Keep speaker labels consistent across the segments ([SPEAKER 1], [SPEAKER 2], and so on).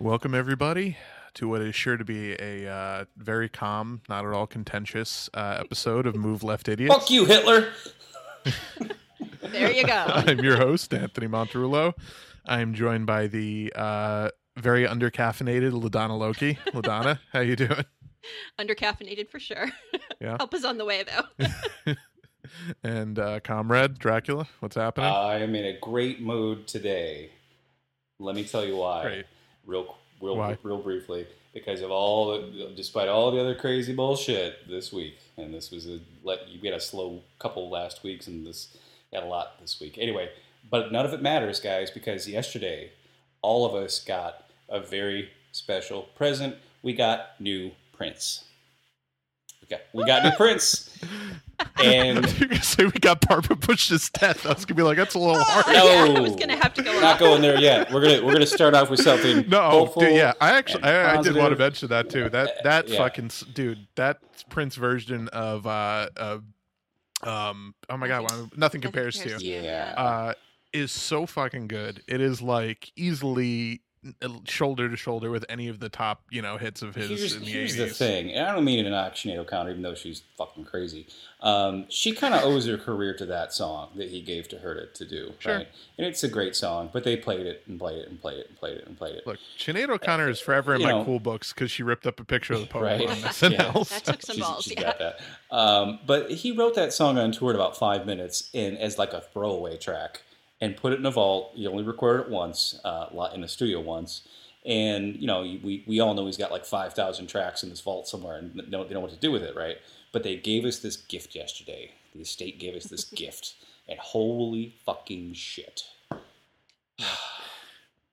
[SPEAKER 1] Welcome, everybody, to what is sure to be a uh, very calm, not at all contentious uh, episode of Move Left Idiots.
[SPEAKER 2] Fuck you, Hitler.
[SPEAKER 3] There you go.
[SPEAKER 1] I'm your host, Anthony Monterulo. I'm joined by the uh, very undercaffeinated LaDonna Loki. LaDonna, how you doing?
[SPEAKER 3] Undercaffeinated for sure.
[SPEAKER 1] Yeah.
[SPEAKER 3] Help is on the way though.
[SPEAKER 1] And uh, comrade Dracula, what's happening?
[SPEAKER 2] I am in a great mood today. Let me tell you why.
[SPEAKER 1] Great.
[SPEAKER 2] Real, real,
[SPEAKER 1] Why?
[SPEAKER 2] real briefly, because of all, the, despite all the other crazy bullshit this week, and this was a let you get a slow couple last weeks, and this had a lot this week. Anyway, but none of it matters, guys, because yesterday all of us got a very special present. We got new prints. We got we got new prints, and
[SPEAKER 1] You're gonna say we got Barbara Bush's death. I was gonna be like, that's a little hard.
[SPEAKER 3] Oh, yeah, I
[SPEAKER 2] No.
[SPEAKER 3] was gonna have to go
[SPEAKER 2] not
[SPEAKER 3] off.
[SPEAKER 2] going there yet. We're gonna we're gonna start off with something
[SPEAKER 1] No,
[SPEAKER 2] hopeful.
[SPEAKER 1] dude, yeah, I actually, I, I did want to
[SPEAKER 2] positive.
[SPEAKER 1] mention that too. That that
[SPEAKER 2] yeah.
[SPEAKER 1] fucking dude, that Prince version of uh, uh um, oh my god,
[SPEAKER 3] Nothing-
[SPEAKER 1] nothing compares to.
[SPEAKER 3] compares to you,
[SPEAKER 2] Yeah.
[SPEAKER 1] uh, is so fucking good. It is like easily uh, shoulder to shoulder with any of the top, you know, hits of his
[SPEAKER 2] Here's,
[SPEAKER 1] in the
[SPEAKER 2] here's
[SPEAKER 1] 80s.
[SPEAKER 2] the thing, and I don't mean it in an Actionado counter, even though she's fucking crazy. Um, she kind of owes her career to that song that he gave to her to, to do,
[SPEAKER 1] Sure.
[SPEAKER 2] right? And it's a great song, but they played it and played it and played it and played it and played it.
[SPEAKER 1] Look, Sinead O'Connor is forever in my
[SPEAKER 2] know-
[SPEAKER 1] cool books because she ripped up a picture of the Pope
[SPEAKER 2] Right.
[SPEAKER 1] on
[SPEAKER 2] Yeah.
[SPEAKER 1] SNL.
[SPEAKER 3] That took some
[SPEAKER 2] she's,
[SPEAKER 3] balls,
[SPEAKER 2] she's
[SPEAKER 3] yeah.
[SPEAKER 2] got that. Um, but he wrote that song on tour in about five minutes in as like a throwaway track and put it in a vault. He only recorded it once, uh, in the studio once. And you know, we, we all know he's got like five thousand tracks in this vault somewhere, and they don't, they don't know what to do with it, right? But they gave us this gift yesterday. The estate gave us this gift, and holy fucking shit!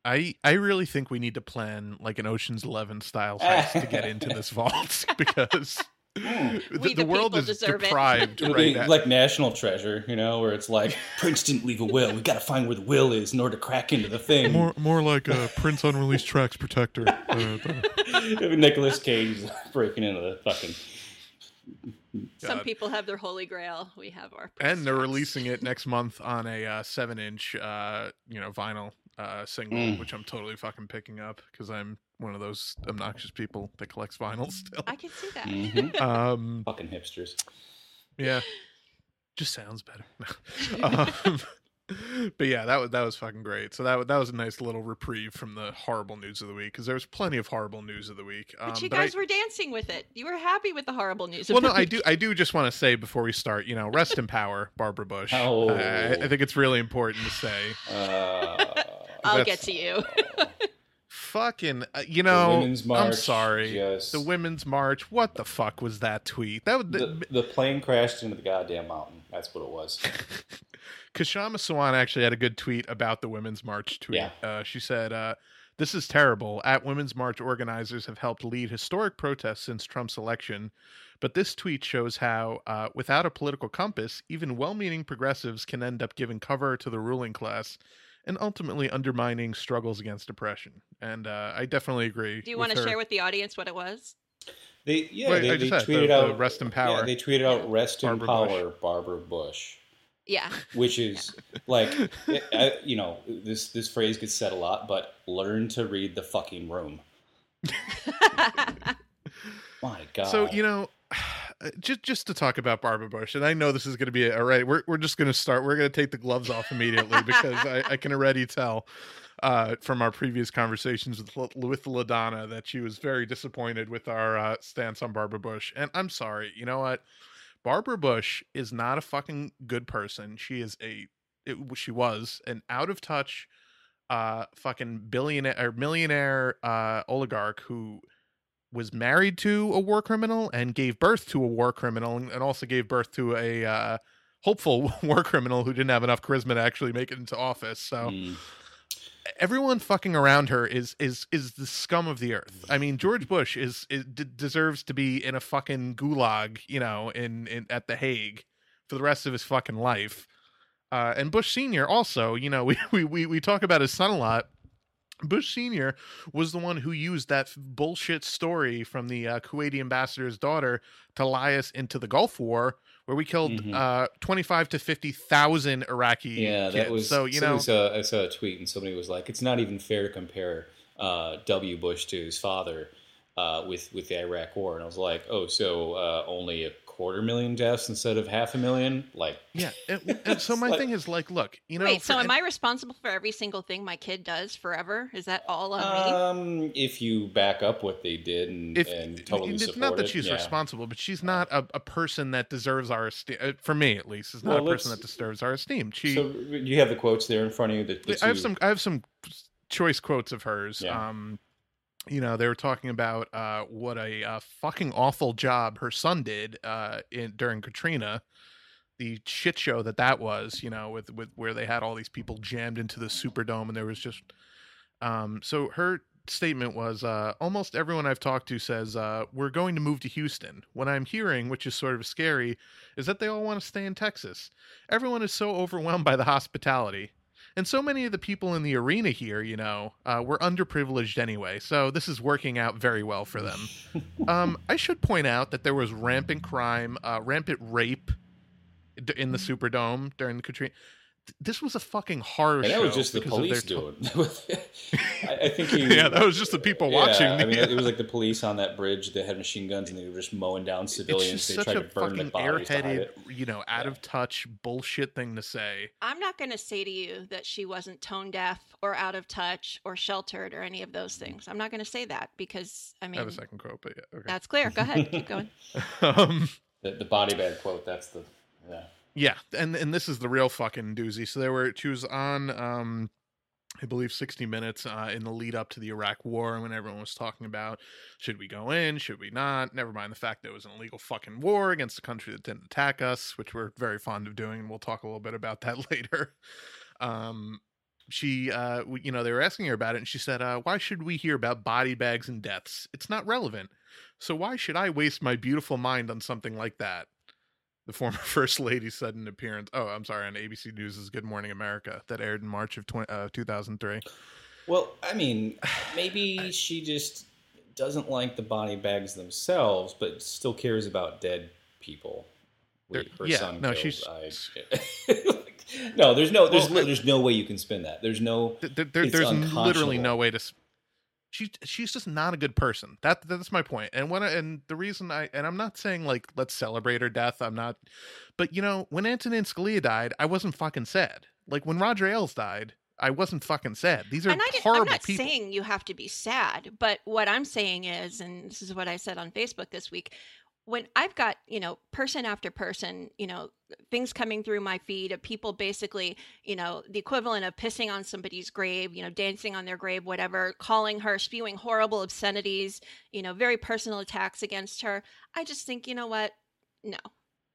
[SPEAKER 1] I I really think we need to plan like an Ocean's Eleven style heist to get into this vault because the,
[SPEAKER 3] We
[SPEAKER 1] the
[SPEAKER 3] the
[SPEAKER 1] world
[SPEAKER 3] people
[SPEAKER 1] is
[SPEAKER 3] deserve it.
[SPEAKER 1] deprived
[SPEAKER 2] It'll
[SPEAKER 1] right now.
[SPEAKER 2] like National Treasure, you know, where it's like Prince didn't leave a will. We got to find where the will is in order to crack into the thing.
[SPEAKER 1] more more like a Prince unreleased tracks protector. Uh,
[SPEAKER 2] Nicolas Cage is breaking into the fucking.
[SPEAKER 3] Some people have their holy grail. We have our.
[SPEAKER 1] and they're releasing it next month on a uh, seven inch uh, you know vinyl uh, single,
[SPEAKER 2] Mm.
[SPEAKER 1] which I'm totally fucking picking up because I'm one of those obnoxious people that collects vinyl still.
[SPEAKER 3] I can see that.
[SPEAKER 2] Mhm.
[SPEAKER 1] Um,
[SPEAKER 2] Fucking hipsters.
[SPEAKER 1] yeah, just sounds better. um, but yeah, that was that was fucking great. So that that was a nice little reprieve from the horrible news of the week because there was plenty of horrible news of the week. Um,
[SPEAKER 3] But you
[SPEAKER 1] I-
[SPEAKER 3] guys were dancing with it. You were happy with the horrible news. of
[SPEAKER 1] well, no,
[SPEAKER 3] the
[SPEAKER 1] I
[SPEAKER 3] week.
[SPEAKER 1] do. I do just want to say before we start, you know, rest in power, Barbara Bush.
[SPEAKER 2] Oh.
[SPEAKER 1] I, I think it's really important to say.
[SPEAKER 2] Uh,
[SPEAKER 3] I'll get to you.
[SPEAKER 1] Fucking, uh, you know,
[SPEAKER 2] Women's
[SPEAKER 1] I'm sorry.
[SPEAKER 2] just-
[SPEAKER 1] The women's march. What the fuck was that tweet? That was
[SPEAKER 2] the, the plane crashed into the goddamn mountain. That's what it was.
[SPEAKER 1] Kshama Sawant actually had a good tweet about the women's march tweet.
[SPEAKER 2] Yeah.
[SPEAKER 1] Uh, she said, uh, "This is terrible. At Women's March, organizers have helped lead historic protests since Trump's election." But this tweet shows how, uh, without a political compass, even well meaning progressives can end up giving cover to the ruling class and ultimately undermining struggles against oppression. And uh, I definitely agree.
[SPEAKER 3] Do you want to
[SPEAKER 1] her.
[SPEAKER 3] share with the audience what it was?
[SPEAKER 2] They yeah,
[SPEAKER 1] Wait,
[SPEAKER 2] they, they tweeted
[SPEAKER 1] the-
[SPEAKER 2] out
[SPEAKER 1] the rest in
[SPEAKER 2] yeah,
[SPEAKER 1] power.
[SPEAKER 2] they tweeted out "Rest in
[SPEAKER 1] Barbara
[SPEAKER 2] power, Barbara Bush,"
[SPEAKER 3] Yeah.
[SPEAKER 2] which is like, I, you know, this this phrase gets said a lot, but learn to read the fucking room. My God.
[SPEAKER 1] So you know, just just to talk about Barbara Bush, and I know this is going to be all right. We're we're just going to start. We're going to take the gloves off immediately because I, I can already tell uh, from our previous conversations with with Ladonna that she was very disappointed with our uh, stance on Barbara Bush. And I'm sorry. You know what? Barbara Bush is not a fucking good person. She is a it, she was an out of touch uh fucking billionaire or millionaire uh oligarch who was married to a war criminal and gave birth to a war criminal and and also gave birth to a uh, hopeful war criminal who didn't have enough charisma to actually make it into office. So
[SPEAKER 2] Mm.
[SPEAKER 1] Everyone fucking around her is is is the scum of the earth. I mean, George Bush is, is d- deserves to be in a fucking gulag, you know, in, in at the Hague for the rest of his fucking life. Uh, and Bush Senior also, you know, we, we we we talk about his son a lot. Bush Senior was the one who used that bullshit story from the uh, Kuwaiti ambassador's daughter to lie us into the Gulf War, where we killed
[SPEAKER 2] Mhm.
[SPEAKER 1] uh, twenty five to fifty thousand Iraqi.
[SPEAKER 2] Yeah,
[SPEAKER 1] kids.
[SPEAKER 2] that was
[SPEAKER 1] so you know.
[SPEAKER 2] Saw, I saw a tweet and somebody was like, "It's not even fair to compare uh, W. Bush to his father uh, with with the Iraq War." And I was like, "Oh, so uh, only a quarter million deaths instead of half a million? Like,
[SPEAKER 1] Yeah, and, and so my
[SPEAKER 2] Like-
[SPEAKER 1] thing is like, look, you know,
[SPEAKER 3] Wait,
[SPEAKER 1] for-
[SPEAKER 3] so am I responsible for every single thing my kid does forever? Is that all on me?
[SPEAKER 2] um, if you back up what they did and,
[SPEAKER 1] if
[SPEAKER 2] and totally
[SPEAKER 1] it's
[SPEAKER 2] support
[SPEAKER 1] not that
[SPEAKER 2] it,
[SPEAKER 1] she's
[SPEAKER 2] yeah.
[SPEAKER 1] responsible, but she's not a, a person that deserves our esteem. uh, For me, at least, is not
[SPEAKER 2] Well,
[SPEAKER 1] a person that deserves our esteem. She,
[SPEAKER 2] So you have the quotes there in front of you. That, the
[SPEAKER 1] I have some, I have some choice quotes of hers.
[SPEAKER 2] Yeah.
[SPEAKER 1] Um, you know, they were talking about uh, what a uh, fucking awful job her son did uh, in during Katrina. The shit show that that was, you know, with with where they had all these people jammed into the Superdome, and there was just. Um, so her statement was uh, almost everyone I've talked to says uh, we're going to move to Houston. What I'm hearing, which is sort of scary, is that they all want to stay in Texas. Everyone is so overwhelmed by the hospitality. And so many of the people in the arena here, you know, uh, were underprivileged anyway. So this is working out very well for them. um, I should point out that there was rampant crime, uh, rampant rape in the Superdome during the Katrina. Th- This was a fucking horror
[SPEAKER 2] and that was just the
[SPEAKER 1] because of their
[SPEAKER 2] police
[SPEAKER 1] to-
[SPEAKER 2] doing. it. I, I think you.
[SPEAKER 1] yeah, that was just the people watching.
[SPEAKER 2] Yeah, I mean, it was like the police on that bridge that had machine guns and they were just mowing down
[SPEAKER 1] it's
[SPEAKER 2] civilians.
[SPEAKER 1] just
[SPEAKER 2] They
[SPEAKER 1] such
[SPEAKER 2] tried
[SPEAKER 1] a
[SPEAKER 2] to burn the
[SPEAKER 1] fucking
[SPEAKER 2] bodies
[SPEAKER 1] airheaded, you know, out
[SPEAKER 2] Yeah.
[SPEAKER 1] of touch bullshit thing to say.
[SPEAKER 3] I'm not going to say to you that she wasn't tone deaf or out of touch or sheltered or any of those things. I'm not going to say that because I mean,
[SPEAKER 1] I
[SPEAKER 3] mean
[SPEAKER 1] have a second quote, but yeah, okay.
[SPEAKER 3] that's clear. Go ahead, keep going.
[SPEAKER 1] um,
[SPEAKER 2] The, the body bag quote. That's the. Yeah.
[SPEAKER 1] Yeah, and and this is the real fucking doozy. So there were she was on um I believe 60 minutes uh, in the lead up to the Iraq war and when everyone was talking about should we go in, should we not? Never mind the fact that it was an illegal fucking war against a country that didn't attack us, which we're very fond of doing, and we'll talk a little bit about that later. Um she uh you know they were asking her about it and she said uh why should we hear about body bags and deaths it's not relevant so why should i waste my beautiful mind on something like that the former first lady said in an appearance oh i'm sorry on abc news' good morning america that aired in march of 20, uh, 2003
[SPEAKER 2] Well, I mean, maybe she just doesn't like the body bags themselves, but still cares about dead people. We- Her
[SPEAKER 1] yeah,
[SPEAKER 2] son
[SPEAKER 1] no,
[SPEAKER 2] killed.
[SPEAKER 1] she's-
[SPEAKER 2] I, no, there's no, there's,
[SPEAKER 1] Well,
[SPEAKER 2] li- there's no way you can spin that. There's no.
[SPEAKER 1] There, there- there's literally no way to she she's just not a good person. That that's my point. and when I, and the reason i and i'm not saying like let's celebrate her death. I'm not but you know when antonin scalia died i wasn't fucking sad. Like when roger ailes died i wasn't fucking sad. These are
[SPEAKER 3] and I
[SPEAKER 1] horrible
[SPEAKER 3] I'm not
[SPEAKER 1] people.
[SPEAKER 3] saying you have to be sad, but what I'm saying is, and this is what I said on Facebook this week, when I've got, you know, person after person, you know, things coming through my feed of people basically, you know, the equivalent of pissing on somebody's grave, you know, dancing on their grave, whatever, calling her, spewing horrible obscenities, you know, very personal attacks against her. I just think, you know what? No.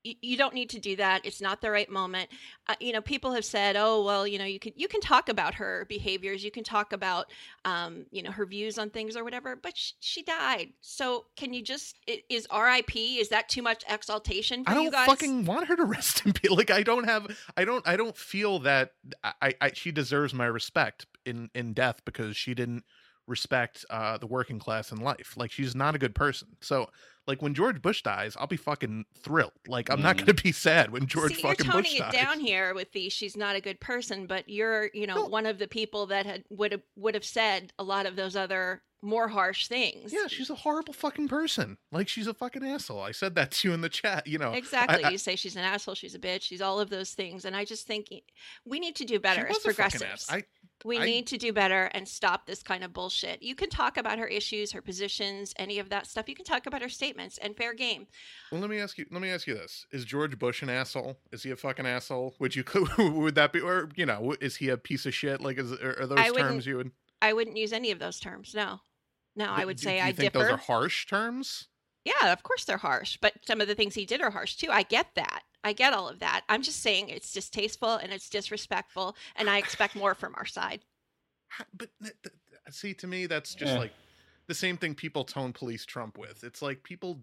[SPEAKER 3] You, don't need to do that. It's not the right moment uh, you know people have said oh well you know you can you can talk about her behaviors you can talk about um you know her views on things or whatever but sh- she died so can you just is rip is that too much exaltation for
[SPEAKER 1] I don't fucking want her to rest in peace. Like I don't have, I don't, I don't feel that I, I, she deserves my respect in in death because she didn't respect uh the working class in life. Like she's not a good person. So like when George Bush dies, I'll be fucking thrilled. Like I'm not
[SPEAKER 2] Mhm.
[SPEAKER 1] gonna be sad when George
[SPEAKER 3] See, you're
[SPEAKER 1] fucking
[SPEAKER 3] toning
[SPEAKER 1] Bush
[SPEAKER 3] it
[SPEAKER 1] dies.
[SPEAKER 3] down here with the she's not a good person, but you're, you know,
[SPEAKER 1] No.
[SPEAKER 3] one of the people that had would have would have said a lot of those other more harsh things.
[SPEAKER 1] Yeah, she's a horrible fucking person. Like she's a fucking asshole. I said that to you in the chat. You know,
[SPEAKER 3] Exactly.
[SPEAKER 1] I-
[SPEAKER 3] you say she's an asshole, she's a bitch, she's all of those things. And I just think we need to do better as
[SPEAKER 1] was a fucking
[SPEAKER 3] progressives.
[SPEAKER 1] I
[SPEAKER 3] we
[SPEAKER 1] I-
[SPEAKER 3] need to do better and stop this kind of bullshit. You can talk about her issues, her positions, any of that stuff. You can talk about her statements and fair game.
[SPEAKER 1] Well, let me ask you. Let me ask you this: Is George Bush an asshole? Is he a fucking asshole? Would you? Would that be? Or you know, is he a piece of shit? Like, is are those
[SPEAKER 3] I
[SPEAKER 1] terms you would?
[SPEAKER 3] I wouldn't use any of those terms. No. No, I would
[SPEAKER 1] do-
[SPEAKER 3] say
[SPEAKER 1] do you
[SPEAKER 3] I
[SPEAKER 1] think
[SPEAKER 3] differ.
[SPEAKER 1] Those are harsh terms.
[SPEAKER 3] Yeah, of course they're harsh, but some of the things he did are harsh too. I get that. I get all of that. I'm just saying it's distasteful and it's disrespectful, and I expect more from our side.
[SPEAKER 1] But th- th- see, to me, that's just
[SPEAKER 2] Yeah.
[SPEAKER 1] like the same thing people tone police Trump with. It's like people.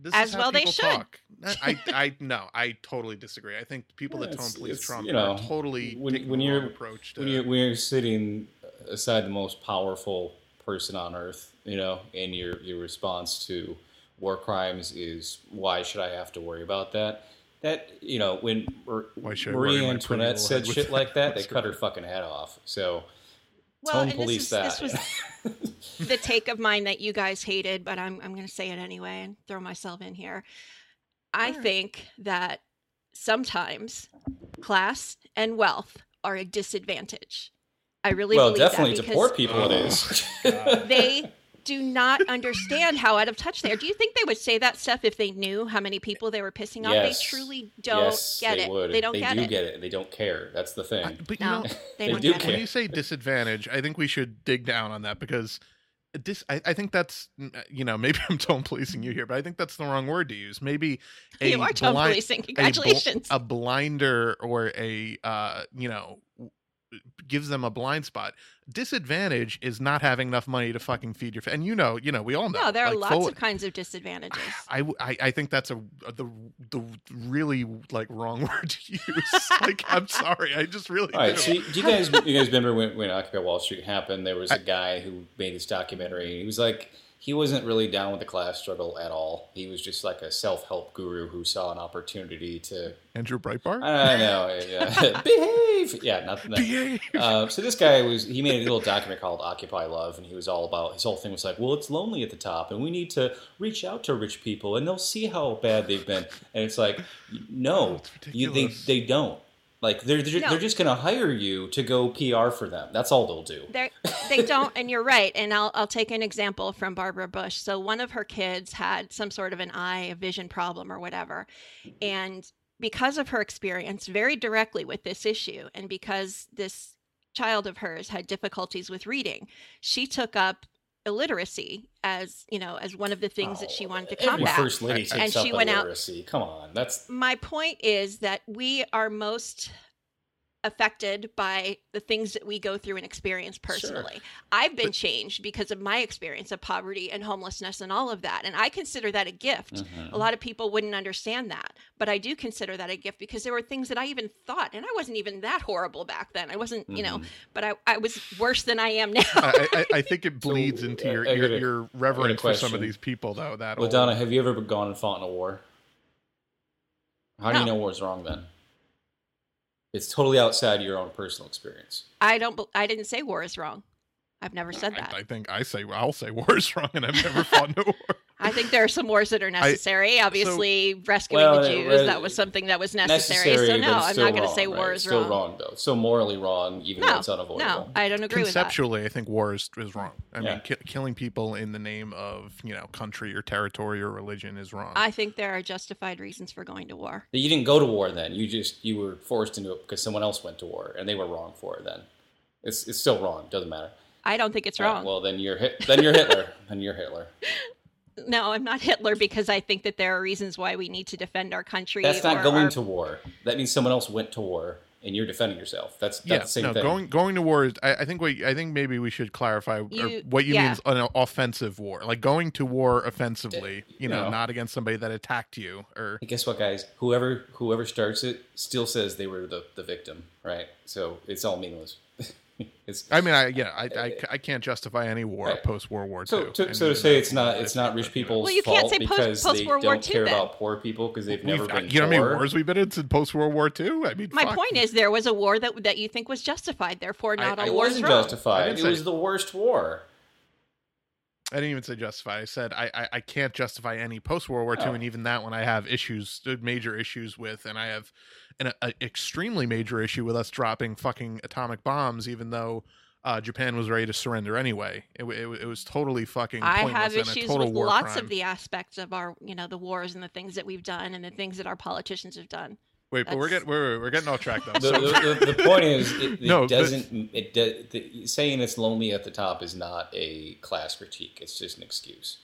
[SPEAKER 1] This
[SPEAKER 3] As
[SPEAKER 1] is
[SPEAKER 3] well they should.
[SPEAKER 1] talk. I, I, I no, I totally disagree. I think people
[SPEAKER 2] Yeah,
[SPEAKER 1] that tone police Trump
[SPEAKER 2] you know,
[SPEAKER 1] are totally
[SPEAKER 2] when- when you're-
[SPEAKER 1] wrong approach to.
[SPEAKER 2] when you're, when you're sitting aside the most powerful person on earth, you know, and your your response to war crimes is why should I have to worry about that? That you know, when Mar-
[SPEAKER 1] Why should I worry
[SPEAKER 2] Marie Antoinette said
[SPEAKER 1] head with
[SPEAKER 2] shit like that, they cut her fucking head off. So
[SPEAKER 3] Well,
[SPEAKER 2] tone
[SPEAKER 3] and this
[SPEAKER 2] police
[SPEAKER 3] is-
[SPEAKER 2] that.
[SPEAKER 3] this was the take of mine that you guys hated, but I'm I'm going to say it anyway and throw myself in here. I
[SPEAKER 1] Sure.
[SPEAKER 3] think that sometimes class and wealth are a disadvantage. I really
[SPEAKER 2] well,
[SPEAKER 3] believe
[SPEAKER 2] definitely
[SPEAKER 3] that
[SPEAKER 2] to poor people it is.
[SPEAKER 1] God.
[SPEAKER 3] they do not understand how out of touch they are. Do you think they would say that stuff if they knew how many people they were pissing off?
[SPEAKER 2] Yes.
[SPEAKER 3] They truly don't
[SPEAKER 2] yes,
[SPEAKER 3] get
[SPEAKER 2] they
[SPEAKER 3] it.
[SPEAKER 2] Would.
[SPEAKER 3] They don't
[SPEAKER 2] they
[SPEAKER 3] get
[SPEAKER 2] do
[SPEAKER 3] it.
[SPEAKER 2] get it. They don't care. That's the thing.
[SPEAKER 1] I- but you know,
[SPEAKER 3] they
[SPEAKER 2] They
[SPEAKER 3] don't
[SPEAKER 2] do care.
[SPEAKER 1] when you say disadvantage, I think we should dig down on that because dis- I, I think that's mm, you know maybe I'm tone policing you here, but I think that's the wrong word to use. Maybe a
[SPEAKER 3] You are tone
[SPEAKER 1] blind-
[SPEAKER 3] policing.
[SPEAKER 1] a bl-
[SPEAKER 3] Congratulations.
[SPEAKER 1] A, blinder or a uh, you know w- gives them a blind spot. Disadvantage is not having enough money to fucking feed your. Fa- and you know, you know, we all know.
[SPEAKER 3] no, there are
[SPEAKER 1] like,
[SPEAKER 3] lots
[SPEAKER 1] full-
[SPEAKER 3] of kinds of disadvantages.
[SPEAKER 1] I, I think that's a the the really like wrong word to use. like I'm sorry, I just really.
[SPEAKER 2] All right,
[SPEAKER 1] do.
[SPEAKER 2] so you- do you guys you guys remember when, when Occupy Wall Street happened? There was a guy who made this documentary. He was like, he wasn't really down with the class struggle at all. He was just like a self help guru who saw an opportunity to,
[SPEAKER 1] Andrew Breitbart.
[SPEAKER 2] I know, yeah, behave. Yeah, nothing.
[SPEAKER 1] Behave.
[SPEAKER 2] Uh, so this guy was he made a little document called Occupy Love, and he was all about his whole thing was like, well, it's lonely at the top, and we need to reach out to rich people, and they'll see how bad they've been. And it's like, no, you, they they don't. Like they're they're,
[SPEAKER 3] No.
[SPEAKER 2] they're just gonna hire you to go PR for them. That's all they'll do.
[SPEAKER 3] They're, they don't, and you're right. And I'll I'll take an example from Barbara Bush. So one of her kids had some sort of an eye, a vision problem, or whatever, and because of her experience very directly with this issue, and because this child of hers had difficulties with reading, she took up illiteracy as you know as one of the things that she oh, wanted to
[SPEAKER 2] Oh, Every
[SPEAKER 3] combat.
[SPEAKER 2] first lady
[SPEAKER 1] And
[SPEAKER 2] takes
[SPEAKER 3] she
[SPEAKER 2] up
[SPEAKER 3] went out-
[SPEAKER 2] illiteracy. Come on, that's
[SPEAKER 3] my point is that we are most affected by the things that we go through and experience personally. I've been
[SPEAKER 1] But-
[SPEAKER 3] changed because of my experience of poverty and homelessness and all of that. And I consider that a gift.
[SPEAKER 2] mhm.
[SPEAKER 3] A lot of people wouldn't understand that, but I do consider that a gift because there were things that I even thought, and I wasn't even that horrible back then. I wasn't, you know,
[SPEAKER 2] Mhm.
[SPEAKER 3] but I, I was worse than I am now.
[SPEAKER 1] I, I, I think it
[SPEAKER 2] So,
[SPEAKER 1] bleeds into
[SPEAKER 2] I-
[SPEAKER 1] your
[SPEAKER 2] I
[SPEAKER 1] your,
[SPEAKER 2] a-
[SPEAKER 1] your reverence for some of these people, though. That
[SPEAKER 2] Well,
[SPEAKER 1] whole-
[SPEAKER 2] Donna, have you ever gone and fought in a war? How do you
[SPEAKER 3] No.
[SPEAKER 2] know war's wrong then? It's totally outside your own personal experience.
[SPEAKER 3] I don't. I didn't say war is wrong. I've never said that.
[SPEAKER 1] I, I think I say I'll say war is wrong, and I've never fought in a war.
[SPEAKER 3] I think there are some wars that are necessary. Obviously, rescuing
[SPEAKER 2] Well,
[SPEAKER 3] the
[SPEAKER 2] uh,
[SPEAKER 3] Jews,
[SPEAKER 2] uh,
[SPEAKER 3] that was something that was necessary.
[SPEAKER 2] Necessary,
[SPEAKER 3] so
[SPEAKER 2] but
[SPEAKER 3] no, I'm not going to say
[SPEAKER 2] right?
[SPEAKER 3] war
[SPEAKER 2] It's
[SPEAKER 3] is
[SPEAKER 2] still
[SPEAKER 3] wrong.
[SPEAKER 2] wrong though. So morally wrong, even though
[SPEAKER 3] No,
[SPEAKER 2] it's unavoidable.
[SPEAKER 3] No, I don't agree with that.
[SPEAKER 1] Conceptually, I think war is, is wrong. I
[SPEAKER 2] Yeah.
[SPEAKER 1] mean, ki- killing people in the name of you know country or territory or religion is wrong.
[SPEAKER 3] I think there are justified reasons for going to war.
[SPEAKER 2] But you didn't go to war then. You just you were forced into it because someone else went to war and they were wrong for it. Then it's it's still wrong. Doesn't matter.
[SPEAKER 3] I don't think it's
[SPEAKER 2] All right,
[SPEAKER 3] wrong.
[SPEAKER 2] well, then you're Hit- then you're Hitler. then you're Hitler.
[SPEAKER 3] No, I'm not Hitler because I think that there are reasons why we need to defend our country.
[SPEAKER 2] That's not going
[SPEAKER 3] our-
[SPEAKER 2] to war. That means someone else went to war and you're defending yourself. That's that's
[SPEAKER 1] yeah,
[SPEAKER 2] the same
[SPEAKER 1] no,
[SPEAKER 2] thing.
[SPEAKER 1] going going to war is. I, I think what I think maybe we should clarify or
[SPEAKER 3] You-
[SPEAKER 1] what you mean is an offensive war, like going to war offensively. You know,
[SPEAKER 2] No.
[SPEAKER 1] not against somebody that attacked you or
[SPEAKER 2] Hey, guess what, guys? Whoever whoever starts it still says they were the, the victim, right? So it's all meaningless. It's
[SPEAKER 1] I mean, I yeah, I, I, I can't justify any war
[SPEAKER 2] Right.
[SPEAKER 1] post World War II.
[SPEAKER 2] so to, so to say it's not it's not rich people's
[SPEAKER 3] Well, you can't
[SPEAKER 2] fault
[SPEAKER 3] say post-
[SPEAKER 2] because they
[SPEAKER 3] post-World War
[SPEAKER 2] don't
[SPEAKER 3] II
[SPEAKER 2] care
[SPEAKER 3] then.
[SPEAKER 2] about poor people because they've never
[SPEAKER 1] We've-
[SPEAKER 2] been
[SPEAKER 1] you know how many
[SPEAKER 2] poor.
[SPEAKER 1] wars we've been in since post World War II? I mean,
[SPEAKER 3] My
[SPEAKER 1] fuck.
[SPEAKER 3] point is, there was a war that that you think was justified. Therefore, not
[SPEAKER 1] I-
[SPEAKER 3] all
[SPEAKER 2] It
[SPEAKER 3] wars
[SPEAKER 2] wasn't
[SPEAKER 3] wrong.
[SPEAKER 2] justified. It was the worst war.
[SPEAKER 1] I didn't even say justify. I said I I, I can't justify any post World War II,
[SPEAKER 2] Oh.
[SPEAKER 1] and even that one I have issues, uh, major issues with, and I have an a, extremely major issue with us dropping fucking atomic bombs, even though. Uh, Japan was ready to surrender anyway. It, it, it was totally fucking.
[SPEAKER 3] I
[SPEAKER 1] pointless
[SPEAKER 3] have
[SPEAKER 1] and a
[SPEAKER 3] issues with lots
[SPEAKER 1] crime.
[SPEAKER 3] of the aspects of our, you know, the wars and the things that we've done and the things that our politicians have done.
[SPEAKER 1] Wait, but we're getting we're, we're getting off track though.
[SPEAKER 2] The, the, the, the point is, it, it
[SPEAKER 1] No,
[SPEAKER 2] doesn't. It do, the, saying it's lonely at the top is not a class critique. It's just an excuse.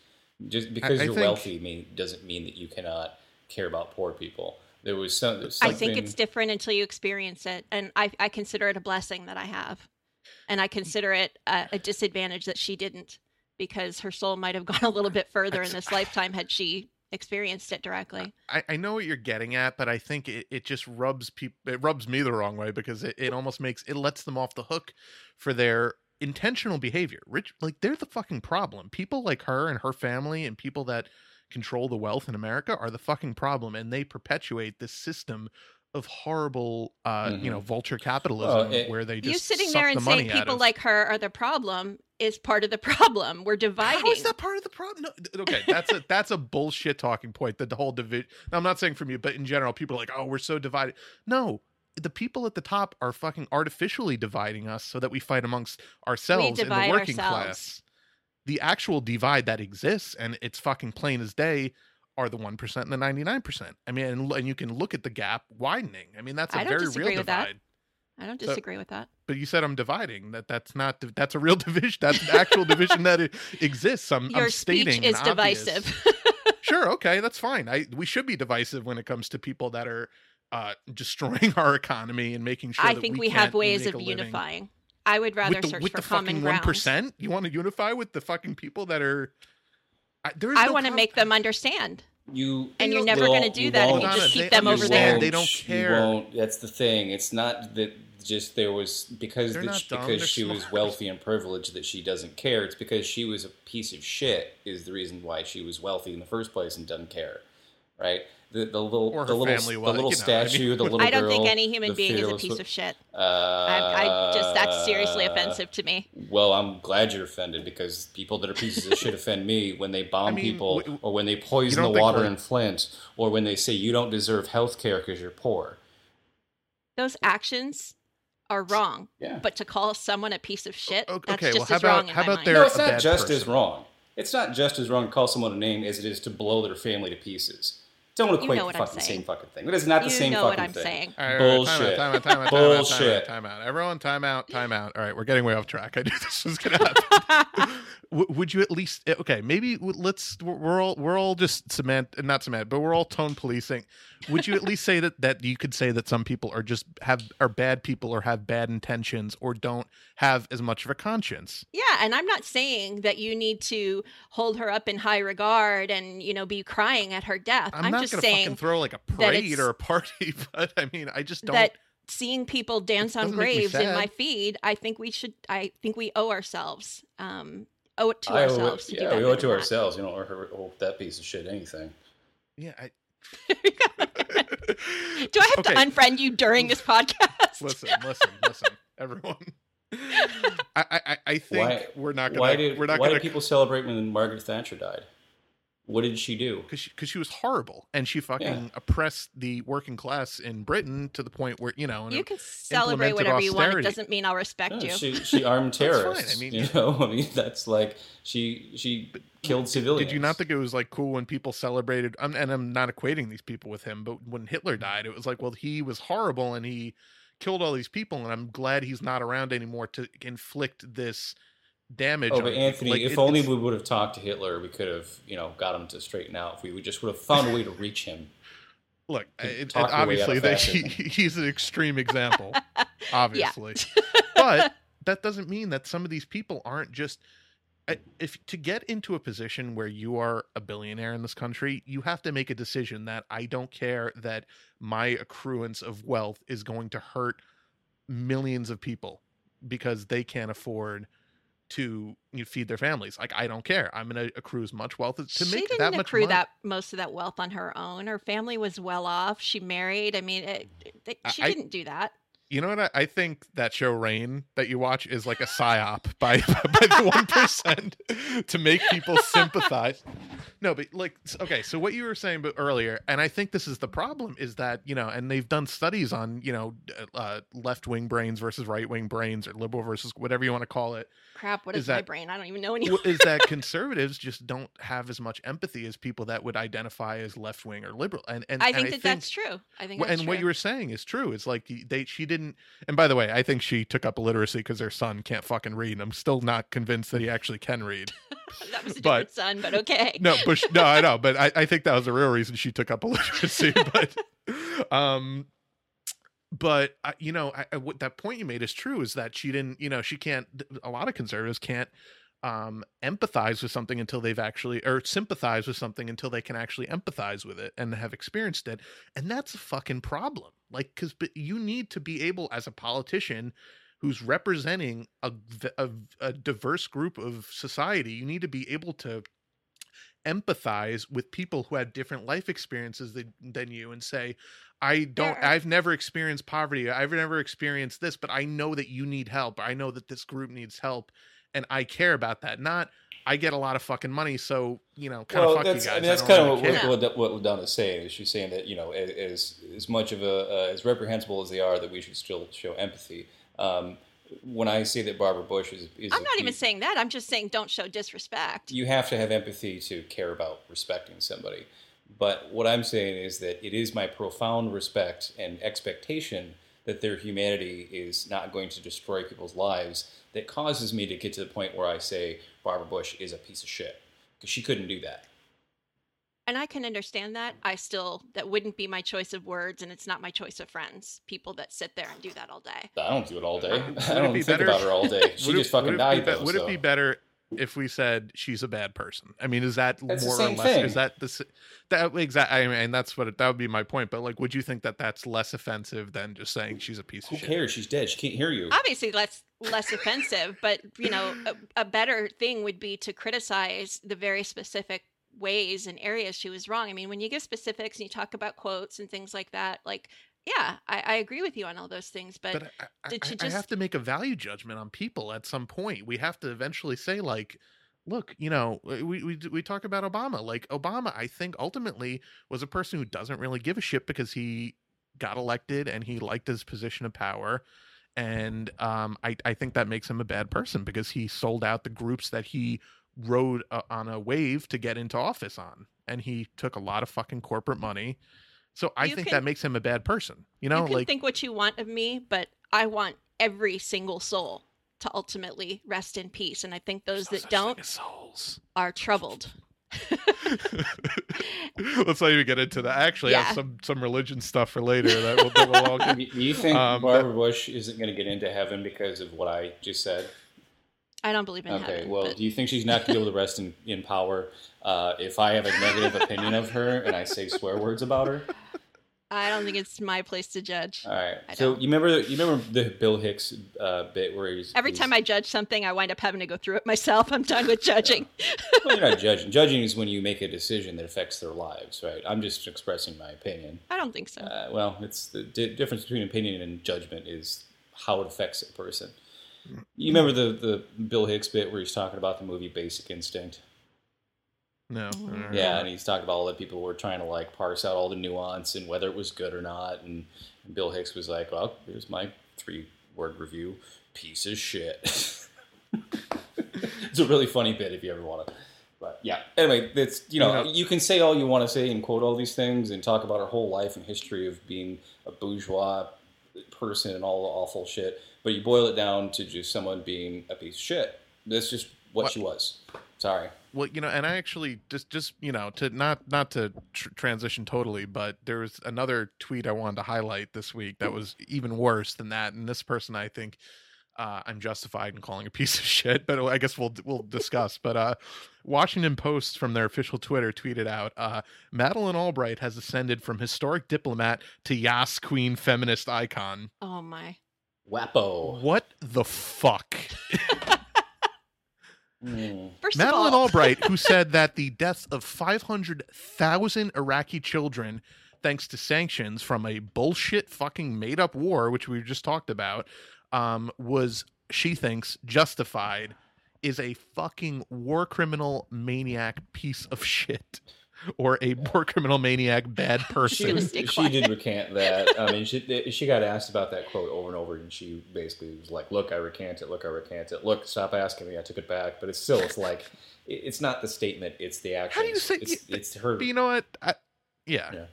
[SPEAKER 2] Just because
[SPEAKER 1] I
[SPEAKER 2] you're
[SPEAKER 1] think-
[SPEAKER 2] wealthy mean, doesn't mean that you cannot care about poor people. There was some. there's
[SPEAKER 3] I think it's different until you experience it, and I, I consider it a blessing that I have. and I consider it a, a disadvantage that she didn't because her soul might have gone a little bit further in this lifetime had she experienced it directly.
[SPEAKER 1] I, I know what you're getting at, but I think it, it just rubs people it rubs me the wrong way because it, it almost makes it lets them off the hook for their intentional behavior. Rich like they're the fucking problem. People like her and her family and people that control the wealth in America are the fucking problem and they perpetuate this system of horrible uh you know vulture capitalism
[SPEAKER 2] Well, it-
[SPEAKER 1] where they just
[SPEAKER 3] You sitting
[SPEAKER 1] suck
[SPEAKER 3] there
[SPEAKER 1] the
[SPEAKER 3] and
[SPEAKER 1] money
[SPEAKER 3] saying
[SPEAKER 1] out
[SPEAKER 3] people
[SPEAKER 1] of-
[SPEAKER 3] like her are the problem is part of the problem. We're dividing.
[SPEAKER 1] How is that part of the problem? No, okay, that's a that's a bullshit talking point. That the whole division. I'm not saying from you, but in general, people are like, "Oh, we're so divided." No, the people at the top are fucking artificially dividing us so that we fight amongst ourselves in the working
[SPEAKER 3] ourselves.
[SPEAKER 1] class. The actual divide that exists, and it's fucking plain as day, are the one percent and the ninety nine percent. I mean, and, and you can look at the gap widening. I mean, that's a
[SPEAKER 3] I don't
[SPEAKER 1] very real divide.
[SPEAKER 3] I don't
[SPEAKER 1] So-
[SPEAKER 3] disagree with that.
[SPEAKER 1] But you said I'm dividing. That that's not that's a real division. That's an actual division that it exists. I'm,
[SPEAKER 3] Your
[SPEAKER 1] I'm
[SPEAKER 3] speech is divisive.
[SPEAKER 1] sure, okay, that's fine. I we should be divisive when it comes to people that are uh, destroying our economy and making sure.
[SPEAKER 3] I think
[SPEAKER 1] we,
[SPEAKER 3] we, have ways of
[SPEAKER 1] unifying. living.
[SPEAKER 3] Unifying. I would rather
[SPEAKER 1] with the,
[SPEAKER 3] search
[SPEAKER 1] with
[SPEAKER 3] for
[SPEAKER 1] the
[SPEAKER 3] common
[SPEAKER 1] fucking
[SPEAKER 3] ground.
[SPEAKER 1] one percent. You want to unify with the fucking people that are. I, there's
[SPEAKER 3] I
[SPEAKER 1] no
[SPEAKER 3] want to
[SPEAKER 1] com-
[SPEAKER 3] make them understand.
[SPEAKER 2] You
[SPEAKER 3] And
[SPEAKER 1] You
[SPEAKER 3] you're never going to do
[SPEAKER 2] you
[SPEAKER 3] that if you
[SPEAKER 1] Donna,
[SPEAKER 3] just
[SPEAKER 1] they
[SPEAKER 3] keep them over there.
[SPEAKER 1] They don't
[SPEAKER 2] You
[SPEAKER 1] care.
[SPEAKER 2] won't. That's the thing. It's not that just there was because
[SPEAKER 1] They're
[SPEAKER 2] that she,
[SPEAKER 1] dumb,
[SPEAKER 2] because she was wealthy and privileged that she doesn't care. It's because she was a piece of shit is the reason why she was wealthy in the first place and doesn't care, right? The the little
[SPEAKER 1] Or her
[SPEAKER 2] the little
[SPEAKER 1] family
[SPEAKER 2] the little
[SPEAKER 1] you know, I mean-
[SPEAKER 2] statue, the little
[SPEAKER 3] I don't
[SPEAKER 2] girl,
[SPEAKER 3] think any human being is a piece of shit.
[SPEAKER 2] Uh,
[SPEAKER 3] I, I just that's seriously offensive to me.
[SPEAKER 2] Well, I'm glad you're offended because people that are pieces of shit offend me when they bomb
[SPEAKER 1] I mean,
[SPEAKER 2] people
[SPEAKER 1] w-
[SPEAKER 2] or when they poison the
[SPEAKER 1] don't think,
[SPEAKER 2] water in Flint or when they say you don't deserve health care because you're poor.
[SPEAKER 3] Those actions are wrong.
[SPEAKER 2] Yeah.
[SPEAKER 3] But to call someone a piece of shit,
[SPEAKER 1] O-
[SPEAKER 3] that's
[SPEAKER 1] okay, well,
[SPEAKER 3] just
[SPEAKER 1] how
[SPEAKER 3] as wrong
[SPEAKER 1] about-
[SPEAKER 3] in
[SPEAKER 1] how about their?
[SPEAKER 2] No, it's
[SPEAKER 1] a
[SPEAKER 2] not
[SPEAKER 1] bad
[SPEAKER 2] just as wrong. It's not just as wrong to call someone a name as it is to blow their family to pieces. Don't
[SPEAKER 3] You
[SPEAKER 2] equate
[SPEAKER 3] know
[SPEAKER 2] the
[SPEAKER 3] what I'm
[SPEAKER 2] fucking same fucking thing. It is not the
[SPEAKER 3] You
[SPEAKER 2] same
[SPEAKER 3] know what
[SPEAKER 2] fucking
[SPEAKER 3] I'm
[SPEAKER 2] thing.
[SPEAKER 3] saying.
[SPEAKER 1] All right, all right,
[SPEAKER 2] Bullshit.
[SPEAKER 1] Time out, time out, time out, time out,
[SPEAKER 2] Bullshit.
[SPEAKER 1] time out. Everyone, time out, time out. All right, we're getting way off track. I knew this was gonna happen. Would you at least eh, okay? Maybe let's. We're all we're all just cement, not cement, but we're all tone policing. Would you at least say that that you could say that some people are just have are bad people or have bad intentions or don't have as much of a conscience?
[SPEAKER 3] Yeah, and I'm not saying that you need to hold her up in high regard and you know be crying at her death.
[SPEAKER 1] I'm,
[SPEAKER 3] I'm,
[SPEAKER 1] not
[SPEAKER 3] just
[SPEAKER 1] gonna
[SPEAKER 3] saying
[SPEAKER 1] fucking throw like a parade or a party, but I mean, I just don't.
[SPEAKER 3] that seeing people dance on
[SPEAKER 1] doesn't make me
[SPEAKER 3] graves in my feed, I think we should. I think we owe ourselves. Um, owe it to
[SPEAKER 2] I owe it-
[SPEAKER 3] ourselves to do
[SPEAKER 2] yeah, we owe it to
[SPEAKER 3] that.
[SPEAKER 2] ourselves. You don't owe owe that piece of shit anything.
[SPEAKER 1] yeah. I,
[SPEAKER 3] Do I have
[SPEAKER 1] Okay.
[SPEAKER 3] to unfriend you during this podcast?
[SPEAKER 1] listen, listen, listen, everyone. I, I, I think
[SPEAKER 2] Why-
[SPEAKER 1] we're not gonna.
[SPEAKER 2] Why did
[SPEAKER 1] we're not
[SPEAKER 2] why
[SPEAKER 1] gonna
[SPEAKER 2] did people celebrate when Margaret Thatcher died? What did she do?
[SPEAKER 1] because she, 'cause she was horrible and she fucking oppressed the working class in Britain to the point where you know.
[SPEAKER 3] You can celebrate
[SPEAKER 1] implemented
[SPEAKER 3] whatever you want. It doesn't mean I'll respect
[SPEAKER 2] No,
[SPEAKER 3] you.
[SPEAKER 2] she she armed
[SPEAKER 1] fine, I
[SPEAKER 2] terrorists.
[SPEAKER 1] mean-
[SPEAKER 2] you know, I mean that's like she she killed civilians.
[SPEAKER 1] Did you not think it was like cool when people celebrated? Um, and I'm not equating these people with him, but when Hitler died, it was like, well, he was horrible and he killed all these people, and I'm glad he's not around anymore to inflict this damage.
[SPEAKER 2] Oh, but. Anthony,
[SPEAKER 1] Like,
[SPEAKER 2] if
[SPEAKER 1] it-
[SPEAKER 2] only we would have talked to Hitler, we could have, you know, got him to straighten out. If we, we just would have found a way to reach him.
[SPEAKER 1] look, it, it,
[SPEAKER 2] talk your way out
[SPEAKER 1] obviously that he, he's an extreme example, obviously, but that doesn't mean that some of these people aren't just. Uh, if to get into a position where you are a billionaire in this country, you have to make a decision that I don't care that my accruance of wealth is going to hurt millions of people because they can't afford to you know, feed their families. Like I don't care. I'm going to accrue as much wealth as- to
[SPEAKER 3] she
[SPEAKER 1] make that much
[SPEAKER 3] accrue
[SPEAKER 1] money.
[SPEAKER 3] that most of that wealth on her own. Her family was well off. She married. I mean, it, it, she
[SPEAKER 1] I-
[SPEAKER 3] didn't do that.
[SPEAKER 1] You know what? I, I think that show Rain that you watch is like a psyop by by the one percent to make people sympathize. No, but like okay, so what you were saying but earlier, and I think this is the problem is that you know, and they've done studies on you know, uh, left wing brains versus right wing brains or liberal versus whatever you want to call it.
[SPEAKER 3] Crap, what
[SPEAKER 1] Is
[SPEAKER 3] is, my brain? I don't even know anymore.
[SPEAKER 1] is that conservatives just don't have as much empathy as people that would identify as left wing or liberal. And and
[SPEAKER 3] I
[SPEAKER 1] and
[SPEAKER 3] think that that's true. I think that's
[SPEAKER 1] and
[SPEAKER 3] true.
[SPEAKER 1] what you were saying is true. It's like they she didn't. And by the way, I think she took up illiteracy because her son can't fucking read. And I'm still not convinced that he actually can read.
[SPEAKER 3] that was a
[SPEAKER 1] but-
[SPEAKER 3] different son, but okay.
[SPEAKER 1] No, but sh- no, I know, but I, I think that was the real reason she took up illiteracy. but um, but I, you know, I, I, what that point you made is true. Is that she didn't, you know, she can't. A lot of conservatives can't um, empathize with something until they've actually or sympathize with something until they can actually empathize with it and have experienced it. And that's a fucking problem. Like because you need to be able as a politician who's representing a, a, a diverse group of society you need to be able to empathize with people who had different life experiences than, than you and say i don't
[SPEAKER 3] There-
[SPEAKER 1] i've never experienced poverty. I've never experienced this but i know that you need help. I know that this group needs help and i care about that not i get a lot of fucking money so you know kind
[SPEAKER 2] well,
[SPEAKER 1] of fuck
[SPEAKER 2] that's,
[SPEAKER 1] you guys
[SPEAKER 2] I mean, that's
[SPEAKER 1] don't
[SPEAKER 2] kind
[SPEAKER 1] really
[SPEAKER 2] of what, what, what, what Donna's saying. Is she's saying that you know, as as much of a uh, as reprehensible as they are, that we should still show empathy. Um, when I say that Barbara Bush is, is
[SPEAKER 3] I'm
[SPEAKER 2] a
[SPEAKER 3] not even
[SPEAKER 2] piece-
[SPEAKER 3] saying that. I'm just saying don't show disrespect.
[SPEAKER 2] you have to have empathy to care about respecting somebody. But what I'm saying is that it is my profound respect and expectation that their humanity is not going to destroy people's lives that causes me to get to the point where I say Barbara Bush is a piece of shit because she couldn't do that.
[SPEAKER 3] and I can understand that. I still that wouldn't be my choice of words, and it's not my choice of friends. People that sit there and do that all day.
[SPEAKER 2] I don't do it all day.
[SPEAKER 1] Would
[SPEAKER 2] I don't
[SPEAKER 1] be
[SPEAKER 2] think
[SPEAKER 1] better-
[SPEAKER 2] about her all day. She
[SPEAKER 1] Would it-
[SPEAKER 2] just fucking
[SPEAKER 1] would it
[SPEAKER 2] died
[SPEAKER 1] be-
[SPEAKER 2] though.
[SPEAKER 1] Would
[SPEAKER 2] so.
[SPEAKER 1] it be better if we said she's a bad person? I mean, is that
[SPEAKER 2] That's
[SPEAKER 1] more or less?
[SPEAKER 2] thing.
[SPEAKER 1] Is that the that exactly? I mean, and that's what it, that would be my point. But like, would you think that that's less offensive than just saying she's a piece
[SPEAKER 2] Who
[SPEAKER 1] of shit?
[SPEAKER 2] cares? She's dead. She can't hear you.
[SPEAKER 3] Obviously, less less offensive, but you know, a, a better thing would be to criticize the very specific ways and areas she was wrong. I mean, when you give specifics and you talk about quotes and things like that, like, yeah, I, I agree with you on all those things, but,
[SPEAKER 1] But I, I,
[SPEAKER 3] did she
[SPEAKER 1] I- have to make a value judgment on people at some point. We have to eventually say like. Look, you know, we, we we talk about Obama. Like Obama, I think ultimately was a person who doesn't really give a shit because he got elected and he liked his position of power and um, I, I think that makes him a bad person because he sold out the groups that he rode uh, on a wave to get into office on and he took a lot of fucking corporate money so i
[SPEAKER 3] You
[SPEAKER 1] think
[SPEAKER 3] can-
[SPEAKER 1] that makes him a bad person you know
[SPEAKER 3] you can
[SPEAKER 1] like
[SPEAKER 3] think what you want of me, but I want every single soul to ultimately rest in peace. And I think those
[SPEAKER 1] no
[SPEAKER 3] that don't
[SPEAKER 1] souls
[SPEAKER 3] are troubled.
[SPEAKER 1] let's not even get into that I actually have some some religion stuff for later that we'll, that we'll all get
[SPEAKER 2] Do you think
[SPEAKER 1] Um,
[SPEAKER 2] Barbara Bush isn't going to get into heaven because of what I just said?
[SPEAKER 3] I don't believe in that.
[SPEAKER 2] Okay,
[SPEAKER 3] heaven.
[SPEAKER 2] well,
[SPEAKER 3] but
[SPEAKER 2] do you think she's not going to be able to rest in, in power uh, if I have a negative opinion of her and I say swear words about her?
[SPEAKER 3] I don't think it's my place to judge.
[SPEAKER 2] All right. So you remember you remember the Bill Hicks uh, bit where he's
[SPEAKER 3] Every
[SPEAKER 2] he's-
[SPEAKER 3] time I judge something, I wind up having to go through it myself. I'm done with judging.
[SPEAKER 2] well, you're not judging. Judging is when you make a decision that affects their lives, right? I'm just expressing my opinion.
[SPEAKER 3] I don't think so.
[SPEAKER 2] Uh, well, it's the di- difference between opinion and judgment is how it affects a person. You remember the the Bill Hicks bit where he's talking about the movie Basic Instinct?
[SPEAKER 1] No I
[SPEAKER 3] Mhm.
[SPEAKER 2] Yeah, and he's talking about all the people who were trying to like parse out all the nuance and whether it was good or not. And, and Bill Hicks was like, "Well, here's my three word review: piece of shit." it's a really funny bit if you ever want to. But yeah, anyway, it's you know
[SPEAKER 1] You know-
[SPEAKER 2] you can say all you want to say and quote all these things and talk about her whole life and history of being a bourgeois person and all the awful shit, but you boil it down to just someone being a piece of shit. That's just what,
[SPEAKER 1] What-
[SPEAKER 2] she was. Sorry.
[SPEAKER 1] well you know and i actually just just you know to not not to tr- transition totally but there was another tweet i wanted to highlight this week that was even worse than that and this person i think uh, i'm justified in calling a piece of shit but i guess we'll we'll discuss but uh washington post from their official twitter tweeted out uh madeleine albright has ascended from historic diplomat to yas queen feminist icon
[SPEAKER 3] oh my.
[SPEAKER 2] Wapo.
[SPEAKER 1] what the fuck
[SPEAKER 2] Mm.
[SPEAKER 3] First
[SPEAKER 1] Madeleine
[SPEAKER 3] of all,
[SPEAKER 1] Albright, who said that the deaths of 500,000 Iraqi children, thanks to sanctions from a bullshit fucking made up war, which we just talked about, um, was, she thinks, justified, is a fucking war criminal maniac piece of shit. Or a poor criminal maniac bad person.
[SPEAKER 3] gonna
[SPEAKER 2] she did recant that. I mean, she she got asked about that quote over and over, and she basically was like, "Look, I recant it. Look, I recant it. Look, stop asking me. I took it back." But it's still, it's like, it's not the statement; it's the action.
[SPEAKER 1] How do you say-
[SPEAKER 2] it's, it's her?
[SPEAKER 1] But you know what? I, yeah.
[SPEAKER 2] Yeah.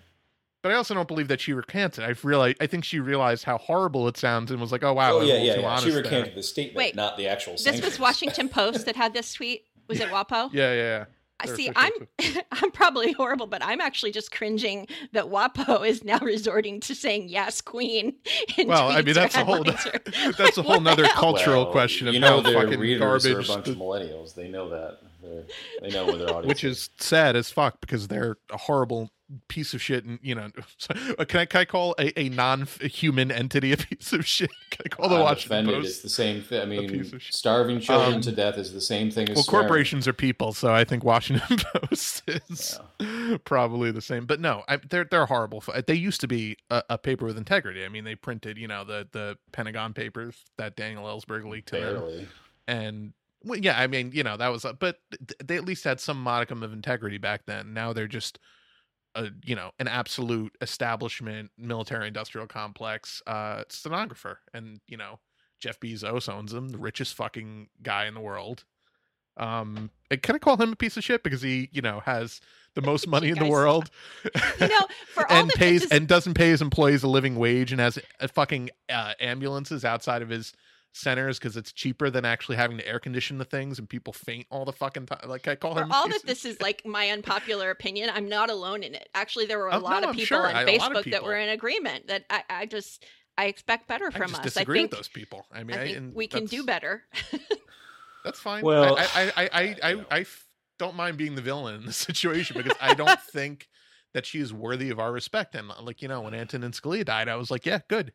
[SPEAKER 1] But I also don't believe that she recanted. I've realized, I think she realized how horrible it sounds and was like, "Oh wow,
[SPEAKER 2] oh
[SPEAKER 1] I'm
[SPEAKER 2] yeah, yeah,
[SPEAKER 1] too
[SPEAKER 2] yeah.
[SPEAKER 1] honest
[SPEAKER 2] She
[SPEAKER 1] there."
[SPEAKER 2] recanted the statement,
[SPEAKER 3] Wait,
[SPEAKER 2] not the actual.
[SPEAKER 3] this
[SPEAKER 2] sanctions.
[SPEAKER 3] was Washington Post that had this tweet. Was it WAPO?
[SPEAKER 1] Yeah, yeah, yeah.
[SPEAKER 3] I see. I'm. I'm probably horrible, but I'm actually just cringing that WAPO is now resorting to saying yes, Queen. in
[SPEAKER 1] Well, I mean, that's a whole that's
[SPEAKER 3] like,
[SPEAKER 1] a whole
[SPEAKER 3] what
[SPEAKER 1] nother cultural
[SPEAKER 2] Well,
[SPEAKER 1] question of
[SPEAKER 2] you know
[SPEAKER 1] how
[SPEAKER 2] their
[SPEAKER 1] fucking
[SPEAKER 2] readers
[SPEAKER 1] garbage
[SPEAKER 2] are a bunch
[SPEAKER 1] the-
[SPEAKER 2] of millennials. They know that. They're, they know where their audience
[SPEAKER 1] which is sad as fuck because they're a horrible piece of shit and you know can I, can I call a, a non-human entity a piece of shit can I call the
[SPEAKER 2] I'm
[SPEAKER 1] Washington
[SPEAKER 2] offended. It's the same thing. I mean, starving children
[SPEAKER 1] Um,
[SPEAKER 2] to death is the same thing as
[SPEAKER 1] well
[SPEAKER 2] swearing.
[SPEAKER 1] corporations are people so I think Washington Post is probably the same but no I, they're they're horrible they used to be a, a paper with integrity I mean they printed you know the the Pentagon papers that Daniel Ellsberg leaked to them and well, yeah, I mean, you know, that was, a, but they at least had some modicum of integrity back then. Now they're just, a you know, an absolute establishment, military-industrial complex uh, stenographer, and you know, Jeff Bezos owns him, the richest fucking guy in the world. Um, and can I call him a piece of shit because he, you know, has the most money in the world,
[SPEAKER 3] You know, for all
[SPEAKER 1] and pays and doesn't pay his employees a living wage, and has uh, fucking uh, ambulances outside of his centers because it's cheaper than actually having to air condition the things, and people faint all the fucking time. Like I call
[SPEAKER 3] for
[SPEAKER 1] him.
[SPEAKER 3] all that this is like my unpopular opinion, I'm not alone in it. Actually, there were a
[SPEAKER 1] Oh,
[SPEAKER 3] lot
[SPEAKER 1] no,
[SPEAKER 3] of people
[SPEAKER 1] sure.
[SPEAKER 3] on
[SPEAKER 1] I- a lot of
[SPEAKER 3] Facebook that were in agreement that I, I just I expect better
[SPEAKER 1] I
[SPEAKER 3] from
[SPEAKER 1] just
[SPEAKER 3] us. I
[SPEAKER 1] disagree
[SPEAKER 3] think
[SPEAKER 1] with those people. I mean,
[SPEAKER 3] I
[SPEAKER 1] I
[SPEAKER 3] think
[SPEAKER 1] and
[SPEAKER 3] we can do better.
[SPEAKER 1] That's fine.
[SPEAKER 2] Well,
[SPEAKER 1] I I I I, I,
[SPEAKER 2] you know.
[SPEAKER 1] I f- don't mind being the villain in this situation because I don't think that she is worthy of our respect. And like you know, when Antonin Scalia died, I was like, yeah, good.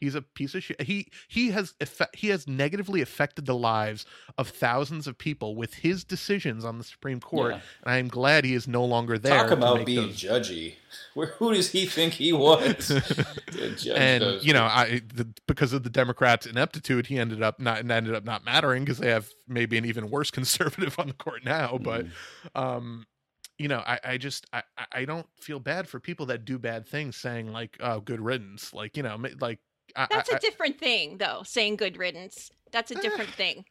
[SPEAKER 1] He's a piece of shit. He he has effe- he has negatively affected the lives of thousands of people with his decisions on the Supreme Court,
[SPEAKER 2] Yeah.
[SPEAKER 1] and I am glad he is no longer there.
[SPEAKER 2] Talk about being
[SPEAKER 1] those-
[SPEAKER 2] judgy. Where, who does he think he was?
[SPEAKER 1] and
[SPEAKER 2] those
[SPEAKER 1] you know, I the, because of the Democrats' ineptitude, he ended up not and ended up not mattering because they have maybe an even worse conservative on the court now. But
[SPEAKER 2] Mm.
[SPEAKER 1] um, you know, I I just I I- I don't feel bad for people that do bad things, saying like, "Oh, good riddance," like you know, like I,
[SPEAKER 3] That's
[SPEAKER 1] I,
[SPEAKER 3] a different thing, though. Saying good riddance. That's a different thing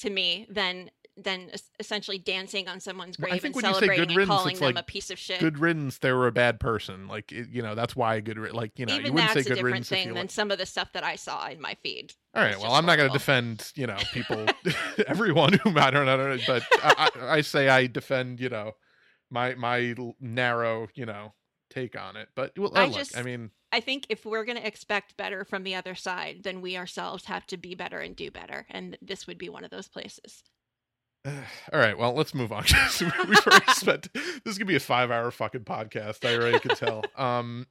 [SPEAKER 3] to me than than essentially dancing on someone's
[SPEAKER 1] Well, I
[SPEAKER 3] grave
[SPEAKER 1] think
[SPEAKER 3] and
[SPEAKER 1] when you say good
[SPEAKER 3] celebrating and
[SPEAKER 1] riddance,
[SPEAKER 3] calling them
[SPEAKER 1] like
[SPEAKER 3] a piece of shit.
[SPEAKER 1] good riddance. They were a bad person, like it, you know, that's why good like you know,
[SPEAKER 3] Even
[SPEAKER 1] you wouldn't
[SPEAKER 3] that's
[SPEAKER 1] say
[SPEAKER 3] a
[SPEAKER 1] good
[SPEAKER 3] different
[SPEAKER 1] riddance
[SPEAKER 3] thing than
[SPEAKER 1] like.
[SPEAKER 3] some of the stuff that I saw in my feed.
[SPEAKER 1] All right. Well, I'm not going to defend, you know, people, everyone who I don't, I don't know, but I, I, I say I defend, you know, my my narrow, you know, take on it. But well,
[SPEAKER 3] I
[SPEAKER 1] look,
[SPEAKER 3] just-
[SPEAKER 1] I mean,
[SPEAKER 3] I think if we're going to expect better from the other side, then we ourselves have to be better and do better. And this would be one of those places.
[SPEAKER 1] all right. Well, let's move on. We've already spent. This is gonna be a five-hour fucking podcast. I already can tell. Um,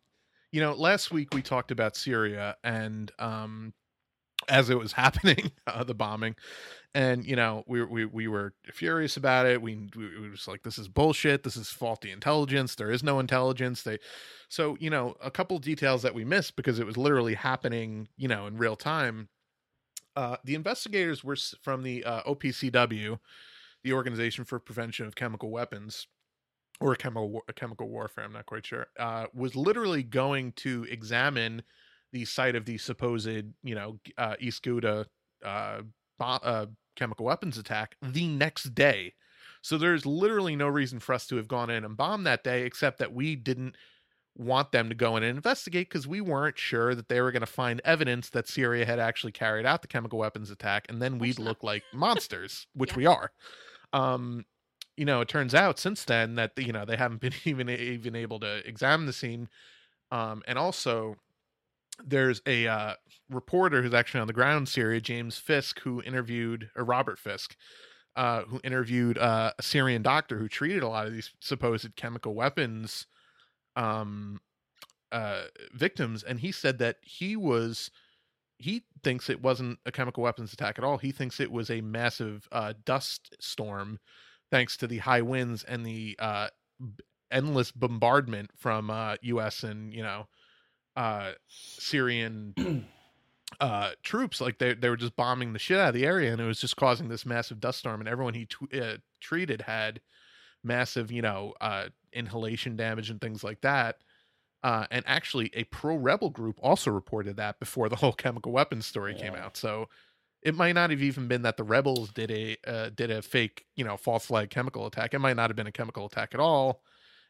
[SPEAKER 1] you know, last week we talked about Syria and um, as it was happening, uh, the bombing, and you know, we we we were furious about it. We we were just like, this is bullshit. This is faulty intelligence. There is no intelligence. They, so you know, a couple details that we missed because it was literally happening, you know, in real time. Uh, the investigators were from the uh, OPCW, the Organization for Prevention of Chemical Weapons, or chemical chemical warfare. I'm not quite sure. Uh, was literally going to examine the site of the supposed, you know, uh, East Ghouta uh, uh, chemical weapons attack the next day. So there's literally no reason for us to have gone in and bombed that day, except that we didn't want them to go in and investigate because we weren't sure that they were going to find evidence that Syria had actually carried out the chemical weapons attack, and then we'd look like monsters, which
[SPEAKER 3] Yeah.
[SPEAKER 1] we are. Um, you know, it turns out since then that you know they haven't been even even able to examine the scene, um, and also there's a uh, reporter who's actually on the ground Syria, James Fisk, who interviewed or Robert Fisk, uh, who interviewed uh, a Syrian doctor who treated a lot of these supposed chemical weapons um, uh, victims, and he said that he was he thinks it wasn't a chemical weapons attack at all. He thinks it was a massive uh, dust storm, thanks to the high winds and the uh, endless bombardment from U.S. and you know uh, Syrian uh, troops. Like they they were just bombing the shit out of the area, and it was just causing this massive dust storm. And everyone he tw- uh, treated had massive, you know, uh, inhalation damage and things like that. Uh, and actually, a pro rebel group also reported that before the whole chemical weapons story came out. So it might not have even been that the rebels did a uh, did a fake, you know, false flag chemical attack. It might not have been a chemical attack at all.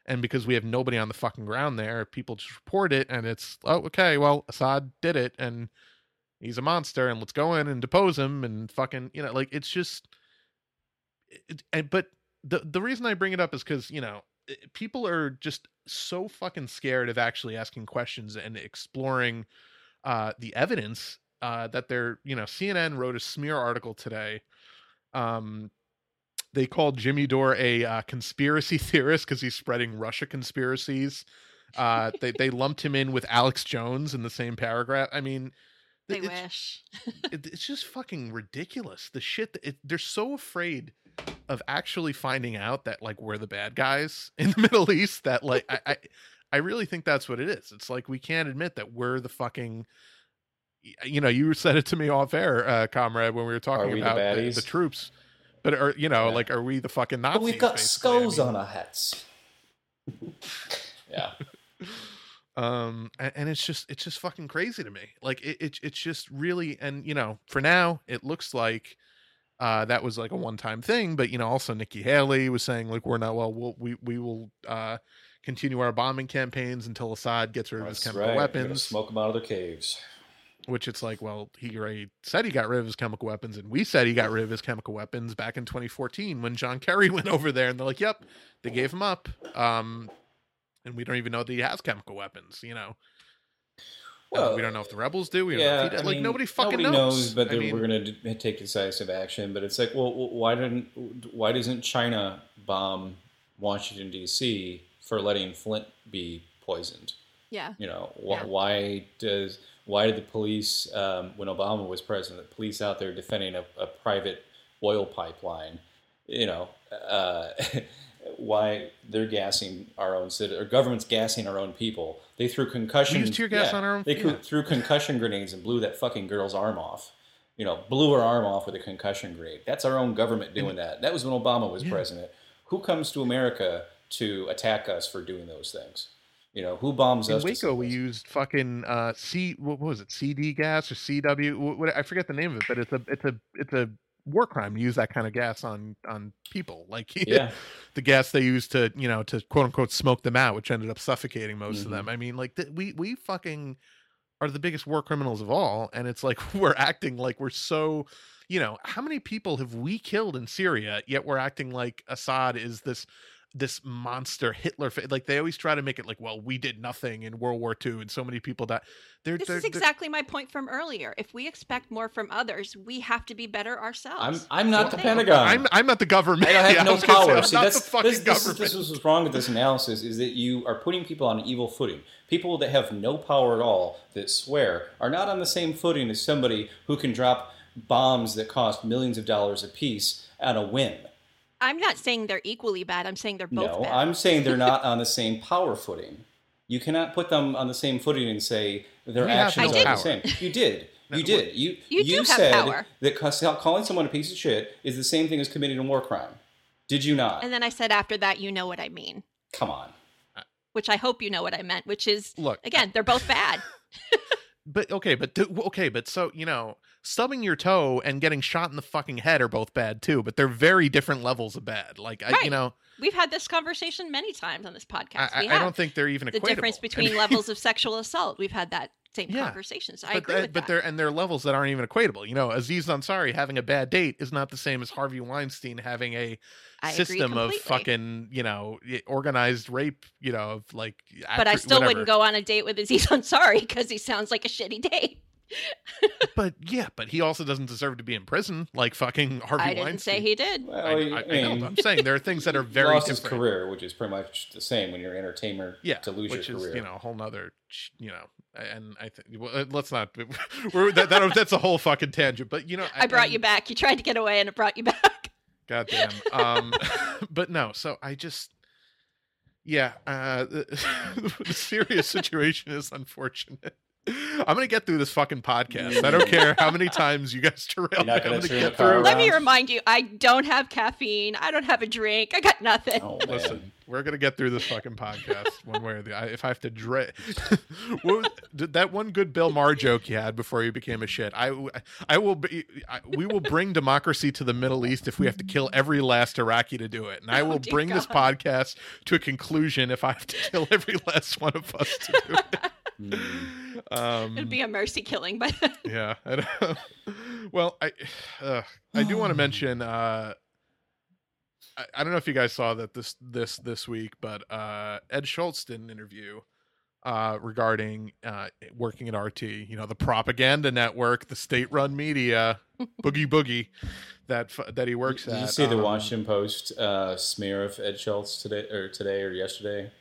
[SPEAKER 1] And because we have nobody on the fucking ground there, people just report it, and it's oh, okay, well, Assad did it, and he's a monster, and let's go in and depose him, and fucking, you know, like it's just, it, and but the the reason I bring it up is because you know people are just so fucking scared of actually asking questions and exploring uh, the evidence uh, that they're you know CNN wrote a smear article today. Um, they called Jimmy Dore a uh, conspiracy theorist because he's spreading Russia conspiracies. Uh, they they lumped him in with Alex Jones in the same paragraph. I mean,
[SPEAKER 3] They
[SPEAKER 1] it's,
[SPEAKER 3] wish.
[SPEAKER 1] it, it's just fucking ridiculous. The shit that it, they're so afraid of actually finding out that like we're the bad guys in the Middle East that like I, I I really think that's what it is. It's like we can't admit that we're the fucking you know, you said it to me off air, uh, comrade, when we were talking
[SPEAKER 2] we the
[SPEAKER 1] about the, the
[SPEAKER 2] baddies?
[SPEAKER 1] troops. But are you know,
[SPEAKER 2] Yeah.
[SPEAKER 1] like are we the fucking Nazis?
[SPEAKER 2] But we've got
[SPEAKER 1] basically? I
[SPEAKER 2] skulls
[SPEAKER 1] mean,
[SPEAKER 2] on our hats. yeah.
[SPEAKER 1] um and, and it's just it's just fucking crazy to me like it, it it's just really and you know for now it looks like uh that was like a one-time thing but you know also nikki haley was saying like we're not well we'll we, we will uh continue our bombing campaigns until assad gets rid of his chemical
[SPEAKER 2] right.
[SPEAKER 1] Weapons
[SPEAKER 2] smoke them out of their caves.
[SPEAKER 1] Which it's like well he already said he got rid of his chemical weapons and we said he got rid of his chemical weapons back in 2014 when john kerry went over there and they're like yep they gave him up um and we don't even know that he has chemical weapons you know Uh, we don't know if the rebels do. We don't know
[SPEAKER 2] yeah,
[SPEAKER 1] if he does. Like
[SPEAKER 2] mean,
[SPEAKER 1] nobody fucking
[SPEAKER 2] nobody
[SPEAKER 1] knows.
[SPEAKER 2] but
[SPEAKER 1] I mean,
[SPEAKER 2] we're going to take decisive action. But it's like, well, why didn't why doesn't China bomb Washington D.C. for letting Flint be poisoned?
[SPEAKER 3] Yeah.
[SPEAKER 2] You know, wh-
[SPEAKER 3] Yeah.
[SPEAKER 2] why does why did the police um, when Obama was president, the police out there defending a, a private oil pipeline? You know, uh, why they're gassing our own citizens, or government's gassing our own people? They threw concussion.
[SPEAKER 1] We used tear gas on our own-
[SPEAKER 2] They
[SPEAKER 1] yeah.
[SPEAKER 2] threw concussion grenades and blew that fucking girl's arm off. You know, blew her arm off with a concussion grenade. That's our own government doing that. That was when Obama was
[SPEAKER 1] Yeah.
[SPEAKER 2] president. Who comes to America to attack us for doing those things? You know, who bombs
[SPEAKER 1] in
[SPEAKER 2] us?
[SPEAKER 1] Waco, we
[SPEAKER 2] us?
[SPEAKER 1] used fucking uh, C. What was it? CD gas or CW? What, I forget the name of it, but it's a it's a it's a war crime to use that kind of gas on on people. Like
[SPEAKER 2] Yeah,
[SPEAKER 1] the gas they used to you know to quote unquote smoke them out, which ended up suffocating most of
[SPEAKER 2] Mhm.
[SPEAKER 1] them. I mean, like th- we we fucking are the biggest war criminals of all, and it's like we're acting like we're so. You know, how many people have we killed in Syria? Yet we're acting like Assad is this this monster Hitler. Like they always try to make it like, well, we did nothing in World War II, and so many people died. They're,
[SPEAKER 3] This
[SPEAKER 1] they're,
[SPEAKER 3] is
[SPEAKER 1] they're-
[SPEAKER 3] exactly my point from earlier. If we expect more from others, we have to be better
[SPEAKER 2] I'm
[SPEAKER 3] ourselves.
[SPEAKER 2] I'm not the
[SPEAKER 3] Well,
[SPEAKER 2] Pentagon.
[SPEAKER 1] I'm I'm not the government.
[SPEAKER 2] I don't have
[SPEAKER 1] Yeah,
[SPEAKER 2] no
[SPEAKER 1] was
[SPEAKER 2] power.
[SPEAKER 1] I'm
[SPEAKER 2] See,
[SPEAKER 1] not
[SPEAKER 2] that's
[SPEAKER 1] the fucking
[SPEAKER 2] this, this,
[SPEAKER 1] government.
[SPEAKER 2] this is what's wrong with this analysis is that you are putting people on an evil footing. People that have no power at all, that swear, are not on the same footing as somebody who can drop bombs that cost millions of dollars apiece on a whim.
[SPEAKER 3] I'm not saying they're equally bad. I'm saying they're both bad.
[SPEAKER 2] No,
[SPEAKER 3] bad.
[SPEAKER 2] I'm saying they're not on the same power footing. You cannot put them on the same footing and say their
[SPEAKER 1] We
[SPEAKER 2] actions are
[SPEAKER 1] power.
[SPEAKER 2] the same. You did. You did. You
[SPEAKER 3] You do have
[SPEAKER 2] said
[SPEAKER 3] power.
[SPEAKER 2] that calling someone a piece of shit is the same thing as committing a war crime. Did you not?
[SPEAKER 3] and then I said after that, you know what I mean,
[SPEAKER 2] Come on.
[SPEAKER 3] which I hope you know what I meant, which is
[SPEAKER 1] Look
[SPEAKER 3] again, they're both bad.
[SPEAKER 1] but okay, but okay, but so you know, stubbing your toe and getting shot in the fucking head are both bad too, but they're very different levels of bad. Like I, you know,
[SPEAKER 3] We've had this conversation many times on this podcast.
[SPEAKER 1] I, I don't think they're even
[SPEAKER 3] the
[SPEAKER 1] equatable.
[SPEAKER 3] difference between levels of sexual assault. We've had that same
[SPEAKER 1] Yeah,
[SPEAKER 3] conversation. So I
[SPEAKER 1] but
[SPEAKER 3] agree
[SPEAKER 1] that-
[SPEAKER 3] with
[SPEAKER 1] but
[SPEAKER 3] that.
[SPEAKER 1] they're and they're levels that aren't even equatable. You know, Aziz Ansari having a bad date is not the same as Harvey Weinstein having a
[SPEAKER 3] I
[SPEAKER 1] system of fucking you know organized rape. You know, of like.
[SPEAKER 3] But I still
[SPEAKER 1] whatever.
[SPEAKER 3] wouldn't go on a date with Aziz Ansari because he sounds like a shitty date.
[SPEAKER 1] But yeah, but he also doesn't deserve to be in prison like fucking Harvey
[SPEAKER 3] I didn't
[SPEAKER 1] Weinstein.
[SPEAKER 3] say he did.
[SPEAKER 2] Well,
[SPEAKER 1] I, I, I know,
[SPEAKER 2] mean,
[SPEAKER 1] but I'm saying there are things that are very
[SPEAKER 2] lost his career, which is pretty much the same when you're an entertainer
[SPEAKER 1] yeah,
[SPEAKER 2] to lose
[SPEAKER 1] which
[SPEAKER 2] your
[SPEAKER 1] is
[SPEAKER 2] career.
[SPEAKER 1] you know a whole nother you know, and I think well, uh, let's not. We're, that, that, that's a whole fucking tangent. But you know,
[SPEAKER 3] I brought
[SPEAKER 1] and-
[SPEAKER 3] you back. You tried to get away and it brought you back.
[SPEAKER 1] Goddamn. Um, but no. So I just, yeah. Uh, the, the serious situation is unfortunate. I'm gonna get through this fucking podcast. I don't care how many times you guys derail
[SPEAKER 2] You're
[SPEAKER 1] me.
[SPEAKER 2] not
[SPEAKER 1] I'm
[SPEAKER 2] gonna
[SPEAKER 1] gonna get
[SPEAKER 2] car
[SPEAKER 1] through.
[SPEAKER 3] Let me remind you, I don't have caffeine. I don't have a drink. I got nothing.
[SPEAKER 2] Oh.
[SPEAKER 1] Listen, we're gonna get through this fucking podcast one way or the. other. if I have to dread, was, did that one good Bill Maher joke you had before you became a shit. I, I will. Be, I, we will bring democracy to the Middle East if we have to kill every last Iraqi to do it, and I
[SPEAKER 3] Oh,
[SPEAKER 1] will
[SPEAKER 3] dear
[SPEAKER 1] bring this podcast to a conclusion if I have to kill every last one of us to do it.
[SPEAKER 2] Hmm.
[SPEAKER 1] Um,
[SPEAKER 3] It'd be a mercy killing but
[SPEAKER 1] yeah. I well, I uh, I do want to mention. Uh, I, I don't know if you guys saw that this this this week, but uh, Ed Schultz did an interview uh, regarding uh, working at RT. You know, the propaganda network, the state-run media, boogie boogie that that he works
[SPEAKER 2] Did
[SPEAKER 1] at.
[SPEAKER 2] Did you see the
[SPEAKER 1] Um,
[SPEAKER 2] Washington Post uh, smear of Ed Schultz today or today or yesterday?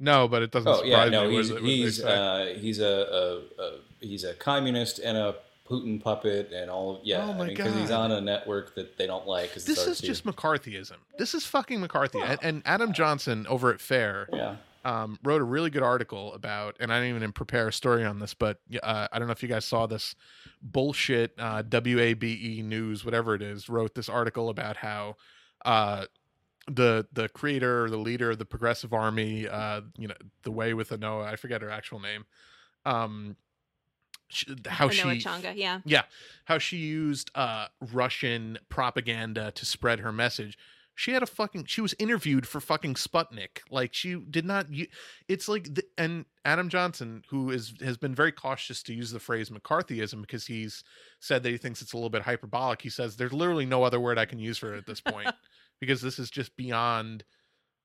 [SPEAKER 1] No, but it doesn't.
[SPEAKER 2] Oh yeah, no.
[SPEAKER 1] What
[SPEAKER 2] he's
[SPEAKER 1] what
[SPEAKER 2] he's uh, he's a, a, a he's a communist and a Putin puppet and all. Yeah,
[SPEAKER 1] Oh my
[SPEAKER 2] because he's on a network that they don't like.
[SPEAKER 1] this is just McCarthyism. This is fucking McCarthy. And, and Adam Johnson over at Fair
[SPEAKER 2] yeah.
[SPEAKER 1] um, wrote a really good article about, and I didn't even prepare a story on this, but uh, I don't know if you guys saw this bullshit uh, WABE E news, whatever it is, wrote this article about how uh, the the creator, or the leader of the Progressive Army, uh, you know, the way with a Noah, I forget her actual name, um, sh- how
[SPEAKER 3] Anoa
[SPEAKER 1] she
[SPEAKER 3] Changa, yeah.
[SPEAKER 1] yeah how she used uh russian propaganda to spread her message. She had a fucking she was interviewed for fucking sputnik. Like she did not it's like the, and adam johnson who is has been very cautious to use the phrase mccarthyism because he's said that he thinks it's a little bit hyperbolic. He says there's literally no other word i can use for it at this point because this is just beyond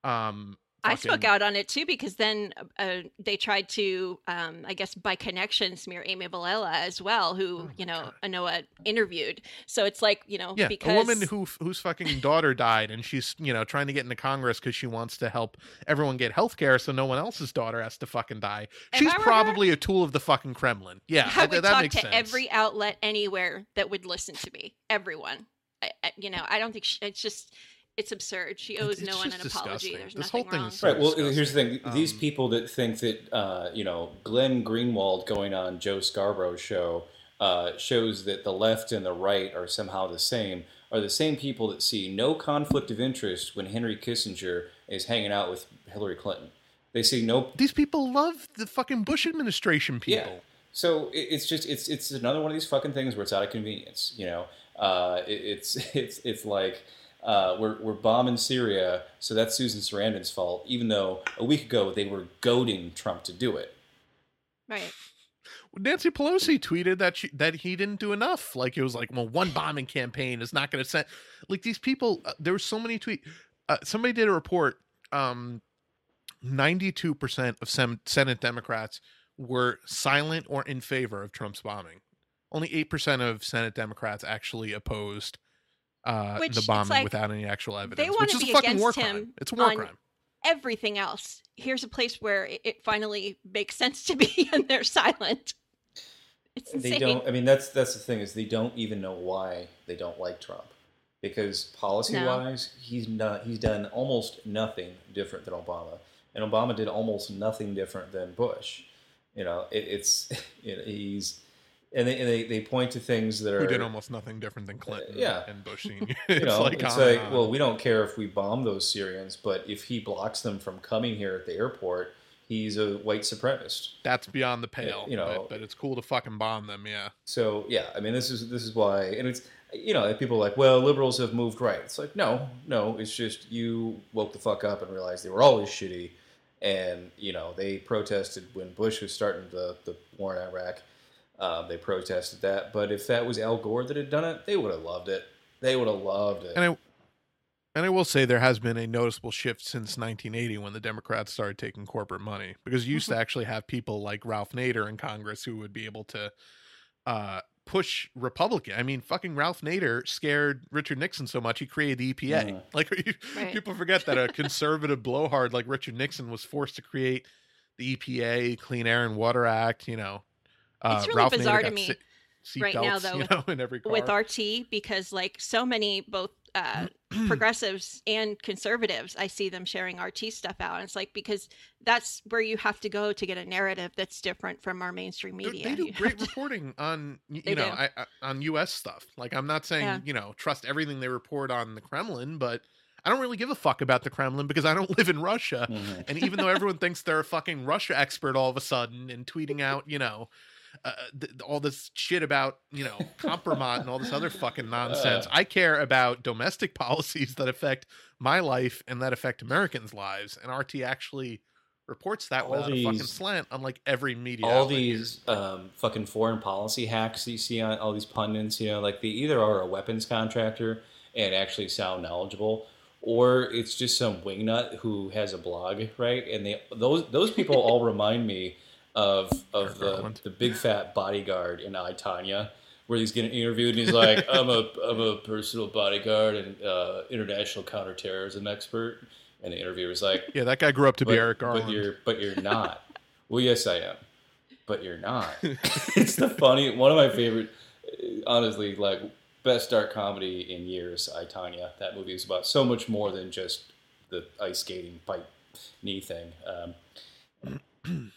[SPEAKER 1] um
[SPEAKER 3] I spoke out on it too because then uh, they tried to, um, I guess, by connection, smear Amy Vilela as well, who
[SPEAKER 1] Oh
[SPEAKER 3] you know
[SPEAKER 1] God.
[SPEAKER 3] Anoa interviewed. So it's like you know,
[SPEAKER 1] Yeah,
[SPEAKER 3] because
[SPEAKER 1] a woman who whose fucking daughter died, and she's you know trying to get into Congress because she wants to help everyone get health care, so no one else's daughter has to fucking die.
[SPEAKER 3] If
[SPEAKER 1] she's
[SPEAKER 3] were her-
[SPEAKER 1] probably a tool of the fucking Kremlin. Yeah,
[SPEAKER 3] I
[SPEAKER 1] that,
[SPEAKER 3] would
[SPEAKER 1] that
[SPEAKER 3] talk
[SPEAKER 1] makes
[SPEAKER 3] to
[SPEAKER 1] sense.
[SPEAKER 3] every outlet anywhere that would listen to me. Everyone, I, I, you know, I don't think she, it's just it's absurd. She owes
[SPEAKER 1] it's
[SPEAKER 3] no one an
[SPEAKER 1] just
[SPEAKER 3] apology. There's
[SPEAKER 1] This
[SPEAKER 3] nothing
[SPEAKER 1] whole thing
[SPEAKER 3] wrong.
[SPEAKER 1] is so-
[SPEAKER 2] Right. Well, here's the thing:
[SPEAKER 1] disgusting.
[SPEAKER 2] these
[SPEAKER 1] Um,
[SPEAKER 2] people that think that uh, you know Glenn Greenwald going on Joe Scarborough's show uh, shows that the left and the right are somehow the same are the same people that see no conflict of interest when Henry Kissinger is hanging out with Hillary Clinton. They see no
[SPEAKER 1] These people love the fucking Bush administration people.
[SPEAKER 2] Yeah.
[SPEAKER 1] people.
[SPEAKER 2] So it's just it's it's another one of these fucking things where it's out of convenience. You know, uh, it, it's it's it's like uh, we're we're bombing Syria, so that's Susan Sarandon's fault. Even though a week ago they were goading Trump to do it.
[SPEAKER 3] Right.
[SPEAKER 1] Nancy Pelosi tweeted that she, that he didn't do enough. Like it was like, well, one bombing campaign is not going to send. Like these people, uh, there were so many tweets. Uh, somebody did a report. Um, ninety-two percent of sem- Senate Democrats were silent or in favor of Trump's bombing. Only eight percent of Senate Democrats actually opposed uh,
[SPEAKER 3] Which
[SPEAKER 1] the
[SPEAKER 3] it's
[SPEAKER 1] bombing
[SPEAKER 3] like,
[SPEAKER 1] without any actual evidence, They
[SPEAKER 3] wanna
[SPEAKER 1] which is
[SPEAKER 3] be
[SPEAKER 1] a fucking war
[SPEAKER 3] against
[SPEAKER 1] crime.
[SPEAKER 3] him
[SPEAKER 1] It's a war
[SPEAKER 3] on
[SPEAKER 1] crime.
[SPEAKER 3] Everything else. Here's a place where it, it finally makes sense to be, and they're silent. It's insane.
[SPEAKER 2] They don't. I mean, that's that's the thing is they don't even know why they don't like Trump, because policy wise, he's not. He's done almost nothing different than Obama, and Obama did almost nothing different than Bush. You know, it, it's you know, he's and they, and they they point to things that are
[SPEAKER 1] Who did almost nothing different than Clinton
[SPEAKER 2] yeah.
[SPEAKER 1] and Bush Senior.
[SPEAKER 2] you
[SPEAKER 1] it's
[SPEAKER 2] know,
[SPEAKER 1] like,
[SPEAKER 2] it's like,
[SPEAKER 1] on.
[SPEAKER 2] well, we don't care if we bomb those Syrians, but if he blocks them from coming here at the airport, he's a white supremacist.
[SPEAKER 1] that's beyond the pale.
[SPEAKER 2] you know-
[SPEAKER 1] but, but it's cool to fucking bomb them. Yeah,
[SPEAKER 2] So yeah, I mean, this is this is why, and it's you know, people are like, well, liberals have moved right. It's like, no, no, it's just you woke the fuck up and realized they were always shitty, and you know, they protested when Bush was starting the the war in Iraq. Uh, they protested that, but if that was Al Gore that had done it, they would have loved it. They would have loved it.
[SPEAKER 1] and I and I will say there has been a noticeable shift since 1980 when the Democrats started taking corporate money because you used to actually have people like Ralph Nader in Congress who would be able to uh, push Republican. I mean, fucking Ralph Nader scared Richard Nixon so much he created the EPA. Like you,
[SPEAKER 3] Right.
[SPEAKER 1] people forget that a conservative blowhard like Richard Nixon was forced to create the EPA, Clean Air and Water Act. You know, uh,
[SPEAKER 3] It's really
[SPEAKER 1] Ralph
[SPEAKER 3] bizarre to me
[SPEAKER 1] se- seat
[SPEAKER 3] right now, though,
[SPEAKER 1] you
[SPEAKER 3] with-
[SPEAKER 1] know, in every car.
[SPEAKER 3] with RT because like so many both uh, progressives and conservatives, I see them sharing RT stuff out. And it's like because that's where you have to go to get a narrative that's different from our mainstream media.
[SPEAKER 1] They do
[SPEAKER 3] You have
[SPEAKER 1] great
[SPEAKER 3] to-
[SPEAKER 1] reporting on you know. I, I, on U.S. stuff. Like I'm not saying
[SPEAKER 3] Yeah.
[SPEAKER 1] you know trust everything they report on the Kremlin, but I don't really give a fuck about the Kremlin because I don't live in Russia.
[SPEAKER 2] Mhm.
[SPEAKER 1] And even though everyone thinks they're a fucking Russia expert all of a sudden and tweeting out, you know, uh, th- all this shit about, you know, compromat and all this other fucking nonsense. I care about domestic policies that affect my life and that affect Americans' lives. And RT actually reports that
[SPEAKER 2] All
[SPEAKER 1] without a fucking
[SPEAKER 2] these-
[SPEAKER 1] slant, unlike every media.
[SPEAKER 2] all
[SPEAKER 1] outlet
[SPEAKER 2] these um, fucking foreign policy hacks that you see on all these pundits, you know, like they either are a weapons contractor and actually sound knowledgeable, or it's just some wingnut who has a blog, right? And they those those people all remind me of of the, the big fat bodyguard in I Tonya, where he's getting interviewed and he's like, "I'm a I'm a personal bodyguard and uh, international counterterrorism expert," and the interviewer's like,
[SPEAKER 1] "Yeah, that guy grew up to be Eric Garland,
[SPEAKER 2] but you're but you're not." well, yes, I am, but you're not. it's the funny one of my favorite, honestly, like best dark comedy in years. I Tonya. That movie is about so much more than just the ice skating pipe knee thing. Um,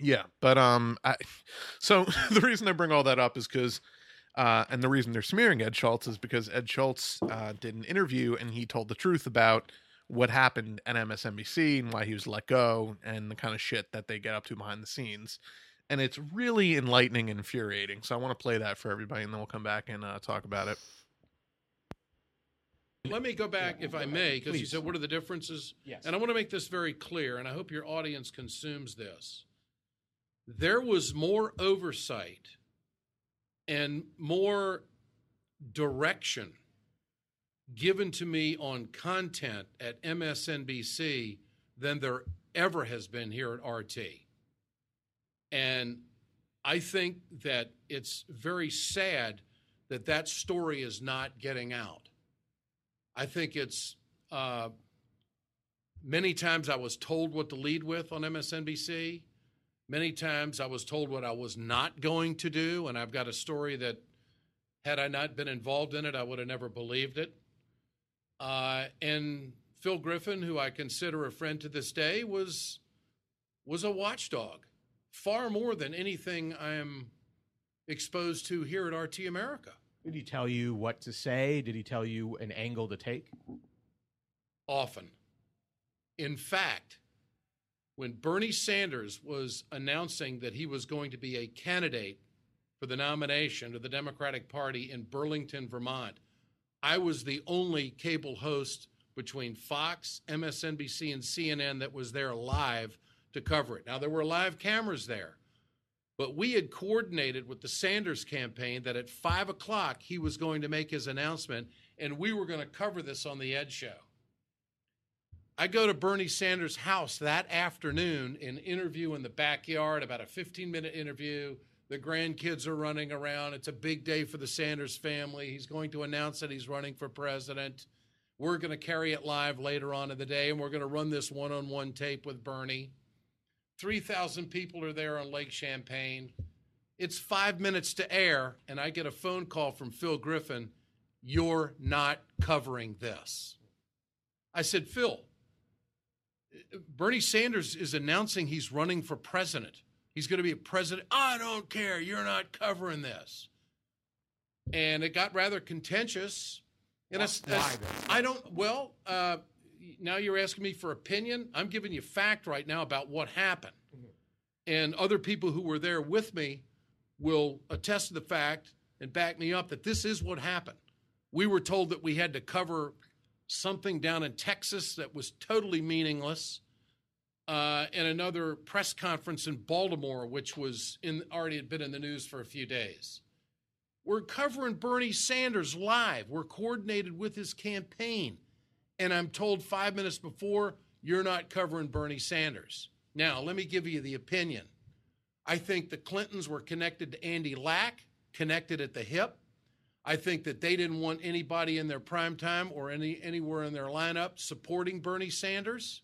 [SPEAKER 1] yeah, but um, I, so the reason I bring all that up is because. Uh, and the reason they're smearing Ed Schultz is because Ed Schultz uh, did an interview and he told the truth about what happened at MSNBC and why he was let go and the kind of shit that they get up to behind the scenes and it's really enlightening and infuriating. So I want to play that for everybody, and then we'll come back and uh, talk about it.
[SPEAKER 4] Let me go back, if I may, because you said, what are the differences?
[SPEAKER 5] Yes.
[SPEAKER 4] And I want to make this very clear, and I hope your audience consumes this. There was more oversight and more direction given to me on content at MSNBC than there ever has been here at RT. And I think that it's very sad that that story is not getting out. I think it's uh, many times I was told what to lead with on MSNBC. Many times I was told what I was not going to do. And I've got a story that, had I not been involved in it, I would have never believed it. Uh, and Phil Griffin, who I consider a friend to this day, was was a watchdog far more than anything I am exposed to here at RT America.
[SPEAKER 5] Did he tell you what to say? Did he tell you an angle to take?
[SPEAKER 4] Often. In fact, when Bernie Sanders was announcing that he was going to be a candidate for the nomination of the Democratic Party in Burlington, Vermont, I was the only cable host between Fox, MSNBC, and CNN that was there live to cover it. Now, there were live cameras there, but we had coordinated with the Sanders campaign that at five o'clock he was going to make his announcement, and we were going to cover this on the Ed Show. I go to Bernie Sanders' house that afternoon and interview in the backyard, about a 15 minute interview. The grandkids are running around. It's a big day for the Sanders family. He's going to announce that he's running for president. We're going to carry it live later on in the day, and we're going to run this one on one tape with Bernie. 3,000 people are there on Lake Champlain. It's five minutes to air, and I get a phone call from Phil Griffin. You're not covering this. I said, Phil, Bernie Sanders is announcing he's running for president. He's going to be a president. I don't care. You're not covering this. And it got rather contentious. And I, don't, well, uh, now you're asking me for opinion. I'm giving you fact right now about what happened. Mm-hmm. And other people who were there with me will attest to the fact and back me up that this is what happened. We were told that we had to cover something down in Texas that was totally meaningless, uh, and another press conference in Baltimore, which was in, already had been in the news for a few days. We're covering Bernie Sanders live. We're coordinated with his campaign and I'm told five minutes before, you're not covering Bernie Sanders. Now, let me give you the opinion. I think the Clintons were connected to Andy Lack, connected at the hip. I think that they didn't want anybody in their prime time or any anywhere in their lineup supporting Bernie Sanders.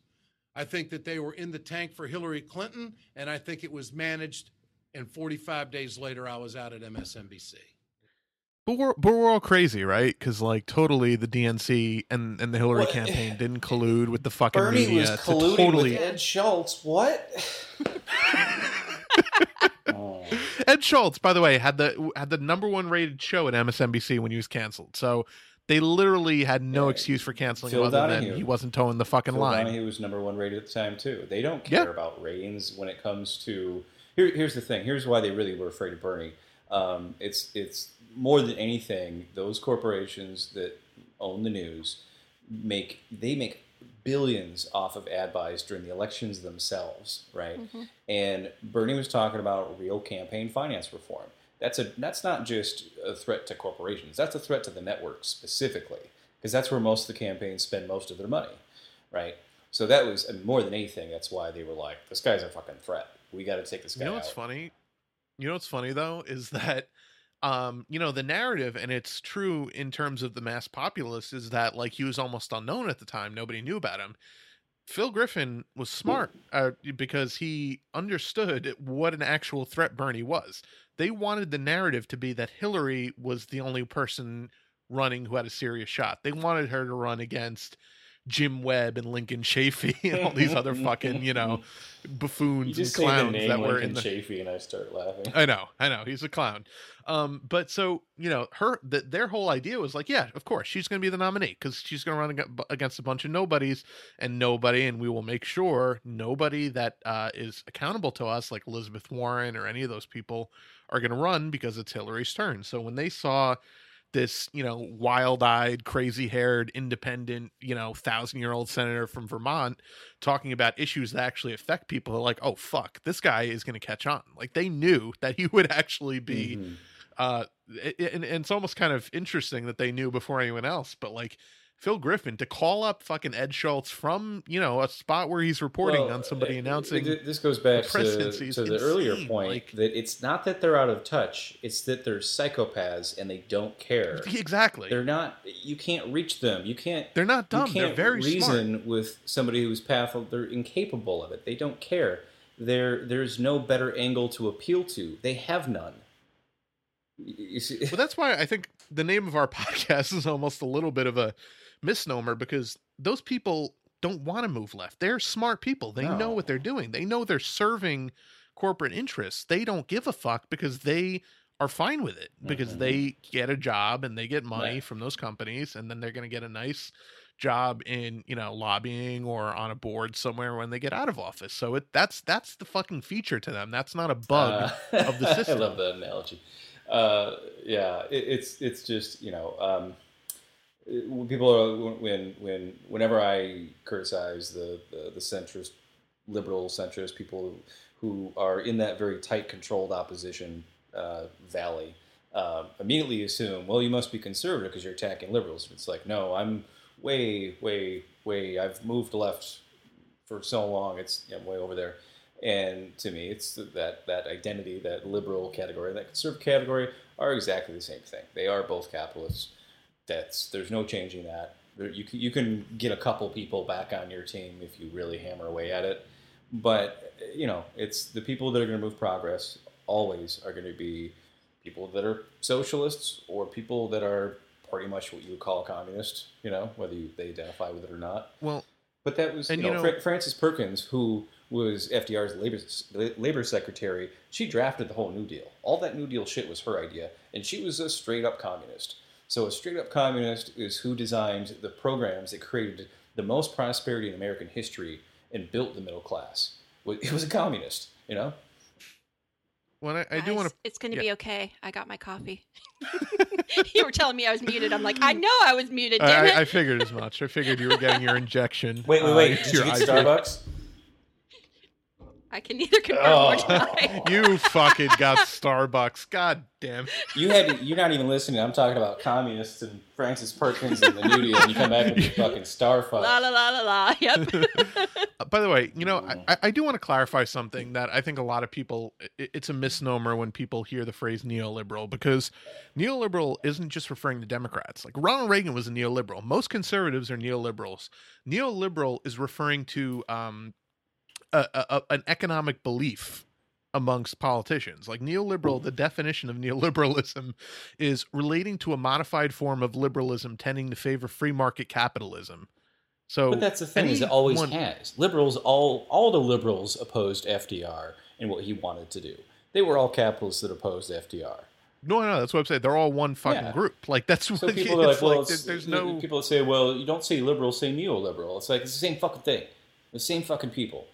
[SPEAKER 4] I think that they were in the tank for Hillary Clinton, and I think it was managed. And 45 days later, I was out at MSNBC.
[SPEAKER 1] But we're but we're all crazy, right? Because like totally the DNC and, and the Hillary what? campaign eh, didn't collude with the fucking
[SPEAKER 2] Bernie
[SPEAKER 1] media.
[SPEAKER 2] was colluding totally... with Ed Schultz. What?
[SPEAKER 1] Ed Schultz, by the way, had the had the number one rated show at MSNBC when he was canceled. So they literally had no excuse for canceling Phil him other Donahue. than he wasn't towing the fucking
[SPEAKER 2] Phil
[SPEAKER 1] line.
[SPEAKER 2] Donahue was number one rated at the time too. They don't care yeah. about ratings when it comes to. Here, here's the thing. Here's why they really were afraid of Bernie. Um, it's it's more than anything, those corporations that own the news make they make billions off of ad buys during the elections themselves, right? Mm-hmm. And Bernie was talking about real campaign finance reform. That's a that's not just a threat to corporations. That's a threat to the network specifically. because that's where most of the campaigns spend most of their money, right? So that was and more than anything, that's why they were like, "This guy's a fucking threat. We got to take this guy
[SPEAKER 1] You know what's
[SPEAKER 2] out."
[SPEAKER 1] funny? You know what's funny though is that um you know the narrative and it's true in terms of the mass populace is that like he was almost unknown at the time nobody knew about him. Phil griffin was smart uh, because he understood what an actual threat bernie was. They wanted the narrative to be that hillary was the only person running who had a serious shot. They wanted her to run against jim webb and lincoln chafee and all these other fucking you know buffoons
[SPEAKER 2] You
[SPEAKER 1] and clowns that were
[SPEAKER 2] Lincoln
[SPEAKER 1] in the
[SPEAKER 2] Chafee, and I start laughing.
[SPEAKER 1] I know, I know, he's a clown. Um, but so you know, her that their whole idea was like, yeah, of course, she's going to be the nominee because she's going to run against a bunch of nobodies and nobody, and we will make sure nobody that uh, is accountable to us, like Elizabeth Warren or any of those people, are going to run because it's Hillary's turn. So when they saw this, you know, wild-eyed, crazy-haired, independent, you know, thousand-year-old senator from Vermont talking about issues that actually affect people, they're like, oh fuck, this guy is going to catch on. Like they knew that he would actually be
[SPEAKER 2] Mhm.
[SPEAKER 1] uh and, and it's almost kind of interesting that they knew before anyone else but like phil griffin to call up fucking ed schultz from you know a spot where he's reporting
[SPEAKER 2] Well,
[SPEAKER 1] on somebody
[SPEAKER 2] uh,
[SPEAKER 1] announcing
[SPEAKER 2] This goes back to, to the earlier point
[SPEAKER 1] like-
[SPEAKER 2] that it's not that they're out of touch; it's that they're psychopaths and they don't care.
[SPEAKER 1] exactly
[SPEAKER 2] They're not. You can't reach them. You can't.
[SPEAKER 1] they're not dumb
[SPEAKER 2] you
[SPEAKER 1] they're
[SPEAKER 2] can't
[SPEAKER 1] very
[SPEAKER 2] reason
[SPEAKER 1] smart
[SPEAKER 2] with somebody who's pathful. They're incapable of it. They don't care. There, there's no better angle to appeal to. They have none. You- you see-
[SPEAKER 1] well that's why i think the name of our podcast is almost a little bit of a misnomer because those people don't want to move left they're smart people they know what they're doing they know they're serving corporate interests they don't give a fuck because they are fine with it because
[SPEAKER 2] Mhm.
[SPEAKER 1] they get a job and they get money
[SPEAKER 2] Right.
[SPEAKER 1] from those companies and then they're going to get a nice job in you know lobbying or on a board somewhere when they get out of office so it that's that's the fucking feature to them that's not a bug
[SPEAKER 2] Uh,
[SPEAKER 1] of the system.
[SPEAKER 2] I love that analogy. Uh, yeah, it, it's it's just you know um, people are when when whenever I criticize the the, the centrist liberal centrist people who are in that very tight controlled opposition uh, valley uh, immediately assume well you must be conservative because you're attacking liberals. It's like no, I'm way way way I've moved left for so long. It's I'm way over there. And to me, it's that that identity, that liberal category, that conservative category are exactly the same thing. They are both capitalists. That's there's no changing that. There, you can, you can get a couple people back on your team if you really hammer away at it. But you know, it's the people that are going to move progress always are going to be people that are socialists or people that are pretty much what you would call a communist. You know, whether you, they identify with it or not.
[SPEAKER 1] well
[SPEAKER 2] But that was,
[SPEAKER 1] And
[SPEAKER 2] you
[SPEAKER 1] you
[SPEAKER 2] know,
[SPEAKER 1] know-
[SPEAKER 2] Fra- Frances Perkins, who was FDR's labor labor secretary. She drafted the whole New Deal. All that New Deal shit was her idea, and she was a straight up communist. So a straight up communist is who designed the programs that created the most prosperity in American history and built the middle class. It was a communist, you know.
[SPEAKER 1] Well, I, I do want to.
[SPEAKER 3] It's going to
[SPEAKER 1] yeah.
[SPEAKER 3] be okay. I got my coffee. you were telling me I was muted. I'm like, I know I was muted. Damn
[SPEAKER 1] I,
[SPEAKER 3] it.
[SPEAKER 1] I, I figured as much. I figured you were getting your injection.
[SPEAKER 2] Wait, wait,
[SPEAKER 1] uh,
[SPEAKER 2] wait! Did you
[SPEAKER 1] your
[SPEAKER 2] get
[SPEAKER 1] IV.
[SPEAKER 2] Starbucks?
[SPEAKER 3] I can neither confirm
[SPEAKER 2] Oh.
[SPEAKER 3] or deny.
[SPEAKER 1] You fucking got Starbucks. God damn.
[SPEAKER 2] You had to, you're not even listening. I'm talking about communists and Frances Perkins and the New Deal, and you come back with your fucking Starfuck.
[SPEAKER 3] La la la la la. Yep.
[SPEAKER 1] By the way, you know, I, I- I do want to clarify something that I think a lot of people, i- it's a misnomer when people hear the phrase neoliberal because neoliberal isn't just referring to Democrats. Like Ronald Reagan was a neoliberal. Most conservatives are neoliberals. Neoliberal is referring to um, a, a, an economic belief amongst politicians. Like neoliberal, the definition of neoliberalism is relating to a modified form of liberalism tending to favor free market capitalism. So
[SPEAKER 2] But that's the thing is it always
[SPEAKER 1] anyone-
[SPEAKER 2] has. Liberals all all the liberals opposed FDR and what he wanted to do. They were all capitalists that opposed FDR.
[SPEAKER 1] No, no, that's what I'm saying. They're all one fucking
[SPEAKER 2] Yeah.
[SPEAKER 1] group. Like that's what
[SPEAKER 2] So
[SPEAKER 1] it-
[SPEAKER 2] people are like, well,
[SPEAKER 1] like,
[SPEAKER 2] it's,
[SPEAKER 1] there's no.
[SPEAKER 2] people say, well, you don't say liberal, say neoliberal. It's like it's the same fucking thing. The same fucking people.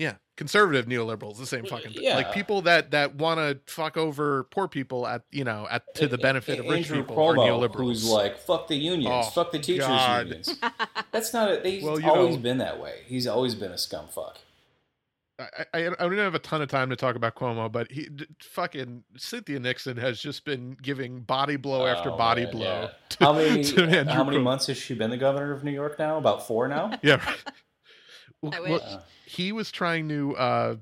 [SPEAKER 1] Yeah, conservative neoliberals, the same fucking thing.
[SPEAKER 2] Yeah.
[SPEAKER 1] Like people that that want to fuck over poor people at you know at to the benefit of rich
[SPEAKER 2] Andrew
[SPEAKER 1] people are
[SPEAKER 2] Cuomo,
[SPEAKER 1] neoliberals.
[SPEAKER 2] who's like, fuck the unions,
[SPEAKER 1] Oh,
[SPEAKER 2] fuck the teachers
[SPEAKER 1] God.
[SPEAKER 2] unions. That's not. A, he's
[SPEAKER 1] Well,
[SPEAKER 2] always
[SPEAKER 1] know-
[SPEAKER 2] been that way. He's always been a scum fuck.
[SPEAKER 1] I, I, I don't have a ton of time to talk about Cuomo, but he fucking Cynthia Nixon has just been giving body blow after
[SPEAKER 2] Oh,
[SPEAKER 1] body
[SPEAKER 2] man,
[SPEAKER 1] blow.
[SPEAKER 2] yeah.
[SPEAKER 1] to-
[SPEAKER 2] How many how many
[SPEAKER 1] Cuomo.
[SPEAKER 2] months has she been the governor of New York now? About four now.
[SPEAKER 1] Yeah. Right. Well,
[SPEAKER 3] I wish.
[SPEAKER 2] Uh,
[SPEAKER 1] he was trying to uh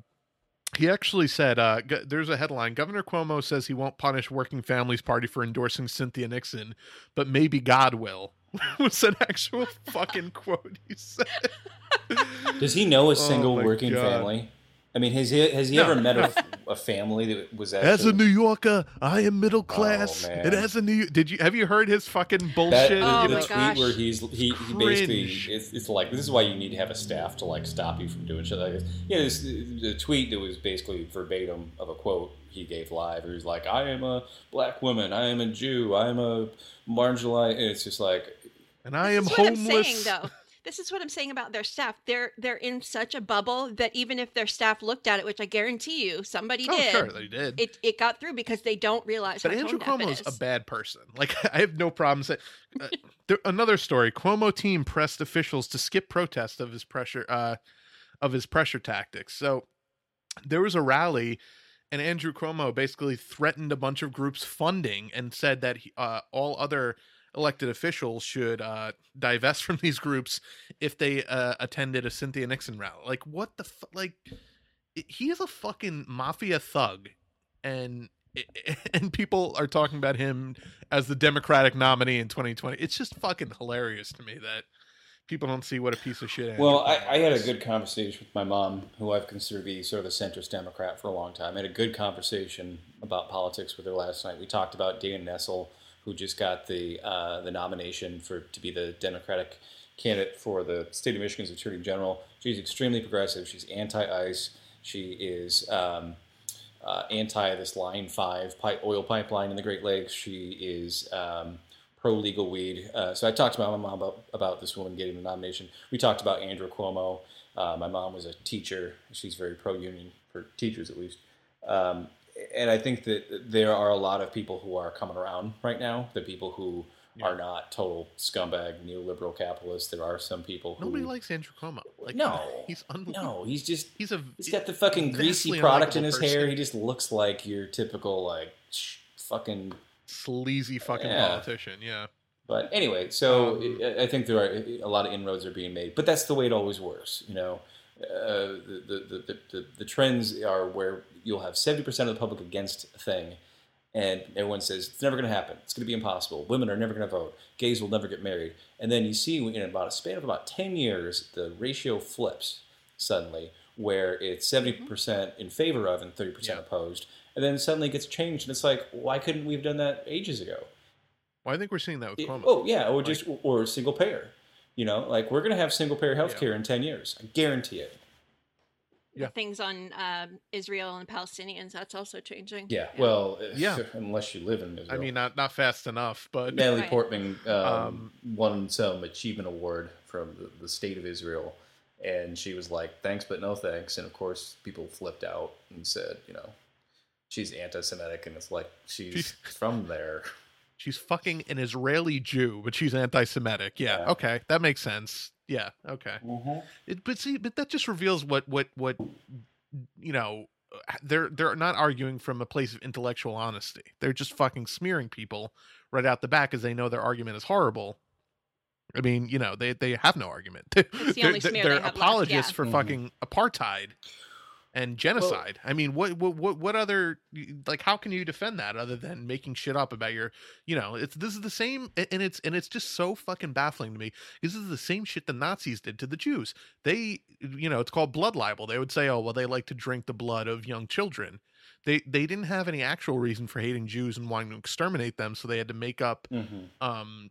[SPEAKER 1] he actually said uh g- there's a headline governor cuomo says he won't punish working families party for endorsing cynthia nixon but maybe god will was an actual fucking quote he said
[SPEAKER 2] Does he know a
[SPEAKER 1] Oh
[SPEAKER 2] single
[SPEAKER 1] my
[SPEAKER 2] working
[SPEAKER 1] God.
[SPEAKER 2] family? I mean, has he has he
[SPEAKER 1] No,
[SPEAKER 2] ever met a, a family that was
[SPEAKER 1] as a new yorker i am middle oh, class
[SPEAKER 2] Oh,
[SPEAKER 1] and as a new did you have you heard his fucking
[SPEAKER 2] that,
[SPEAKER 1] bullshit
[SPEAKER 2] the,
[SPEAKER 3] Oh
[SPEAKER 2] the
[SPEAKER 3] my
[SPEAKER 2] tweet
[SPEAKER 3] gosh.
[SPEAKER 2] where he's he, he basically it's, it's like this is why you need to have a staff to like stop you from doing shit like this. Yeah, this the tweet that was basically verbatim of a quote he gave live. Where he was like, "I am a black woman. I am a Jew. I am a marginalized." And it's just like
[SPEAKER 1] and i am
[SPEAKER 3] I'm
[SPEAKER 1] homeless
[SPEAKER 3] saying, though. This is what I'm saying about their staff. They're they're in such a bubble that even if their staff looked at it, which I guarantee you somebody
[SPEAKER 1] oh
[SPEAKER 3] did,
[SPEAKER 1] sure they did
[SPEAKER 3] it it got through because they don't realize
[SPEAKER 1] But Andrew Cuomo
[SPEAKER 3] is
[SPEAKER 1] a bad person. Like I have no problems. That, Uh, there, another story: Cuomo team pressed officials to skip protest of his pressure uh, of his pressure tactics. So there was a rally, and Andrew Cuomo basically threatened a bunch of groups funding and said that he, uh, all other elected officials should uh, divest from these groups if they uh, attended a Cynthia Nixon rally. Like what the fu- like? He is a fucking mafia thug, and and people are talking about him as the Democratic nominee in 2020. It's just fucking hilarious to me that people don't see what a piece of shit. Andrew
[SPEAKER 2] Well, I, I had a good conversation with my mom, who I've considered to be sort of a centrist Democrat for a long time. I had a good conversation about politics with her last night. We talked about Dana Nessel, who just got the uh, the nomination for to be the Democratic candidate for the state of Michigan's Attorney General. She's extremely progressive. She's anti-ICE. She is um, uh, anti this Line Five oil pipeline in the Great Lakes. She is um, pro legal weed. Uh, so I talked to my mom about about this woman getting the nomination. We talked about Andrew Cuomo. Uh, my mom was a teacher. She's very pro union for teachers, at least. Um, and I think that there are a lot of people who are coming around right now. The people who are not total scumbag neoliberal capitalists. There are some people who
[SPEAKER 1] Nobody likes Andrew Cuomo. Like,
[SPEAKER 2] no,
[SPEAKER 1] he's unbelievable.
[SPEAKER 2] no. He's just
[SPEAKER 1] He's a
[SPEAKER 2] He's got the fucking greasy product in his hair. He just looks like your typical like sh- fucking.
[SPEAKER 1] sleazy fucking
[SPEAKER 2] Yeah.
[SPEAKER 1] politician. Yeah.
[SPEAKER 2] But anyway, so
[SPEAKER 1] Um,
[SPEAKER 2] I I think there are a lot of inroads are being made, but that's the way it always works. You know, uh, the, the, the, the the trends are where you'll have seventy percent of the public against a thing, and everyone says it's never going to happen. It's going to be impossible. Women are never going to vote. Gays will never get married. And then you see in about a span of about ten years, the ratio flips suddenly, where it's mm-hmm. seventy percent in favor of and thirty percent
[SPEAKER 1] Yeah.
[SPEAKER 2] opposed, and then suddenly it gets changed, and it's like, why couldn't we have done that ages ago?
[SPEAKER 1] Well, I think we're seeing that with
[SPEAKER 2] oh yeah, or just or single payer. You know, like we're gonna have single payer healthcare in ten years. I guarantee it.
[SPEAKER 3] The
[SPEAKER 1] Yeah.
[SPEAKER 3] things on um, Israel and Palestinians, that's also changing.
[SPEAKER 2] Yeah. Well,
[SPEAKER 1] Yeah.
[SPEAKER 2] unless you live in Israel.
[SPEAKER 1] I mean, not not fast enough, but
[SPEAKER 2] Natalie
[SPEAKER 3] Right.
[SPEAKER 2] Portman um,
[SPEAKER 1] Um,
[SPEAKER 2] won some achievement award from the, the state of Israel, and she was like, "Thanks, but no thanks." And of course, people flipped out and said, "You know, she's anti-Semitic," and it's like she's
[SPEAKER 1] She's-
[SPEAKER 2] from there.
[SPEAKER 1] she's fucking an Israeli Jew, but she's anti-Semitic. Yeah,
[SPEAKER 2] Yeah.
[SPEAKER 1] okay, that makes sense. Yeah, okay. It, but see, but that just reveals what what what you know. They're they're not arguing from a place of intellectual honesty. They're just fucking smearing people right out the back because they know their argument is horrible. I mean, you know, they they have no argument.
[SPEAKER 3] the
[SPEAKER 1] they're
[SPEAKER 3] only smear they
[SPEAKER 1] they're
[SPEAKER 3] have left,
[SPEAKER 1] apologists
[SPEAKER 3] yeah.
[SPEAKER 1] for
[SPEAKER 2] Mhm.
[SPEAKER 1] fucking apartheid and genocide. I mean, what, what what what other like how can you defend that other than making shit up about your, you know, it's this is the same and it's and it's just so fucking baffling to me. This is the same shit the Nazis did to the Jews. They, you know, it's called blood libel. They would say, "Oh, well they like to drink the blood of young children." They they didn't have any actual reason for hating Jews and wanting to exterminate them, so they had to make up
[SPEAKER 2] Mm-hmm.
[SPEAKER 1] um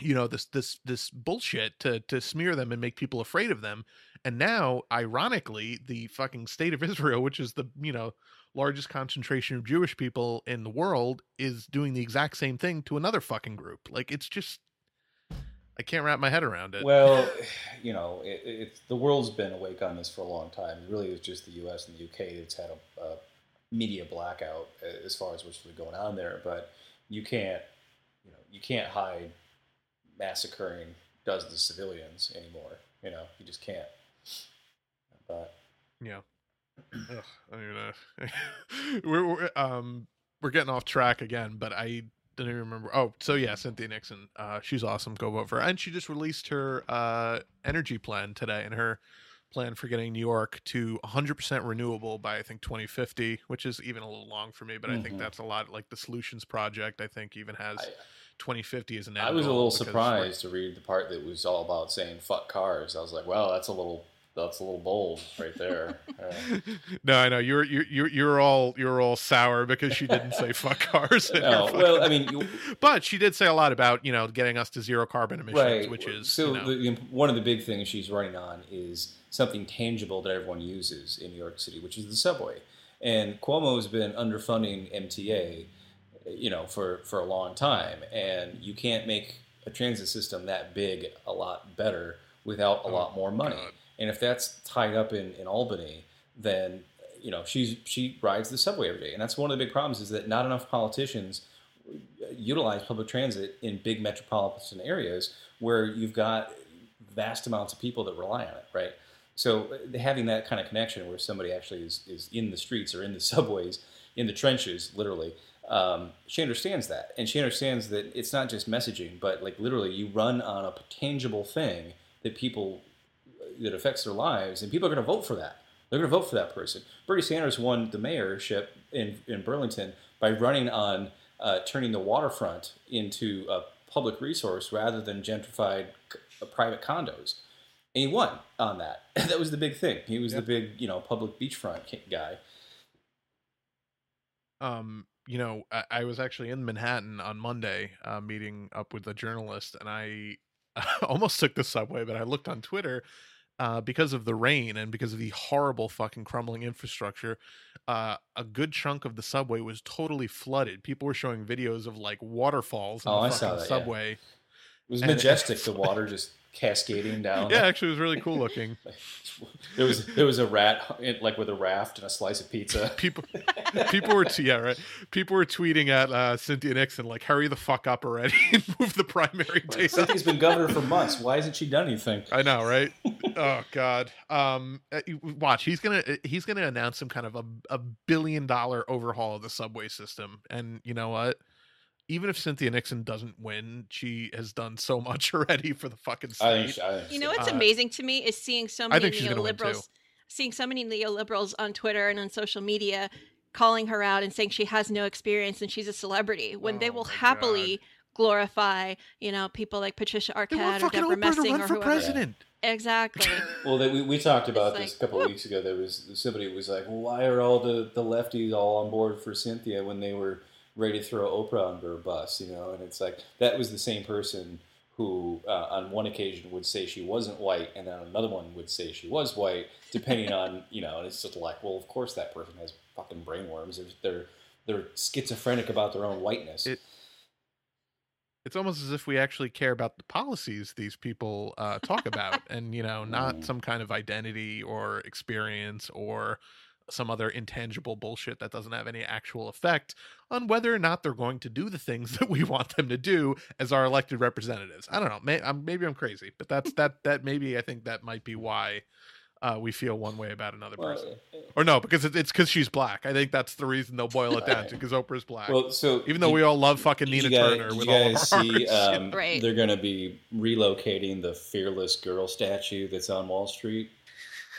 [SPEAKER 1] you know this this this bullshit to to smear them and make people afraid of them and now ironically the fucking state of israel which is the you know largest concentration of jewish people in the world is doing the exact same thing to another fucking group like it's just i can't wrap my head around it
[SPEAKER 2] Well, you know, it, it's the world's been awake on this for a long time. It really it's just the U.S. and the U.K. that's had a, a media blackout uh, as far as what's really going on there. But you can't, you know, you can't hide massacring dozens of civilians anymore. You know, you just can't. But
[SPEAKER 1] yeah Ugh, I'm gonna. we're, we're um we're getting off track again, but I didn't even remember. Oh, so yeah, Cynthia Nixon. Uh, she's awesome. Go vote for her. And she just released her uh energy plan today, and her plan for getting New York to 100% renewable by I think 2050, which is even a little long for me, but I think
[SPEAKER 2] Mhm.
[SPEAKER 1] that's a lot. Like the Solutions Project, I think even has
[SPEAKER 2] I,
[SPEAKER 1] 2050 as an.
[SPEAKER 2] I was a little surprised to read the part that was all about saying "fuck cars." I was like, "Well, that's a little that's a little bold right there." Uh,
[SPEAKER 1] no, I know you're you're you're you're all you're all sour because she didn't say fuck cars.
[SPEAKER 2] no, well, I mean, you,
[SPEAKER 1] but she did say a lot about you know getting us to zero carbon emissions,
[SPEAKER 2] right.
[SPEAKER 1] which is
[SPEAKER 2] so
[SPEAKER 1] you know,
[SPEAKER 2] the, one of the big things she's running on is something tangible that everyone uses in New York City, which is the subway. And Cuomo has been underfunding MTA, you know, for for a long time, and you can't make a transit system that big a lot better without a
[SPEAKER 1] Oh,
[SPEAKER 2] lot more money.
[SPEAKER 1] God.
[SPEAKER 2] And if that's tied up in, in Albany, then you know she's she rides the subway every day, and that's one of the big problems is that not enough politicians utilize public transit in big metropolitan areas where you've got vast amounts of people that rely on it, right? So uh, having that kind of connection where somebody actually is, is in the streets or in the subways, in the trenches, literally, um, she understands that, and she understands that it's not just messaging, but like literally, you run on a tangible thing that people that affects their lives, and people are going to vote for that. They're going to vote for that person. Bernie Sanders won the mayorship in in Burlington by running on uh, turning the waterfront into a public resource rather than gentrified c- private condos. And he won on that. that was the big thing. He was
[SPEAKER 1] Yeah.
[SPEAKER 2] the big, you know, public beachfront guy.
[SPEAKER 1] um you know I, I was actually in manhattan on monday uh, meeting up with a journalist and i almost took the subway but i looked on twitter uh, because of the rain and because of the horrible fucking crumbling infrastructure uh, a good chunk of the subway was totally flooded people were showing videos of like waterfalls in
[SPEAKER 2] Oh,
[SPEAKER 1] the
[SPEAKER 2] I
[SPEAKER 1] fucking
[SPEAKER 2] saw that, yeah.
[SPEAKER 1] subway
[SPEAKER 2] It was
[SPEAKER 1] And-
[SPEAKER 2] majestic. the water just cascading down.
[SPEAKER 1] yeah actually it was really cool looking
[SPEAKER 2] it was it was a rat in- like with a raft and a slice of pizza.
[SPEAKER 1] people people were t- yeah right people were tweeting at uh, cynthia nixon like hurry the fuck up already and move the primary date
[SPEAKER 2] Like, Cynthia's been governor for months. Why hasn't she done anything?
[SPEAKER 1] I know, right? oh God. Um, uh, watch. He's gonna uh, he's gonna announce some kind of a a billion dollar overhaul of the subway system, and you know what? Even if Cynthia Nixon doesn't win, she has done so much already for the fucking
[SPEAKER 2] I
[SPEAKER 1] state.
[SPEAKER 2] think, I think
[SPEAKER 3] You know what's
[SPEAKER 1] Uh,
[SPEAKER 3] amazing to me is seeing so
[SPEAKER 1] I
[SPEAKER 3] many
[SPEAKER 1] think she's win, too.
[SPEAKER 3] neoliberals, seeing so many neoliberals on Twitter and on social media calling her out and saying she has no experience and she's a celebrity when they
[SPEAKER 1] Oh
[SPEAKER 3] will
[SPEAKER 1] my
[SPEAKER 3] happily glorify, you know, people like Patricia
[SPEAKER 1] They
[SPEAKER 3] Arquette or
[SPEAKER 1] fucking
[SPEAKER 3] Deborah
[SPEAKER 1] Oprah to
[SPEAKER 3] Messing
[SPEAKER 1] run
[SPEAKER 3] or
[SPEAKER 1] for
[SPEAKER 3] whoever.
[SPEAKER 1] president.
[SPEAKER 3] Exactly.
[SPEAKER 2] Well, they, we, we talked about
[SPEAKER 3] It's
[SPEAKER 2] this
[SPEAKER 3] like,
[SPEAKER 2] a couple of weeks ago. There was somebody was like, "Well, why are all the, the lefties all on board for Cynthia when they were ready to throw Oprah under a bus?" You know, and it's like that was the same person who, uh, on one occasion, would say she wasn't white, and then another one would say she was white, depending on you know. And it's just like, well, of course that person has fucking brainworms. They're they're, they're schizophrenic about their own whiteness.
[SPEAKER 1] It- It's almost as if we actually care about the policies these people uh, talk about, and you know, not
[SPEAKER 2] Mm.
[SPEAKER 1] some kind of identity or experience or some other intangible bullshit that doesn't have any actual effect on whether or not they're going to do the things that we want them to do as our elected representatives. I don't know. May, I'm, maybe I'm crazy, but that's that. That maybe I think that might be why uh, we feel one way about another
[SPEAKER 2] Well,
[SPEAKER 1] person. Or no, because it's because she's black. I think that's the reason they'll boil it down to because Oprah's black.
[SPEAKER 2] well, so
[SPEAKER 1] Even though
[SPEAKER 2] you-
[SPEAKER 1] we all love fucking Nina
[SPEAKER 2] you guys,
[SPEAKER 1] Turner with
[SPEAKER 2] you
[SPEAKER 1] all of
[SPEAKER 2] guys
[SPEAKER 1] our
[SPEAKER 2] see?
[SPEAKER 1] hearts.
[SPEAKER 2] Um,
[SPEAKER 3] Right.
[SPEAKER 2] They're going to be relocating the Fearless Girl statue that's on Wall Street,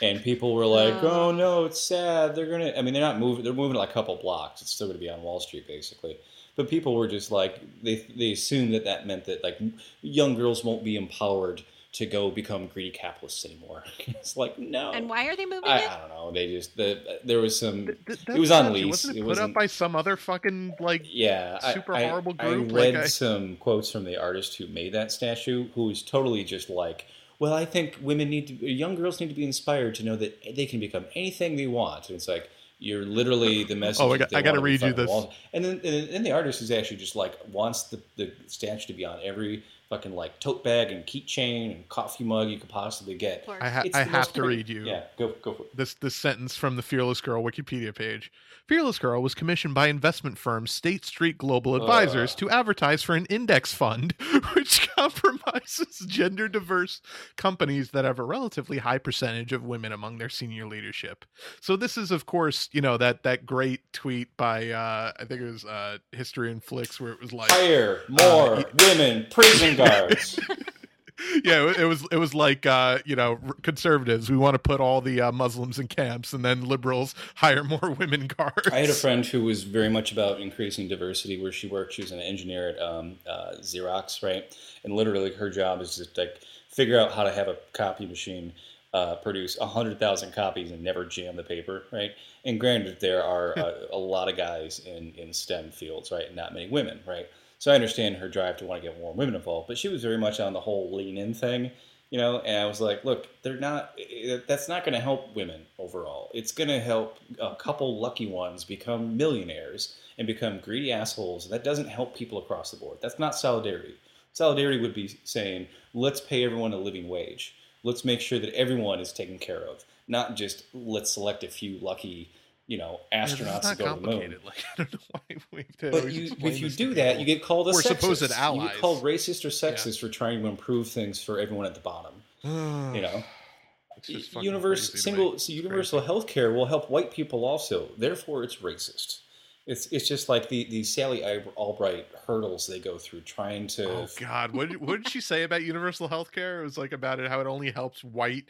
[SPEAKER 2] and people were like,
[SPEAKER 3] Oh.
[SPEAKER 2] "Oh no, it's sad." They're gonna. I mean, they're not moving. They're moving like a couple blocks. It's still going to be on Wall Street, basically. But people were just like, they they assumed that that meant that like young girls won't be empowered to go become greedy capitalists anymore. it's like no.
[SPEAKER 3] and why are they moving
[SPEAKER 2] I,
[SPEAKER 3] it?
[SPEAKER 2] I don't know. They just the, there was some.
[SPEAKER 1] Th- th-
[SPEAKER 2] It was on
[SPEAKER 1] statue,
[SPEAKER 2] lease.
[SPEAKER 1] Wasn't it,
[SPEAKER 2] It
[SPEAKER 1] put
[SPEAKER 2] wasn't-
[SPEAKER 1] up by some other fucking like?
[SPEAKER 2] yeah,
[SPEAKER 1] super
[SPEAKER 2] I,
[SPEAKER 1] horrible
[SPEAKER 2] I
[SPEAKER 1] group,
[SPEAKER 2] read
[SPEAKER 1] like I-
[SPEAKER 2] some quotes from the artist who made that statue, who was totally just like, "Well, I think women need to, young girls need to be inspired to know that they can become anything they want." And it's like you're literally the message.
[SPEAKER 1] Oh, I got- I gotta
[SPEAKER 2] want
[SPEAKER 1] read you this.
[SPEAKER 2] And then, and then the artist is actually just like wants the, the statue to be on every fucking like tote bag and keychain and coffee mug you could possibly get.
[SPEAKER 1] I, ha- I have to read you
[SPEAKER 2] Yeah, go go for it.
[SPEAKER 1] this this sentence from the Fearless Girl Wikipedia page. Fearless Girl was commissioned by investment firm State Street Global Advisors
[SPEAKER 2] Ugh.
[SPEAKER 1] to advertise for an index fund which compromises gender diverse companies that have a relatively high percentage of women among their senior leadership. So this is of course, you know, that that great tweet by uh I think it was uh History and Flicks where it was like
[SPEAKER 2] Hire more
[SPEAKER 1] y-
[SPEAKER 2] women prison guards.
[SPEAKER 1] yeah, it- was it was like uh, you know conservatives. We want to put all the uh, Muslims in camps, and then liberals hire more women guards.
[SPEAKER 2] I had a friend who was very much about increasing diversity where she worked. She was an engineer at um, uh, Xerox, right? And literally, her job is to like figure out how to have a copy machine uh, produce hundred thousand copies and never jam the paper, right? And granted, there are a, a lot of guys in in STEM fields, right, and not many women, right? So I understand her drive to want to get more women involved, but she was very much on the whole lean in thing, you know. And I was like, look, they're not. That's not going to help women overall. It's going to help a couple lucky ones become millionaires and become greedy assholes. And that doesn't help people across the board. That's not solidarity. Solidarity would be saying, let's pay everyone a living wage. Let's make sure that everyone is taken care of, not just let's select a few lucky, you know,
[SPEAKER 1] Yeah,
[SPEAKER 2] astronauts
[SPEAKER 1] not
[SPEAKER 2] to go to the moon.
[SPEAKER 1] complicated. Like I don't know why we have to
[SPEAKER 2] But you, if you do that,
[SPEAKER 1] people.
[SPEAKER 2] you get called a sexist.
[SPEAKER 1] supposed
[SPEAKER 2] You get called racist or sexist for trying to improve things for everyone at the bottom. You know,
[SPEAKER 1] It's just fucking
[SPEAKER 2] universe single so universal health care will help white people also. Therefore, it's racist. It's it's just like the the Sally Albright hurdles they go through trying to.
[SPEAKER 1] Oh God, what did, what did she say about universal health care? It was like about it how it only helps white,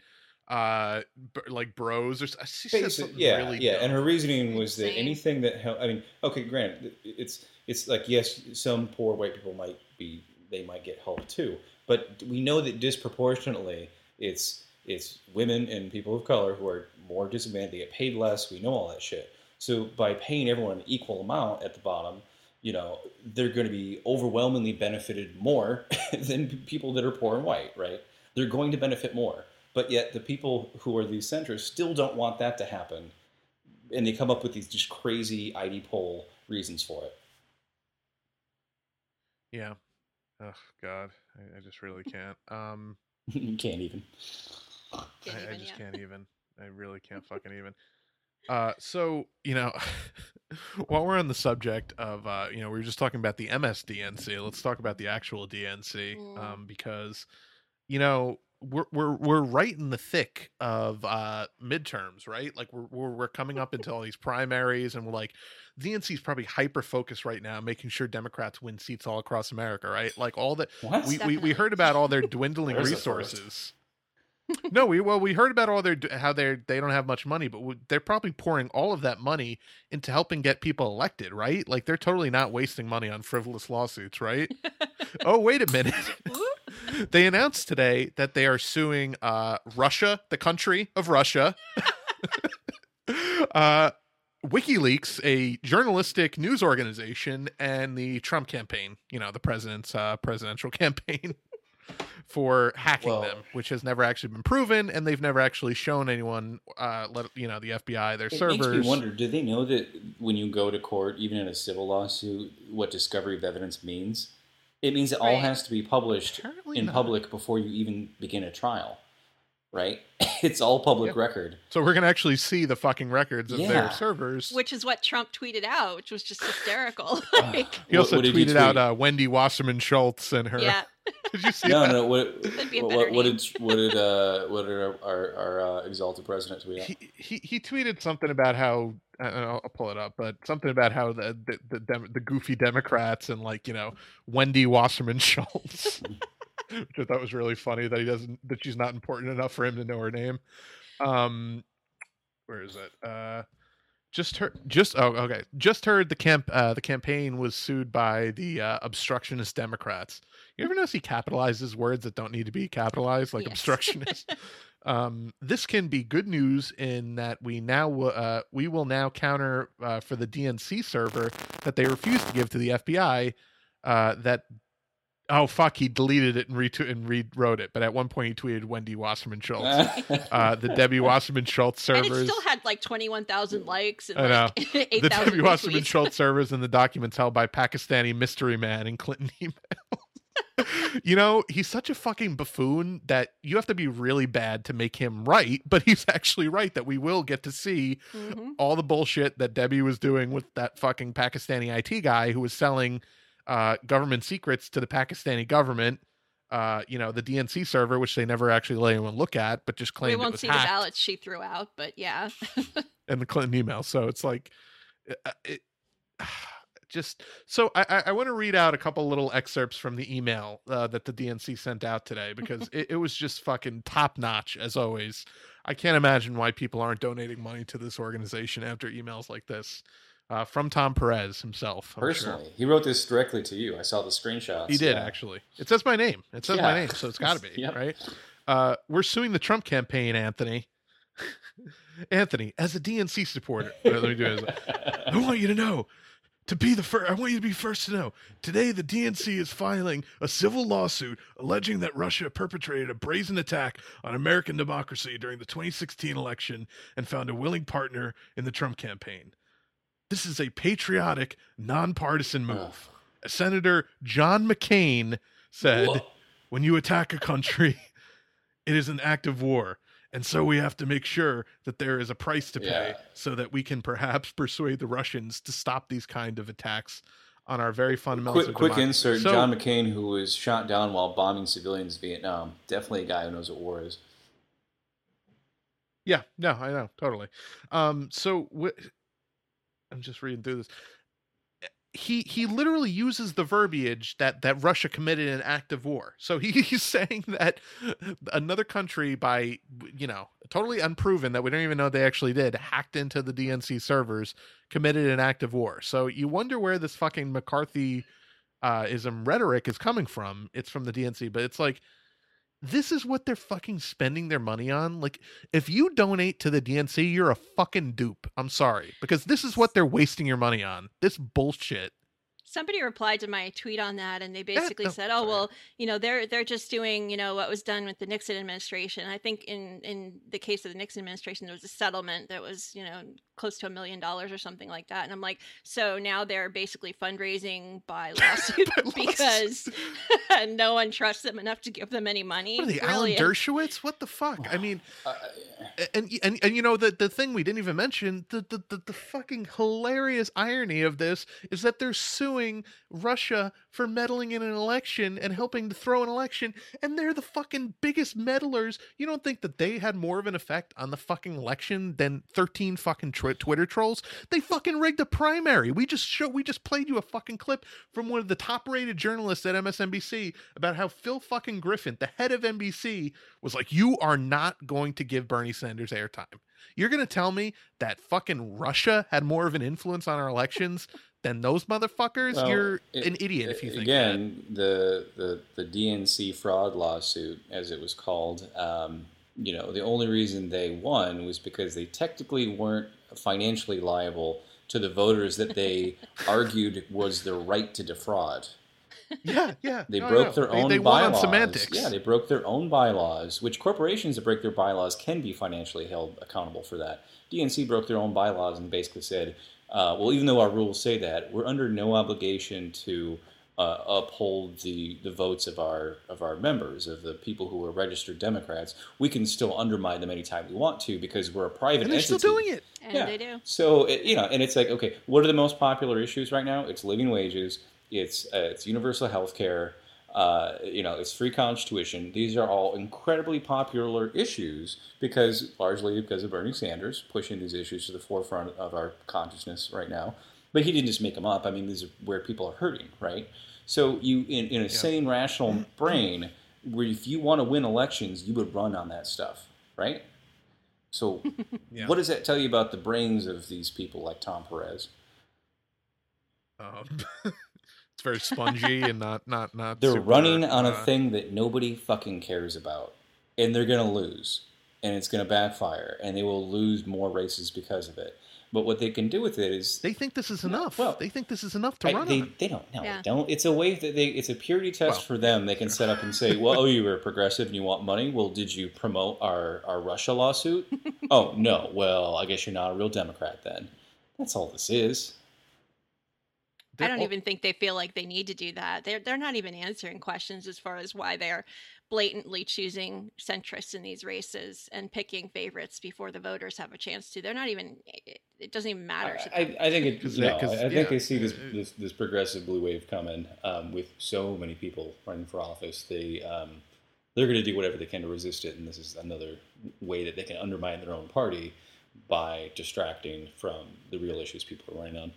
[SPEAKER 1] uh, like bros or s- she said something
[SPEAKER 2] yeah,
[SPEAKER 1] really
[SPEAKER 2] yeah, and her reasoning was that anything that help. I mean, okay, granted, it's it's like yes, some poor white people might be they might get help too, but we know that disproportionately it's it's women and people of color who are more disadvantaged. They get paid less. We know all that shit. So by paying everyone an equal amount at the bottom, you know, they're going to be overwhelmingly benefited more than people that are poor and white, right? They're going to benefit more. But yet the people who are these centers still don't want that to happen. And they come up with these just crazy ID poll reasons for it.
[SPEAKER 1] yeah. Oh God, I, I just really can't. Um,
[SPEAKER 2] you can't even.
[SPEAKER 3] Can't
[SPEAKER 1] I, I just
[SPEAKER 3] yeah.
[SPEAKER 1] can't even. I really can't fucking even. Uh, so you know, while we're on the subject of, uh, you know, we were just talking about the MSDNC. Let's talk about the actual DNC, um, because, you know, we're we're we're right in the thick of uh midterms, right? Like we're we're, we're coming up into all these primaries, and we're like, the DNC is probably hyper focused right now, making sure Democrats win seats all across America, right? Like all
[SPEAKER 2] that
[SPEAKER 1] we, we we heard about all their dwindling
[SPEAKER 2] There's a first.
[SPEAKER 1] resources. no, we well we heard about all their how they are they don't have much money, but we- they're probably pouring all of that money into helping get people elected, right? Like they're totally not wasting money on frivolous lawsuits, right? oh, wait a minute. They announced today that they are suing uh Russia, the country of Russia. uh WikiLeaks, a journalistic news organization, and the Trump campaign, you know, the president's uh, presidential campaign for hacking them, which has never actually been proven, and they've never actually shown anyone, uh, let you know, the FBI their
[SPEAKER 2] It
[SPEAKER 1] servers.
[SPEAKER 2] makes me wonder, do they know that when you go to court, even in a civil lawsuit, what discovery of evidence means? It means it all has to be published
[SPEAKER 1] Apparently
[SPEAKER 2] in
[SPEAKER 1] not.
[SPEAKER 2] public before you even begin a trial, right? it's all public
[SPEAKER 1] Yeah.
[SPEAKER 2] record.
[SPEAKER 1] So we're gonna actually see the fucking records of
[SPEAKER 2] Yeah.
[SPEAKER 1] their servers.
[SPEAKER 3] Which is what Trump tweeted out, which was just hysterical.
[SPEAKER 2] Ugh.
[SPEAKER 1] he also
[SPEAKER 2] what did
[SPEAKER 1] tweeted out
[SPEAKER 2] tweet?
[SPEAKER 1] uh, Wendy Wasserman Schultz and her.
[SPEAKER 3] yeah.
[SPEAKER 1] Did you see
[SPEAKER 2] no,
[SPEAKER 1] that?
[SPEAKER 2] no. What,
[SPEAKER 3] That'd be a
[SPEAKER 2] what, what, what did what did uh, what did our our, our uh, exalted president tweet?
[SPEAKER 1] he, he he tweeted something about how I don't know, I'll pull it up, but something about how the the the, Dem- the goofy Democrats and like you know Wendy Wasserman Schultz, which I thought was really funny that he doesn't that she's not important enough for him to know her name. Um, where is it? Uh, just heard just oh okay just heard the camp uh the campaign was sued by the uh, obstructionist Democrats. You ever notice he capitalizes words that don't need to be capitalized, like
[SPEAKER 3] Yes.
[SPEAKER 1] obstructionist? um, this can be good news in that we now wi- uh, we will now counter uh, for the DNC server that they refused to give to the FBI. Uh, that oh fuck, he deleted it and retweet and rewrote it. But at one point, he tweeted Wendy Wasserman Schultz. uh, the Debbie Wasserman Schultz servers.
[SPEAKER 3] And it still had like 21,000 likes and
[SPEAKER 1] I know.
[SPEAKER 3] like
[SPEAKER 1] the Debbie Wasserman
[SPEAKER 3] retweets.
[SPEAKER 1] Schultz servers and the documents held by Pakistani mystery man and Clinton email. You know, he's such a fucking buffoon that you have to be really bad to make him right, but he's actually right that we will get to see
[SPEAKER 3] Mhm.
[SPEAKER 1] all the bullshit that Debbie was doing with that fucking Pakistani IT guy who was selling uh, government secrets to the Pakistani government. Uh, you know, the DNC server, which they never actually let anyone look at, but just claimed it
[SPEAKER 3] won't
[SPEAKER 1] was
[SPEAKER 3] see
[SPEAKER 1] hacked
[SPEAKER 3] the ballots she threw out, but yeah.
[SPEAKER 1] and the Clinton email. So it's like, uh, it, just so I, I- want to read out a couple little excerpts from the email uh, that the DNC sent out today because it, it was just fucking top notch as always. I can't imagine why people aren't donating money to this organization after emails like this uh, from Tom Perez himself. I'm sure.
[SPEAKER 2] Personally, he wrote this directly to you. I saw the screenshots.
[SPEAKER 1] He did
[SPEAKER 2] yeah.
[SPEAKER 1] actually. It says my name. It says my name, so it's got to be
[SPEAKER 2] Yep.
[SPEAKER 1] right. Uh, we're suing the Trump campaign, Anthony. Anthony, as a DNC supporter, let me do it. I want you to know. To be the first, I want you to be first to know. Today, the DNC is filing a civil lawsuit alleging that Russia perpetrated a brazen attack on American democracy during the 2016 election and found a willing partner in the Trump campaign. This is a patriotic, nonpartisan move. Senator John McCain said,
[SPEAKER 2] Whoa.
[SPEAKER 1] when you attack a country, it is an act of war. And so we have to make sure that there is a price to pay
[SPEAKER 2] Yeah.
[SPEAKER 1] so that we can perhaps persuade the Russians to stop these kind of attacks on our very fundamentals.
[SPEAKER 2] Quick, quick insert:
[SPEAKER 1] So-
[SPEAKER 2] John McCain, who was shot down while bombing civilians in Vietnam, definitely a guy who knows what war is.
[SPEAKER 1] Yeah, no, I know, totally. Um, so wh- I'm just reading through this. He he literally uses the verbiage that that Russia committed an act of war. So he, he's saying that another country, by you know, totally unproven that we don't even know they actually did, hacked into the DNC servers, committed an act of war. So you wonder where this fucking McCarthy uh, ism rhetoric is coming from. It's from the DNC, but it's like this is what they're fucking spending their money on. Like, if you donate to the DNC, you're a fucking dupe. I'm sorry. Because this is what they're wasting your money on. This bullshit.
[SPEAKER 3] Somebody replied to my tweet on that, and they eh, basically
[SPEAKER 1] no,
[SPEAKER 3] said, "Oh
[SPEAKER 1] sorry.
[SPEAKER 3] well, you know, they're they're just doing, you know, what was done with the Nixon administration." I think in in the case of the Nixon administration, there was a settlement that was, you know, close to a million dollars or something like that. And I'm like, so now they're basically fundraising by lawsuit
[SPEAKER 1] By
[SPEAKER 3] because no one trusts them enough to give them any money.
[SPEAKER 1] What are they, Alan Dershowitz? What the fuck? I mean,
[SPEAKER 2] Uh,
[SPEAKER 1] and and and you know the the thing we didn't even mention the the the, the fucking hilarious irony of this is that they're suing Russia for meddling in an election and helping to throw an election, and they're the fucking biggest meddlers. You don't think that they had more of an effect on the fucking election than thirteen fucking tw- Twitter trolls? They fucking rigged a primary. We just show we just played you a fucking clip from one of the top rated journalists at MSNBC about how Phil fucking Griffin, the head of NBC, was like, "You are not going to give Bernie Sanders airtime. You're going to tell me that fucking Russia had more of an influence on our elections than those motherfuckers?
[SPEAKER 2] Well,
[SPEAKER 1] You're
[SPEAKER 2] it-
[SPEAKER 1] an idiot if you think that.
[SPEAKER 2] again the, the the DNC fraud lawsuit, as it was called. Um, you know, the only reason they won was because they technically weren't financially liable to the voters that they argued was their right to defraud.
[SPEAKER 1] Yeah, yeah.
[SPEAKER 2] They
[SPEAKER 1] No,
[SPEAKER 2] broke
[SPEAKER 1] no.
[SPEAKER 2] their
[SPEAKER 1] They-
[SPEAKER 2] own
[SPEAKER 1] they won on
[SPEAKER 2] bylaws.
[SPEAKER 1] semantics.
[SPEAKER 2] Yeah, they broke their own bylaws, which corporations that break their bylaws can be financially held accountable for that. DNC broke their own bylaws and basically said, uh, well, even though our rules say that, we're under no obligation to uh, uphold the, the votes of our of our members, of the people who are registered Democrats. We can still undermine them anytime we want to because we're a private
[SPEAKER 1] and they're
[SPEAKER 2] entity.
[SPEAKER 1] still doing it.
[SPEAKER 3] and they do.
[SPEAKER 2] So it, you know, and it's like, okay, what are the most popular issues right now? It's living wages, it's uh, it's universal health care, uh, you know, it's free college tuition. These are all incredibly popular issues because largely because of Bernie Sanders pushing these issues to the forefront of our consciousness right now. But he didn't just make them up. I mean, these are where people are hurting, right? So you, in, in a sane, rational brain, where if you want to win elections, you would run on that stuff, right? So,
[SPEAKER 1] Yeah.
[SPEAKER 2] what does that tell you about the brains of these people like Tom Perez?
[SPEAKER 1] Um, it's very spongy and not not not.
[SPEAKER 2] They're
[SPEAKER 1] super,
[SPEAKER 2] running on a
[SPEAKER 1] uh,
[SPEAKER 2] thing that nobody fucking cares about, and they're gonna lose, and it's gonna backfire, and they will lose more races because of it. But what they can do with it is
[SPEAKER 1] They think this is enough.
[SPEAKER 2] well,
[SPEAKER 1] they think this is enough to
[SPEAKER 2] I-
[SPEAKER 1] run
[SPEAKER 2] they,
[SPEAKER 1] on.
[SPEAKER 2] they don't know.
[SPEAKER 3] Yeah.
[SPEAKER 2] They don't. It's a way that they. It's a purity test
[SPEAKER 1] Well,
[SPEAKER 2] for them. They can set up and say, "Well, oh, you were progressive and you want money. Well, did you promote our our Russia lawsuit? oh no. Well, I guess you're not a real Democrat then. That's all this is.
[SPEAKER 3] I
[SPEAKER 1] They're
[SPEAKER 3] don't
[SPEAKER 1] all-
[SPEAKER 3] even think they feel like they need to do that. They're they're not even answering questions as far as why they're blatantly choosing centrists in these races and picking favorites before the voters have a chance to. They're not even. It, it doesn't even matter. to
[SPEAKER 2] I. I think it.
[SPEAKER 1] 'Cause
[SPEAKER 2] no,
[SPEAKER 1] 'cause,
[SPEAKER 2] I, I think
[SPEAKER 1] yeah,
[SPEAKER 2] they see this, this this progressive blue wave coming um, with so many people running for office. They um, they're going to do whatever they can to resist it, and this is another way that they can undermine their own party by distracting from the real issues people are running on.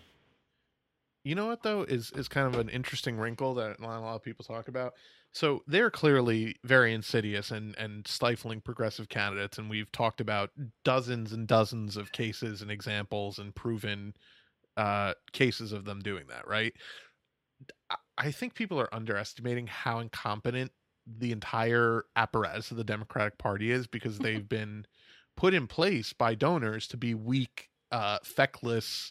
[SPEAKER 1] You know what though is is kind of an interesting wrinkle that not a lot of people talk about. So they're clearly very insidious and and stifling progressive candidates, and we've talked about dozens and dozens of cases and examples and proven uh, cases of them doing that. Right? I- think people are underestimating how incompetent the entire apparatus of the Democratic Party is because they've been put in place by donors to be weak, uh, feckless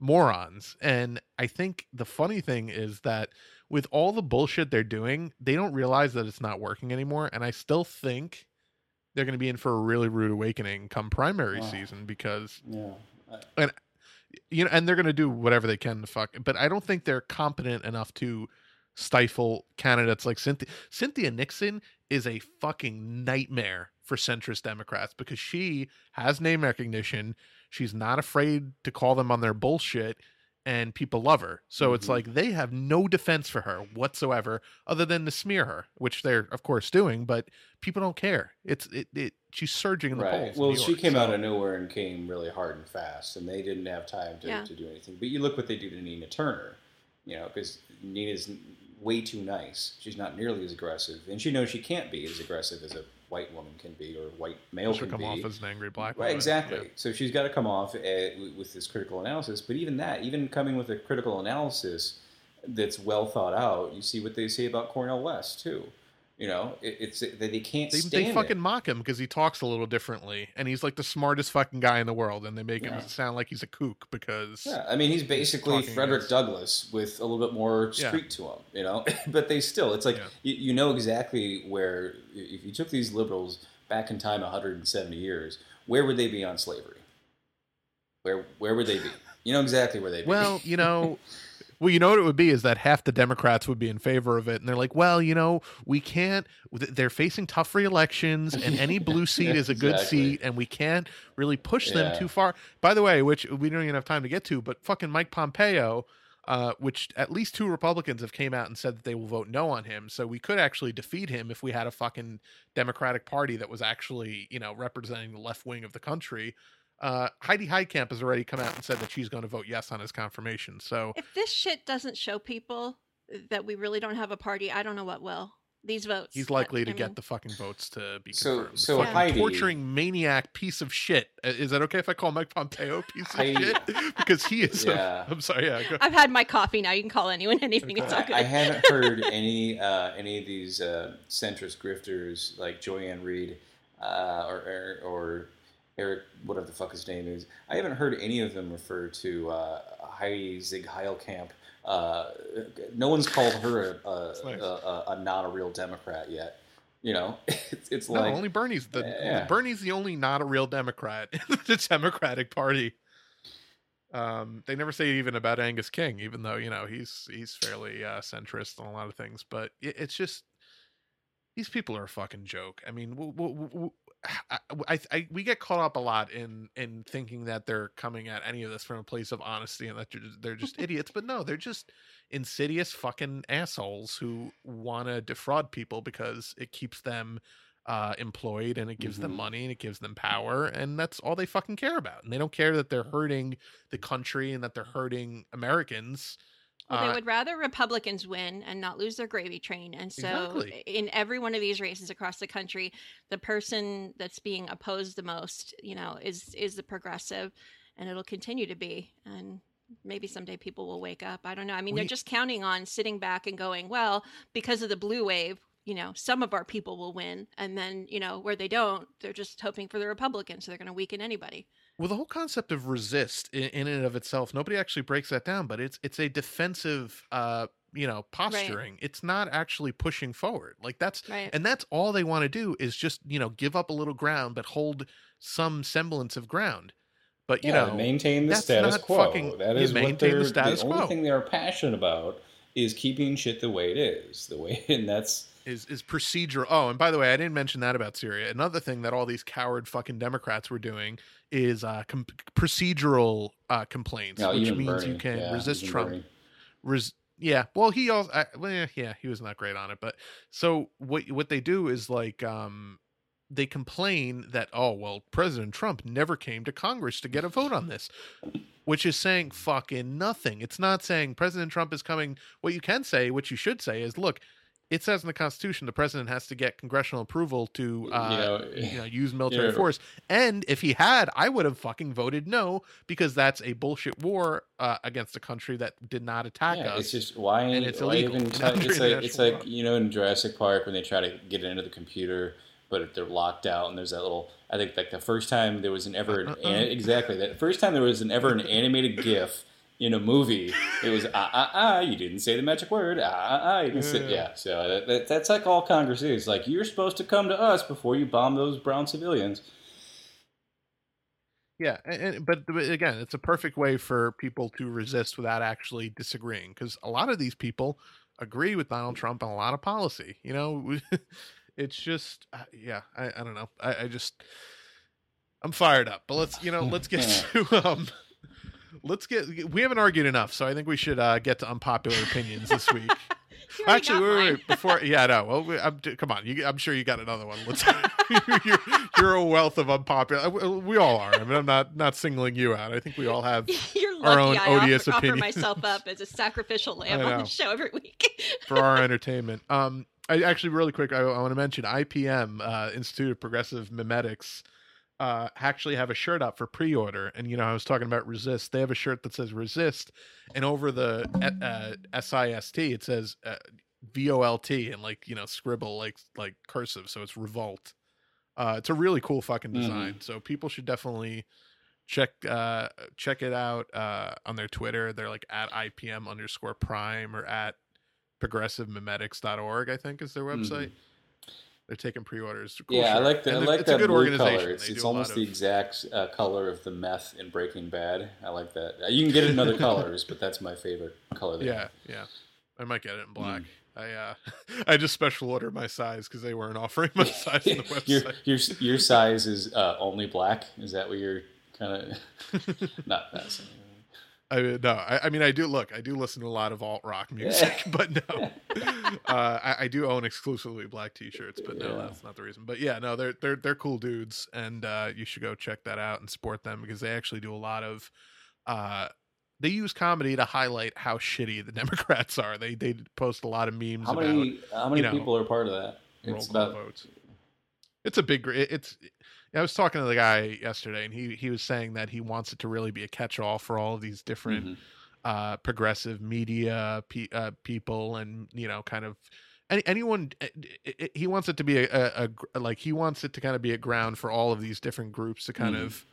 [SPEAKER 1] morons. And I think the funny thing is that with all the bullshit they're doing, they don't realize that it's not working anymore. And I still think they're going to be in for a really rude awakening come primary
[SPEAKER 2] Wow.
[SPEAKER 1] season because
[SPEAKER 2] Yeah,
[SPEAKER 1] you know, and they're going to do whatever they can to fuck. But I don't think they're competent enough to stifle candidates like Cynthia. Cynthia Nixon is a fucking nightmare for centrist Democrats because she has name recognition. She's not afraid to call them on their bullshit, and people love her. So it's
[SPEAKER 2] Mhm.
[SPEAKER 1] like they have no defense for her whatsoever, other than to smear her, which they're of course doing. But people don't care. It's it. it she's surging in the
[SPEAKER 2] right.
[SPEAKER 1] polls.
[SPEAKER 2] Well,
[SPEAKER 1] New
[SPEAKER 2] she
[SPEAKER 1] York,
[SPEAKER 2] came out of nowhere and came really hard and fast, and they didn't have time to,
[SPEAKER 3] Yeah.
[SPEAKER 2] to do anything. But you look what they do to Nina Turner, you know, because Nina's way too nice. She's not nearly as aggressive, and she knows she can't be as aggressive as a white woman can be or white male
[SPEAKER 1] She'll
[SPEAKER 2] can
[SPEAKER 1] come
[SPEAKER 2] be.
[SPEAKER 1] off as an angry black woman.
[SPEAKER 2] Right, exactly.
[SPEAKER 1] Yeah.
[SPEAKER 2] So she's got to come off uh, with this critical analysis. But even that, even coming with a critical analysis that's well thought out, you see what they say about Cornel West too. You know, it, it's they, they can't
[SPEAKER 1] They, they fucking
[SPEAKER 2] it.
[SPEAKER 1] mock him because he talks a little differently, and he's like the smartest fucking guy in the world, and they make
[SPEAKER 2] Yeah.
[SPEAKER 1] him sound like he's a kook because
[SPEAKER 2] Yeah, I mean, he's basically
[SPEAKER 1] talking
[SPEAKER 2] Frederick
[SPEAKER 1] against-
[SPEAKER 2] Douglass with a little bit more
[SPEAKER 1] Yeah.
[SPEAKER 2] street to him, you know. but they still, it's like
[SPEAKER 1] Yeah.
[SPEAKER 2] you, you know exactly where if you took these liberals back in time 170 years, where would they be on slavery? Where where would they be? You know exactly where they'd be.
[SPEAKER 1] Well, you know, well, you know what it would be is that half the Democrats would be in favor of it, and they're like, well, you know, we can't. They're facing tough re-elections, and any blue seat is a good
[SPEAKER 2] Exactly.
[SPEAKER 1] seat, and we can't really push them too far. By the way, which we don't even have time to get to, but fucking Mike Pompeo. Uh, which at least two Republicans have came out and said that they will vote no on him. So we could actually defeat him if we had a fucking Democratic Party that was actually, you know, representing the left wing of the country. Uh, Heidi Heitkamp has already come out and said that she's going to vote yes on his confirmation. So
[SPEAKER 3] if this shit doesn't show people that we really don't have a party, I don't know what will. These votes.
[SPEAKER 1] he's
[SPEAKER 3] but,
[SPEAKER 1] likely to
[SPEAKER 3] I
[SPEAKER 1] get
[SPEAKER 3] mean,
[SPEAKER 1] the fucking votes to be
[SPEAKER 2] So-
[SPEAKER 1] confirmed.
[SPEAKER 2] so
[SPEAKER 1] Fucking
[SPEAKER 2] Heidi-
[SPEAKER 1] torturing maniac piece of shit. Uh, Is that okay if I call Mike Pompeo a piece of shit? Because he is.
[SPEAKER 2] Yeah.
[SPEAKER 1] I'm sorry. Yeah. Go,
[SPEAKER 3] I've had my coffee now. You can call anyone anything. It's all
[SPEAKER 2] I,
[SPEAKER 3] good.
[SPEAKER 2] I haven't heard any uh, any of these uh, centrist grifters like Joy-Ann Reid uh, or, or or Eric, whatever the fuck his name is. I haven't heard any of them refer to uh, Heidi Zig Heilkamp. Uh, no one's called her a, a,
[SPEAKER 1] nice.
[SPEAKER 2] a, a, not a real Democrat yet. You know, it's, it's
[SPEAKER 1] no,
[SPEAKER 2] like
[SPEAKER 1] only Bernie's the
[SPEAKER 2] Yeah.
[SPEAKER 1] Bernie's the only not a real Democrat in the Democratic Party. Um, they never say it even about Angus King, even though you know he's he's fairly uh, centrist on a lot of things. But it, it's just these people are a fucking joke. I mean, w- w- w- I, I, we get caught up a lot in in thinking that they're coming at any of this from a place of honesty and that they're just, they're just idiots. But no, they're just insidious fucking assholes who want to defraud people because it keeps them uh, employed and it gives them
[SPEAKER 2] Mhm.
[SPEAKER 1] money and it gives them power and that's all they fucking care about. And they don't care that they're hurting the country and that they're hurting Americans.
[SPEAKER 3] Well, they
[SPEAKER 1] Uh,
[SPEAKER 3] would rather Republicans win and not lose their gravy train. And so,
[SPEAKER 1] Exactly.
[SPEAKER 3] in every one of these races across the country, the person that's being opposed the most, you know, is is the progressive, and it'll continue to be. And maybe someday people will wake up. I don't know. I mean,
[SPEAKER 1] We-
[SPEAKER 3] they're just counting on sitting back and going, well, because of the blue wave. You know, some of our people will win, and then you know where they don't, they're just hoping for the Republicans, so they're going to weaken anybody.
[SPEAKER 1] Well, the whole concept of resist in, in and of itself, nobody actually breaks that down, but it's it's a defensive uh you know posturing. It's not actually pushing forward. Like that's
[SPEAKER 3] Right.
[SPEAKER 1] and that's all they want to do is just, you know, give up a little ground but hold some semblance of ground. But you
[SPEAKER 2] yeah,
[SPEAKER 1] know,
[SPEAKER 2] maintain the status quo.
[SPEAKER 1] fucking-
[SPEAKER 2] that
[SPEAKER 1] you
[SPEAKER 2] what
[SPEAKER 1] the
[SPEAKER 2] they're
[SPEAKER 1] status
[SPEAKER 2] the only
[SPEAKER 1] quo.
[SPEAKER 2] thing they are passionate about is keeping shit the way it is. The way, and that's
[SPEAKER 1] is is procedural. Oh, and by the way, I didn't mention that about Syria. Another thing that all these coward fucking Democrats were doing is uh, com- procedural uh, complaints,
[SPEAKER 2] no,
[SPEAKER 1] which means
[SPEAKER 2] Bernie.
[SPEAKER 1] you can
[SPEAKER 2] yeah,
[SPEAKER 1] resist Trump. Res- yeah, well, he also, I, well, yeah, yeah, he was not great on it. But so what what they do is like, um, they complain that oh well, President Trump never came to Congress to get a vote on this, which is saying fucking nothing. It's not saying President Trump is coming. What you can say, what you should say, is look. It says in the Constitution the president has to get congressional approval to uh,
[SPEAKER 2] you know,
[SPEAKER 1] you know, use military
[SPEAKER 2] Yeah.
[SPEAKER 1] force. And if he had, I would have fucking voted no because that's a bullshit war uh, against a country that did not attack
[SPEAKER 2] yeah,
[SPEAKER 1] us.
[SPEAKER 2] it's just why,
[SPEAKER 1] and it's
[SPEAKER 2] why
[SPEAKER 1] illegal.
[SPEAKER 2] even
[SPEAKER 1] It's
[SPEAKER 2] like it's like you know in Jurassic Park when they try to get it into the computer, but they're locked out, and there's that little. I think like the first time there was an ever
[SPEAKER 1] Uh-uh.
[SPEAKER 2] an- exactly that first time there was an ever an animated GIF in a movie, it was ah ah ah. You didn't say the magic word. Ah ah ah. You didn't say
[SPEAKER 1] Yeah.
[SPEAKER 2] yeah. So that, that, that's like all Congress is. Like you're supposed to come to us before you bomb those brown civilians.
[SPEAKER 1] Yeah, and, but again, it's a perfect way for people to resist without actually disagreeing because a lot of these people agree with Donald Trump on a lot of policy. You know, it's just uh, yeah, I, I don't know. I, I just I'm fired up. But let's you know let's get to um let's get we haven't argued enough, so I think we should uh, get to unpopular opinions this week. Actually, wait, wait, wait, before yeah, no. Well, we, I'm, come on, you, I'm sure you got another one. Let's. you're, you're a wealth of unpopular. We, we all are. I mean, I'm not not singling you out. I think we all have our own
[SPEAKER 3] I
[SPEAKER 1] odious
[SPEAKER 3] offer, offer myself up as a sacrificial lamb on the show every week.
[SPEAKER 1] for our entertainment. Um, I actually really quick, I, I want to mention IPM, uh, Institute of Progressive Memetics, uh, actually have a shirt up for pre-order. And you know, I was talking about resist. They have a shirt that says resist, and over the uh, SIST it says uh, VOLT and like you know scribble like like cursive, so it's revolt. Uh, it's a really cool fucking design. So people should definitely check uh check it out uh on their Twitter. They're like at IPM underscore prime or at progressivememetics.org, I think is their website. They're taking pre-orders. Cool
[SPEAKER 2] yeah, I like that. I like
[SPEAKER 1] it's a
[SPEAKER 2] that
[SPEAKER 1] good
[SPEAKER 2] blue
[SPEAKER 1] organization.
[SPEAKER 2] color. It's, it's
[SPEAKER 1] a
[SPEAKER 2] almost the
[SPEAKER 1] of-
[SPEAKER 2] exact uh, color of the meth in Breaking Bad. I like that. Uh, You can get it in other colors, but that's my favorite color. they
[SPEAKER 1] Yeah, yeah. I might get it in black.
[SPEAKER 2] Mm.
[SPEAKER 1] I uh I just special order my size because they weren't offering my size on the website.
[SPEAKER 2] your your your size is uh, only black. Is that what you're kind of not fascinating?
[SPEAKER 1] I mean, no, I, I mean I do look. I do listen to a lot of alt rock music, but no, uh, I, I do own exclusively black T-shirts. But no,
[SPEAKER 2] Yeah.
[SPEAKER 1] that's not the reason. But yeah, no, they're they're they're cool dudes, and uh, you should go check that out and support them because they actually do a lot of. Uh, they use comedy to highlight how shitty the Democrats are. They they post a lot of memes
[SPEAKER 2] How
[SPEAKER 1] about
[SPEAKER 2] many how many
[SPEAKER 1] you know,
[SPEAKER 2] people are part of that? It's about
[SPEAKER 1] votes. It's a big. it- It's. I was talking to the guy yesterday, and he he was saying that he wants it to really be a catch-all for all of these different
[SPEAKER 2] Mhm.
[SPEAKER 1] uh, progressive media pe- uh, people, and you know, kind of any, anyone. eh, eh, eh, He wants it to be a, a, a like he wants it to kind of be a ground for all of these different groups to kind
[SPEAKER 2] Mhm.
[SPEAKER 1] of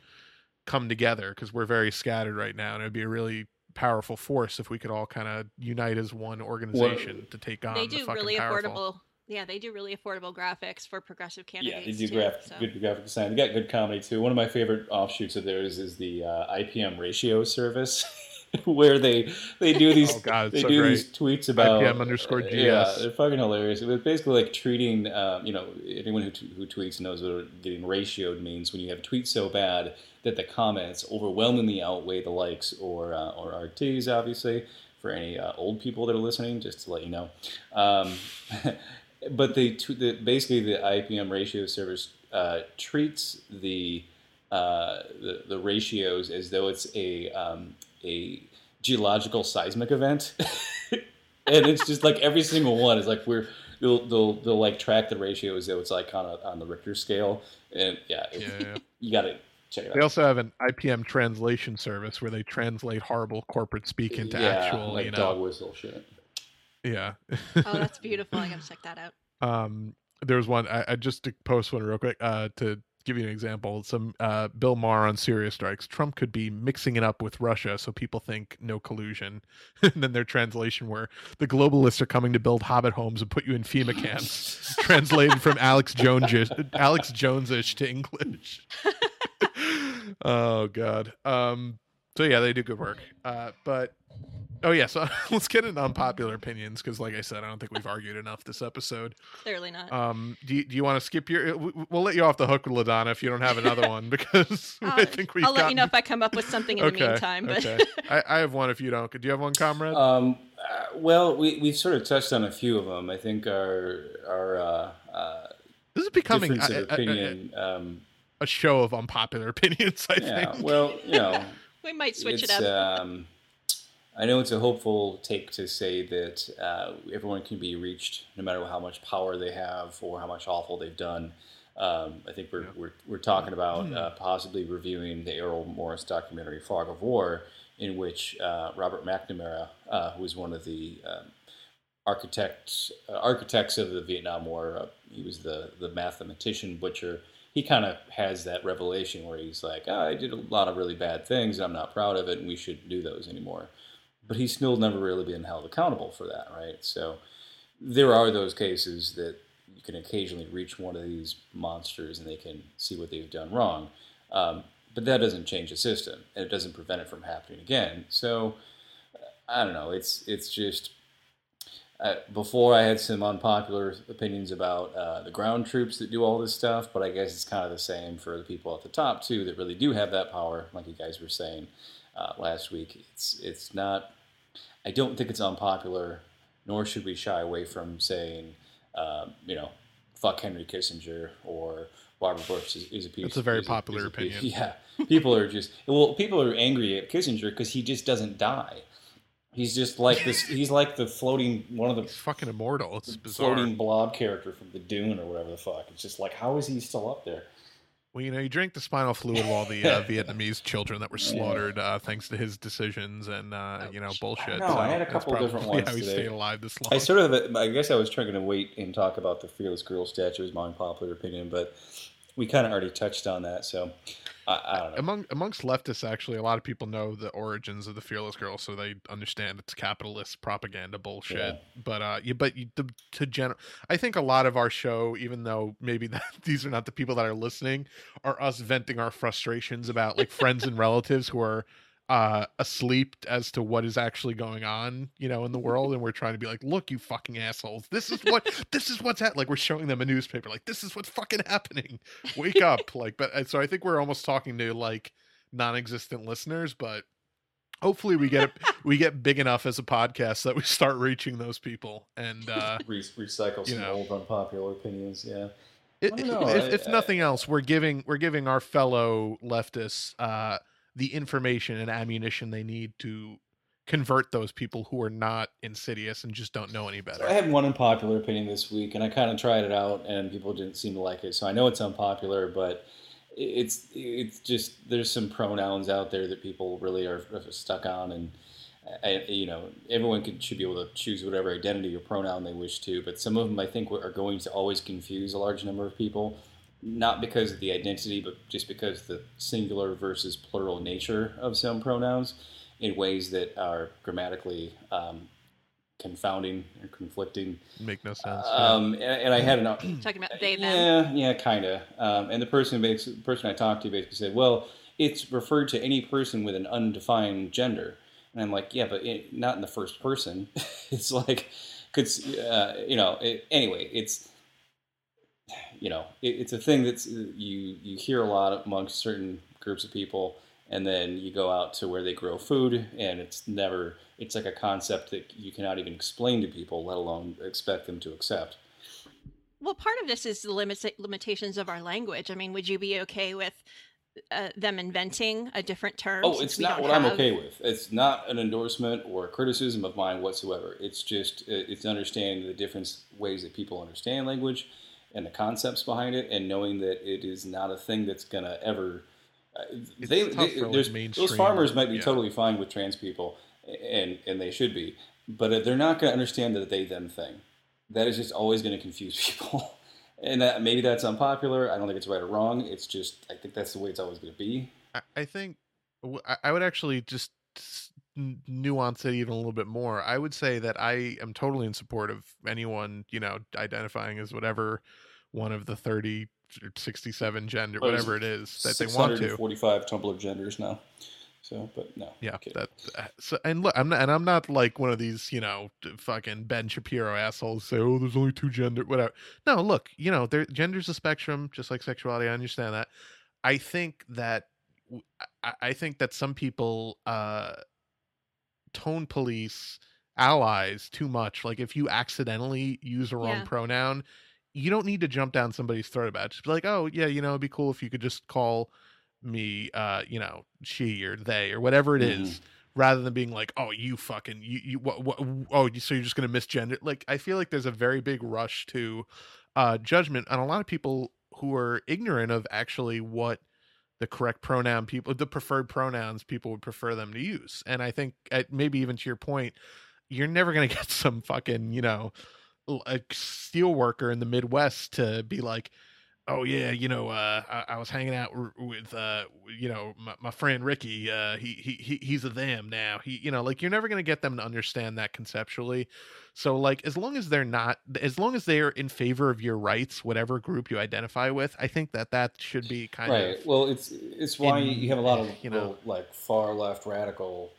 [SPEAKER 1] come together because we're very scattered right now, and it'd be a really powerful force if we could all kind of unite as one organization to take on
[SPEAKER 3] they
[SPEAKER 1] the
[SPEAKER 3] do
[SPEAKER 1] fucking
[SPEAKER 3] really
[SPEAKER 1] powerful.
[SPEAKER 3] affordable. Yeah, they do really affordable graphics for progressive candidates.
[SPEAKER 2] Yeah, they do
[SPEAKER 3] too,
[SPEAKER 2] graphic,
[SPEAKER 3] so.
[SPEAKER 2] good graphic design. They got good comedy too. One of my favorite offshoots of theirs is the uh, IPM ratio service, where they they do these
[SPEAKER 1] Oh, God,
[SPEAKER 2] they
[SPEAKER 1] so
[SPEAKER 2] do
[SPEAKER 1] great.
[SPEAKER 2] these tweets about
[SPEAKER 1] IPM underscore
[SPEAKER 2] uh, Yeah,
[SPEAKER 1] GS.
[SPEAKER 2] they're fucking hilarious. It was basically like treating um, you know anyone who t- who tweets knows what getting ratioed means when you have tweets so bad that the comments overwhelmingly outweigh the likes or uh, or RTs obviously for any uh, old people that are listening just to let you know. Um, but they the, basically the IPM ratio service uh, treats the, uh, the the ratios as though it's a um, a geological seismic event, and it's just like every single one is like we're they'll they'll, they'll like track the ratio as though it's like on a, on the Richter scale, and yeah,
[SPEAKER 1] Yeah, yeah.
[SPEAKER 2] you got to check it
[SPEAKER 1] They
[SPEAKER 2] out.
[SPEAKER 1] also have an IPM translation service where they translate horrible corporate speak into
[SPEAKER 2] yeah,
[SPEAKER 1] actual,
[SPEAKER 2] like
[SPEAKER 1] you know,
[SPEAKER 2] dog whistle shit.
[SPEAKER 1] Yeah.
[SPEAKER 3] Oh, that's beautiful. I gotta check that out.
[SPEAKER 1] um, there was one. I, I just to post one real quick uh, to give you an example. Some uh, Bill Maher on Syria strikes. Trump could be mixing it up with Russia, so people think no collusion. and then their translation where the globalists are coming to build hobbit homes and put you in FEMA camps. translated from Alex Jones Alex Jonesish to English. oh god. Um. So yeah, they do good work. Uh. But oh yeah. So let's get into unpopular opinions because, like I said, I don't think we've argued enough this episode.
[SPEAKER 3] Clearly not.
[SPEAKER 1] Um. Do you, Do you want to skip your? w- w- We'll let you off the hook with Ladonna if you don't have another one because I
[SPEAKER 3] I'll,
[SPEAKER 1] think we've.
[SPEAKER 3] I'll let you know if I come up with something in the meantime. But
[SPEAKER 1] okay. I, I have one if you don't. Do you have one, comrade?
[SPEAKER 2] Um, uh, well, we we've sort of touched on a few of them. I think our our uh, uh,
[SPEAKER 1] this is becoming
[SPEAKER 2] difference
[SPEAKER 1] a,
[SPEAKER 2] of
[SPEAKER 1] a- a-
[SPEAKER 2] opinion. um,
[SPEAKER 1] a show of unpopular opinions. I
[SPEAKER 2] yeah.
[SPEAKER 1] think.
[SPEAKER 2] Well, you know.
[SPEAKER 3] we might switch it up.
[SPEAKER 2] Um, I know it's a hopeful take to say that uh, everyone can be reached no matter how much power they have or how much awful they've done. Um, I think we're,
[SPEAKER 1] Yeah.
[SPEAKER 2] we're, we're talking about uh, possibly reviewing the Errol Morris documentary Fog of War, in which uh, Robert McNamara, uh, who was one of the um, architects uh, architects of the Vietnam War, uh, he was the the mathematician butcher. He kind of has that revelation where he's like, "Ah, I did a lot of really bad things, and I'm not proud of it, and we shouldn't do those anymore. But he's still never really been held accountable for that, right? So there are those cases that you can occasionally reach one of these monsters and they can see what they've done wrong. Um, but that doesn't change the system, and it doesn't prevent it from happening again. So I don't know. It's it's just uh, before I had some unpopular opinions about uh, the ground troops that do all this stuff, but I guess it's kind of the same for the people at the top too that really do have that power, like you guys were saying uh, last week. It's it's not. I don't think it's unpopular, nor should we shy away from saying, um, you know, fuck Henry Kissinger or Barbara Bush is, is a piece.
[SPEAKER 1] That's a very
[SPEAKER 2] is
[SPEAKER 1] popular
[SPEAKER 2] is a
[SPEAKER 1] opinion.
[SPEAKER 2] Yeah, people are just well, people are angry at Kissinger because he just doesn't die. He's just like this. He's like the floating one of the
[SPEAKER 1] He's fucking immortal. It's bizarre.
[SPEAKER 2] floating blob character from the Dune or whatever the fuck. It's just like how is he still up there?
[SPEAKER 1] Well, you know, you drink the spinal fluid of all the uh, Vietnamese children that were slaughtered uh, thanks to his decisions and uh, you know bullshit.
[SPEAKER 2] know, I had a couple different ones
[SPEAKER 1] he
[SPEAKER 2] today.
[SPEAKER 1] stayed alive this long.
[SPEAKER 2] I sort of, I guess I was trying to wait and talk about the fearless girl statue as my unpopular opinion, but we kind of already touched on that, so I, I know.
[SPEAKER 1] Among amongst leftists, actually, a lot of people know the origins of the fearless girl, so they understand it's capitalist propaganda bullshit.
[SPEAKER 2] Yeah.
[SPEAKER 1] But uh, you, but you, the, to general, I think a lot of our show, even though maybe that, these are not the people that are listening, are us venting our frustrations about like friends and relatives who are uh asleep as to what is actually going on you know in the world and we're trying to be like look you fucking assholes this is what this is what's at like we're showing them a newspaper like this is what's fucking happening wake up like but uh, so i think we're almost talking to like non-existent listeners but hopefully we get it we get big enough as a podcast that we start reaching those people and uh
[SPEAKER 2] Re- recycle some
[SPEAKER 1] know.
[SPEAKER 2] old unpopular opinions, yeah.
[SPEAKER 1] it,
[SPEAKER 2] I don't know,
[SPEAKER 1] if,
[SPEAKER 2] I-
[SPEAKER 1] if
[SPEAKER 2] I-
[SPEAKER 1] nothing else we're giving we're giving our fellow leftists uh the information and ammunition they need to convert those people who are not insidious and just don't know any better
[SPEAKER 2] I had one unpopular opinion this week, and I kind of tried it out, and people didn't seem to like it. So I know it's unpopular, but it's it's just there's some pronouns out there that people really are stuck on, and I, you know everyone should be able to choose whatever identity or pronoun they wish to. But some of them I think are going to always confuse a large number of people, not because of the identity, but just because the singular versus plural nature of some pronouns in ways that are grammatically um, confounding or conflicting.
[SPEAKER 1] make no sense yeah.
[SPEAKER 2] Um, and, and I had an
[SPEAKER 3] Talking about they them.
[SPEAKER 2] yeah, yeah, kind of. Um, and the person, bas- the person I talked to, basically said, "Well, it's referred to any person with an undefined gender." And I'm like, "Yeah, but it, not in the first person. it's like, could uh, you know? It, anyway, it's you know, it, it's a thing that's you you hear a lot amongst certain groups of people." And then you go out to where they grow food, and it's never, it's like a concept that you cannot even explain to people, let alone expect them to accept.
[SPEAKER 3] Well, part of this is the limits, limitations of our language. I mean, would you be okay with uh, them inventing a different term?
[SPEAKER 2] Oh, it's not what I'm okay with. It's not an endorsement or a criticism of mine whatsoever. It's just uh, it's understanding the different ways that people understand language and the concepts behind it, and knowing that it is not a thing that's gonna ever. Uh, they, they-
[SPEAKER 1] like,
[SPEAKER 2] there's, those farmers might be
[SPEAKER 1] yeah.
[SPEAKER 2] totally fine with trans people, and and they should be, but they're not gonna understand the they them thing. That is just always gonna confuse people. And that, maybe that's unpopular. I don't think it's right or wrong. It's just I think that's the way it's always going to be.
[SPEAKER 1] I, I think I would actually just n- nuance it even a little bit more. I would say that I am totally in support of anyone, you know, identifying as whatever one of the 30 67 gender,
[SPEAKER 2] Well,
[SPEAKER 1] whatever it is that they want to.
[SPEAKER 2] 645 Tumblr genders now. So, but no.
[SPEAKER 1] Yeah, that. So, and look, I'm not, and I'm not like one of these, you know, fucking Ben Shapiro assholes. Say, oh, there's only two gender, whatever. No, look, you know, there gender's a spectrum, just like sexuality. I understand that. I think that, I think that some people uh tone police allies too much. Like, if you accidentally use a wrong
[SPEAKER 3] Yeah.
[SPEAKER 1] pronoun, you don't need to jump down somebody's throat about it. Just be like, oh yeah, you know, it'd be cool if you could just call me, uh, you know, she or they or whatever it is,
[SPEAKER 2] Mhm.
[SPEAKER 1] rather than being like, oh, you fucking, you, you, what, what, oh, so you're just gonna misgender? Like, I feel like there's a very big rush to uh, judgment, and a lot of people who are ignorant of actually what the correct pronoun people, the preferred pronouns people would prefer them to use, and I think at, maybe even to your point, you're never gonna get some fucking, you know, a steel worker in the Midwest to be like, oh yeah, you know, uh, I, I was hanging out r- with, uh, you know, my, my friend Ricky. Uh, he, he he he's a them now. He, you know, like you're never gonna get them to understand that conceptually. So like, as long as they're not, as long as they're in favor of your rights, whatever group you identify with, I think that that should be kind of
[SPEAKER 2] right.
[SPEAKER 1] of
[SPEAKER 2] Well, it's it's why
[SPEAKER 1] in-
[SPEAKER 2] you have a lot of
[SPEAKER 1] you know-
[SPEAKER 2] like far left radical,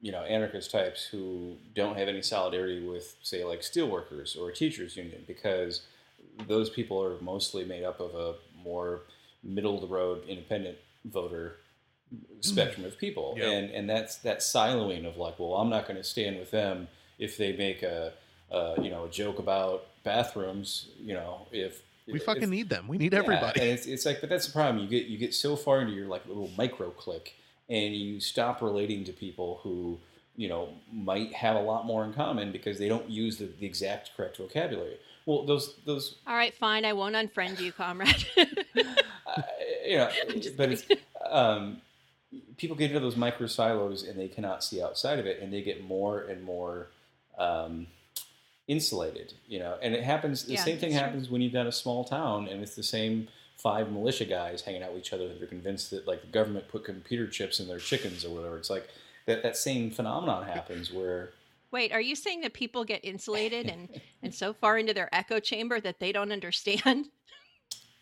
[SPEAKER 2] you know, anarchist types who don't have any solidarity with, say, like steelworkers or a teachers union, because those people are mostly made up of a more middle of the road independent voter spectrum of people,
[SPEAKER 1] Yeah.
[SPEAKER 2] and and that's that siloing of like, well, I'm not going to stand with them if they make a, a you know a joke about bathrooms, you know, if
[SPEAKER 1] we
[SPEAKER 2] if-
[SPEAKER 1] fucking need them. We need
[SPEAKER 2] yeah,
[SPEAKER 1] everybody.
[SPEAKER 2] and it's, it's like, but that's the problem. You get you get so far into your like little micro click and you stop relating to people who you know might have a lot more in common because they don't use the, the exact correct vocabulary. Well, those those
[SPEAKER 3] All right, fine. I won't unfriend you, comrade.
[SPEAKER 2] uh, you know,
[SPEAKER 3] I'm just
[SPEAKER 2] but it's um, people get into those micro silos and they cannot see outside of it, and they get more and more um, insulated. You know, and it happens. The
[SPEAKER 3] Yeah,
[SPEAKER 2] same thing
[SPEAKER 3] true.
[SPEAKER 2] happens when you've got a small town, and it's the same five militia guys hanging out with each other that are convinced that like the government put computer chips in their chickens or whatever. It's like that that same phenomenon happens where
[SPEAKER 3] Wait, are you saying that people get insulated and and so far into their echo chamber that they don't understand?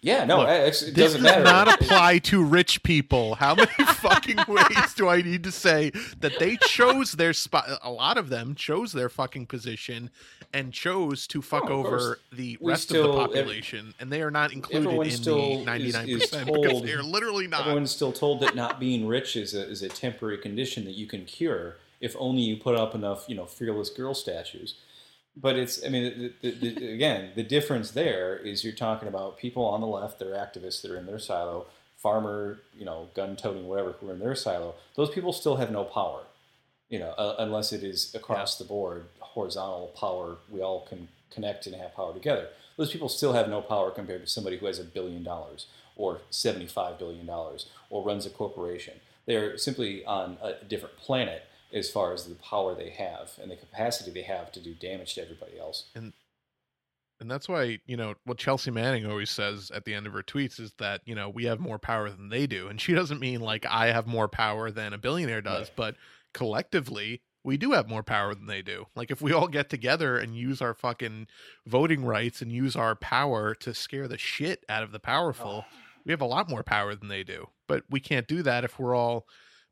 [SPEAKER 2] yeah, no,
[SPEAKER 1] Look,
[SPEAKER 2] it's, it doesn't matter.
[SPEAKER 1] It does
[SPEAKER 2] matter.
[SPEAKER 1] not apply to rich people. How many fucking ways do I need to say that they chose their spot? A lot of them chose their fucking position and chose to fuck
[SPEAKER 2] Oh, of course.
[SPEAKER 1] over the
[SPEAKER 2] We
[SPEAKER 1] rest
[SPEAKER 2] still-
[SPEAKER 1] of the population, and they are not included in
[SPEAKER 2] still
[SPEAKER 1] the ninety nine
[SPEAKER 2] is
[SPEAKER 1] percent because they are literally not.
[SPEAKER 2] Everyone's still told that not being rich is a, is a temporary condition that you can cure if only you put up enough, you know, fearless girl statues. But it's, I mean, the, the, the, again, the difference there is you're talking about people on the left, they're activists that are in their silo, farmer, you know, gun toting, whatever, who are in their silo. Those people still have no power, you know, uh, unless it is across the board, horizontal power. We all can connect and have power together. Those people still have no power compared to somebody who has a billion dollars or $75 billion or runs a corporation. They're simply on a different planet as far as the power they have and the capacity they have to do damage to everybody else.
[SPEAKER 1] And and that's why, you know, what Chelsea Manning always says at the end of her tweets is that, you know, we have more power than they do. And she doesn't mean like I have more power than a billionaire does,
[SPEAKER 2] Right.
[SPEAKER 1] but collectively, we do have more power than they do. Like if we all get together and use our fucking voting rights and use our power to scare the shit out of the powerful, we have a lot more power than they do. But we can't do that if we're all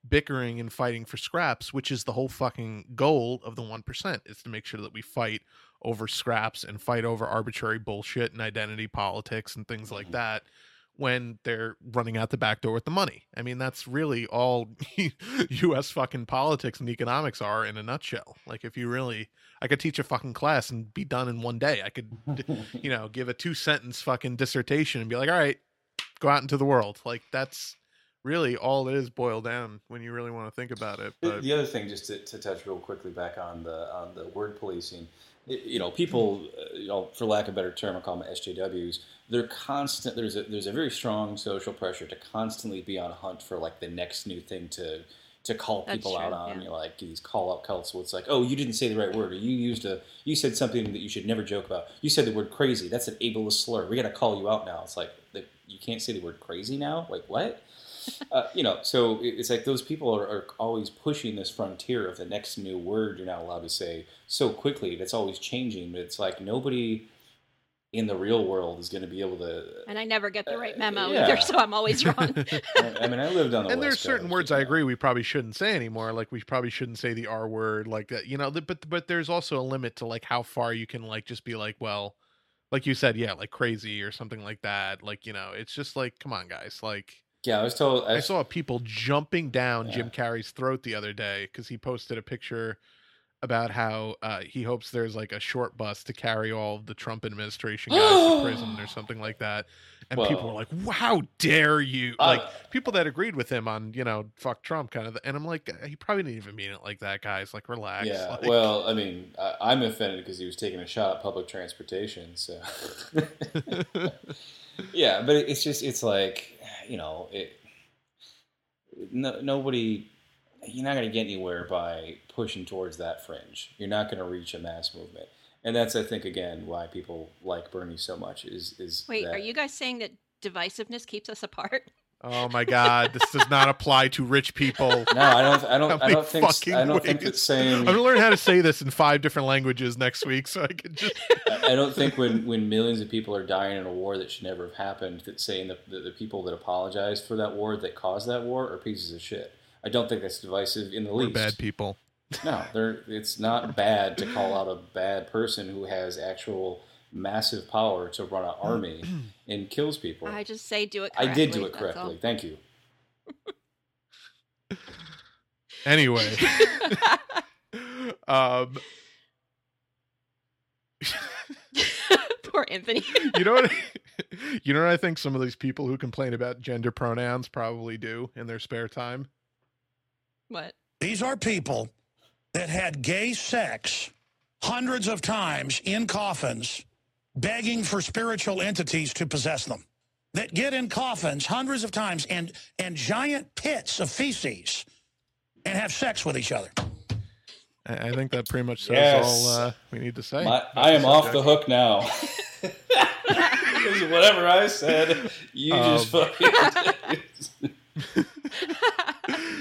[SPEAKER 1] bickering and fighting for scraps, which is the whole fucking goal of the 1% is to make sure that we fight over scraps and fight over arbitrary bullshit and identity politics and things like
[SPEAKER 2] Mhm.
[SPEAKER 1] that when they're running out the back door with the money. I mean, that's really all US fucking politics and economics are in a nutshell. Like if you really I could teach a fucking class and be done in one day. I could you know, give a two sentence fucking dissertation and be like, "All right, go out into the world." Like that's really all it is boiled down when you really want to think about it.
[SPEAKER 2] The,
[SPEAKER 1] But
[SPEAKER 2] the other thing, just to, to touch real quickly back on the on the word policing, you know, people, uh, you know, for lack of a better term, I call them SJWs. They're constant. There's a there's a very strong social pressure to constantly be on a hunt for like the next new thing to to call
[SPEAKER 3] That's
[SPEAKER 2] people out on.
[SPEAKER 3] yeah.
[SPEAKER 2] You know, like these call out cults. Where it's like, oh, you didn't say the right word, or you used a you said something that you should never joke about. You said the word crazy. That's an ableist slur. We got to call you out now. It's like the, you can't say the word crazy now. Like what? Uh, you know, so it's like those people are, are always pushing this frontier of the next new word you're not allowed to say so quickly. That's always changing. But it's like nobody in the real world is going to be able to.
[SPEAKER 3] And I never get the right memo
[SPEAKER 2] Uh, yeah.
[SPEAKER 3] either, so I'm always wrong.
[SPEAKER 2] I, I mean, I lived on the
[SPEAKER 1] and
[SPEAKER 2] West
[SPEAKER 1] there's certain words
[SPEAKER 2] you
[SPEAKER 1] I agree we probably shouldn't say anymore. Like we probably shouldn't say the R word like that. You know, but but there's also a limit to like how far you can like just be like, well, like you said, yeah, like crazy or something like that. Like you know, it's just like, come on, guys. Like
[SPEAKER 2] Yeah, I was told.
[SPEAKER 1] I saw people jumping down Jim Carrey's throat the other day because he posted a picture about how uh, he hopes there's like a short bus to carry all the Trump administration guys to prison or something like that. And people were like, "How dare you!"
[SPEAKER 2] Uh,
[SPEAKER 1] like people that agreed with him on you know fuck Trump kind of. And I'm like, "Uh, he probably didn't even mean it like that, guys. Like relax.
[SPEAKER 2] Yeah,
[SPEAKER 1] Like,
[SPEAKER 2] well, I mean, I, I'm offended because he was taking a shot at public transportation. So, yeah, but it's just it's like you know it. No, nobody, you're not going to get anywhere by pushing towards that fringe. You're not going to reach a mass movement, and that's I think again why people like Bernie so much is is
[SPEAKER 3] Wait,
[SPEAKER 2] that,
[SPEAKER 3] are you guys saying that divisiveness keeps us apart?
[SPEAKER 1] oh my god, this does not apply to rich people.
[SPEAKER 2] No, I don't. I don't. I don't think. I don't think it's saying.
[SPEAKER 1] I'm gonna learn how to say this in five different languages next week, so I can just.
[SPEAKER 2] I I don't think when, when millions of people are dying in a war that should never have happened, that saying that the, the people that apologized for that war that caused that war are pieces of shit. I don't think that's divisive in the
[SPEAKER 1] We're
[SPEAKER 2] least.
[SPEAKER 1] bad people.
[SPEAKER 2] No, they're, it's not bad to call out a bad person who has actual massive power to run an army and kills people.
[SPEAKER 3] I just say do it
[SPEAKER 2] I did do it
[SPEAKER 3] that's
[SPEAKER 2] correctly. Thank you.
[SPEAKER 1] Anyway, um.
[SPEAKER 3] Poor Anthony.
[SPEAKER 1] you know what? You know what I think some of these people who complain about gender pronouns probably do in their spare time.
[SPEAKER 3] what?
[SPEAKER 6] These are people that had gay sex hundreds of times in coffins, begging for spiritual entities to possess them. That get in coffins hundreds of times and and giant pits of feces and have sex with each other.
[SPEAKER 1] I, I think that pretty much says
[SPEAKER 2] Yes.
[SPEAKER 1] all uh, we need to say.
[SPEAKER 2] My, I am off the hook now. Whatever I said, you just
[SPEAKER 1] Um,
[SPEAKER 2] fucking.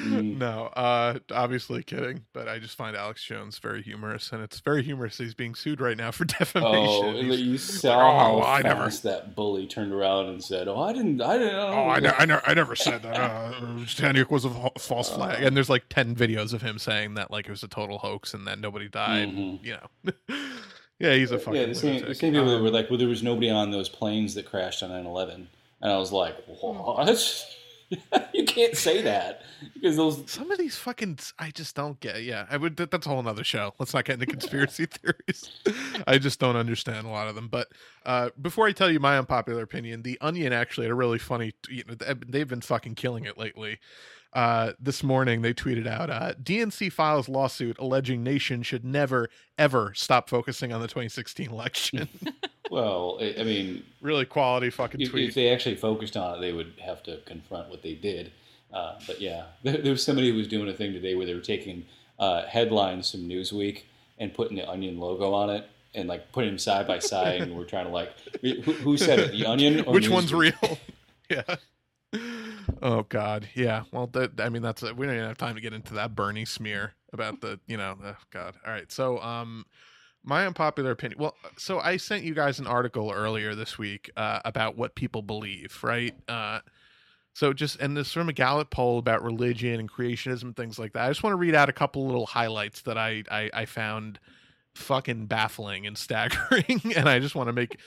[SPEAKER 1] No, uh, obviously kidding, but I just find Alex Jones very humorous, and it's very humorous. He's being sued right now for defamation.
[SPEAKER 2] Oh,
[SPEAKER 1] He's-
[SPEAKER 2] you saw
[SPEAKER 1] oh,
[SPEAKER 2] how
[SPEAKER 1] I never-
[SPEAKER 2] that bully turned around and said, "Oh, I didn't, I didn't."
[SPEAKER 1] Oh, I, ne- I, ne- I never said that. Uh, was a fa- false
[SPEAKER 2] Uh.
[SPEAKER 1] flag, and there's like ten videos of him saying that like it was a total hoax and that nobody died.
[SPEAKER 2] Mhm.
[SPEAKER 1] You know, yeah, he's a fucking
[SPEAKER 2] yeah, the same, the same people that
[SPEAKER 1] Um,
[SPEAKER 2] were like, "Well, there was nobody on those planes that crashed on 9/11," and I was like, "What? you can't say that because those."
[SPEAKER 1] Some of these fucking, I just don't get. Yeah, I would. That's a whole other show. Let's not get into conspiracy theories. I just don't understand a lot of them. But uh, before I tell you my unpopular opinion, the Onion actually had a really funny. You know, they've been fucking killing it lately. Uh, this morning they tweeted out uh, DNC files lawsuit alleging nation should never ever stop focusing on the 2016 election.
[SPEAKER 2] Well, I, I mean,
[SPEAKER 1] really quality fucking
[SPEAKER 2] if,
[SPEAKER 1] tweet.
[SPEAKER 2] if they actually focused on it, they would have to confront what they did. Uh, but yeah, there, there was somebody who was doing a thing today where they were taking uh, headlines from Newsweek and putting the Onion logo on it and like putting them side by side, and we're trying to like, who, who said it, the Onion or
[SPEAKER 1] Which one's real? yeah. Oh God, yeah. Well, that, I mean, that's we don't even have time to get into that Bernie smear about the, you know, oh God. All right, so um, my unpopular opinion. Well, so I sent you guys an article earlier this week uh, about what people believe, right? Uh, so just and this from a Gallup poll about religion and creationism things like that. I just want to read out a couple little highlights that I I, I found fucking baffling and staggering, and I just want to make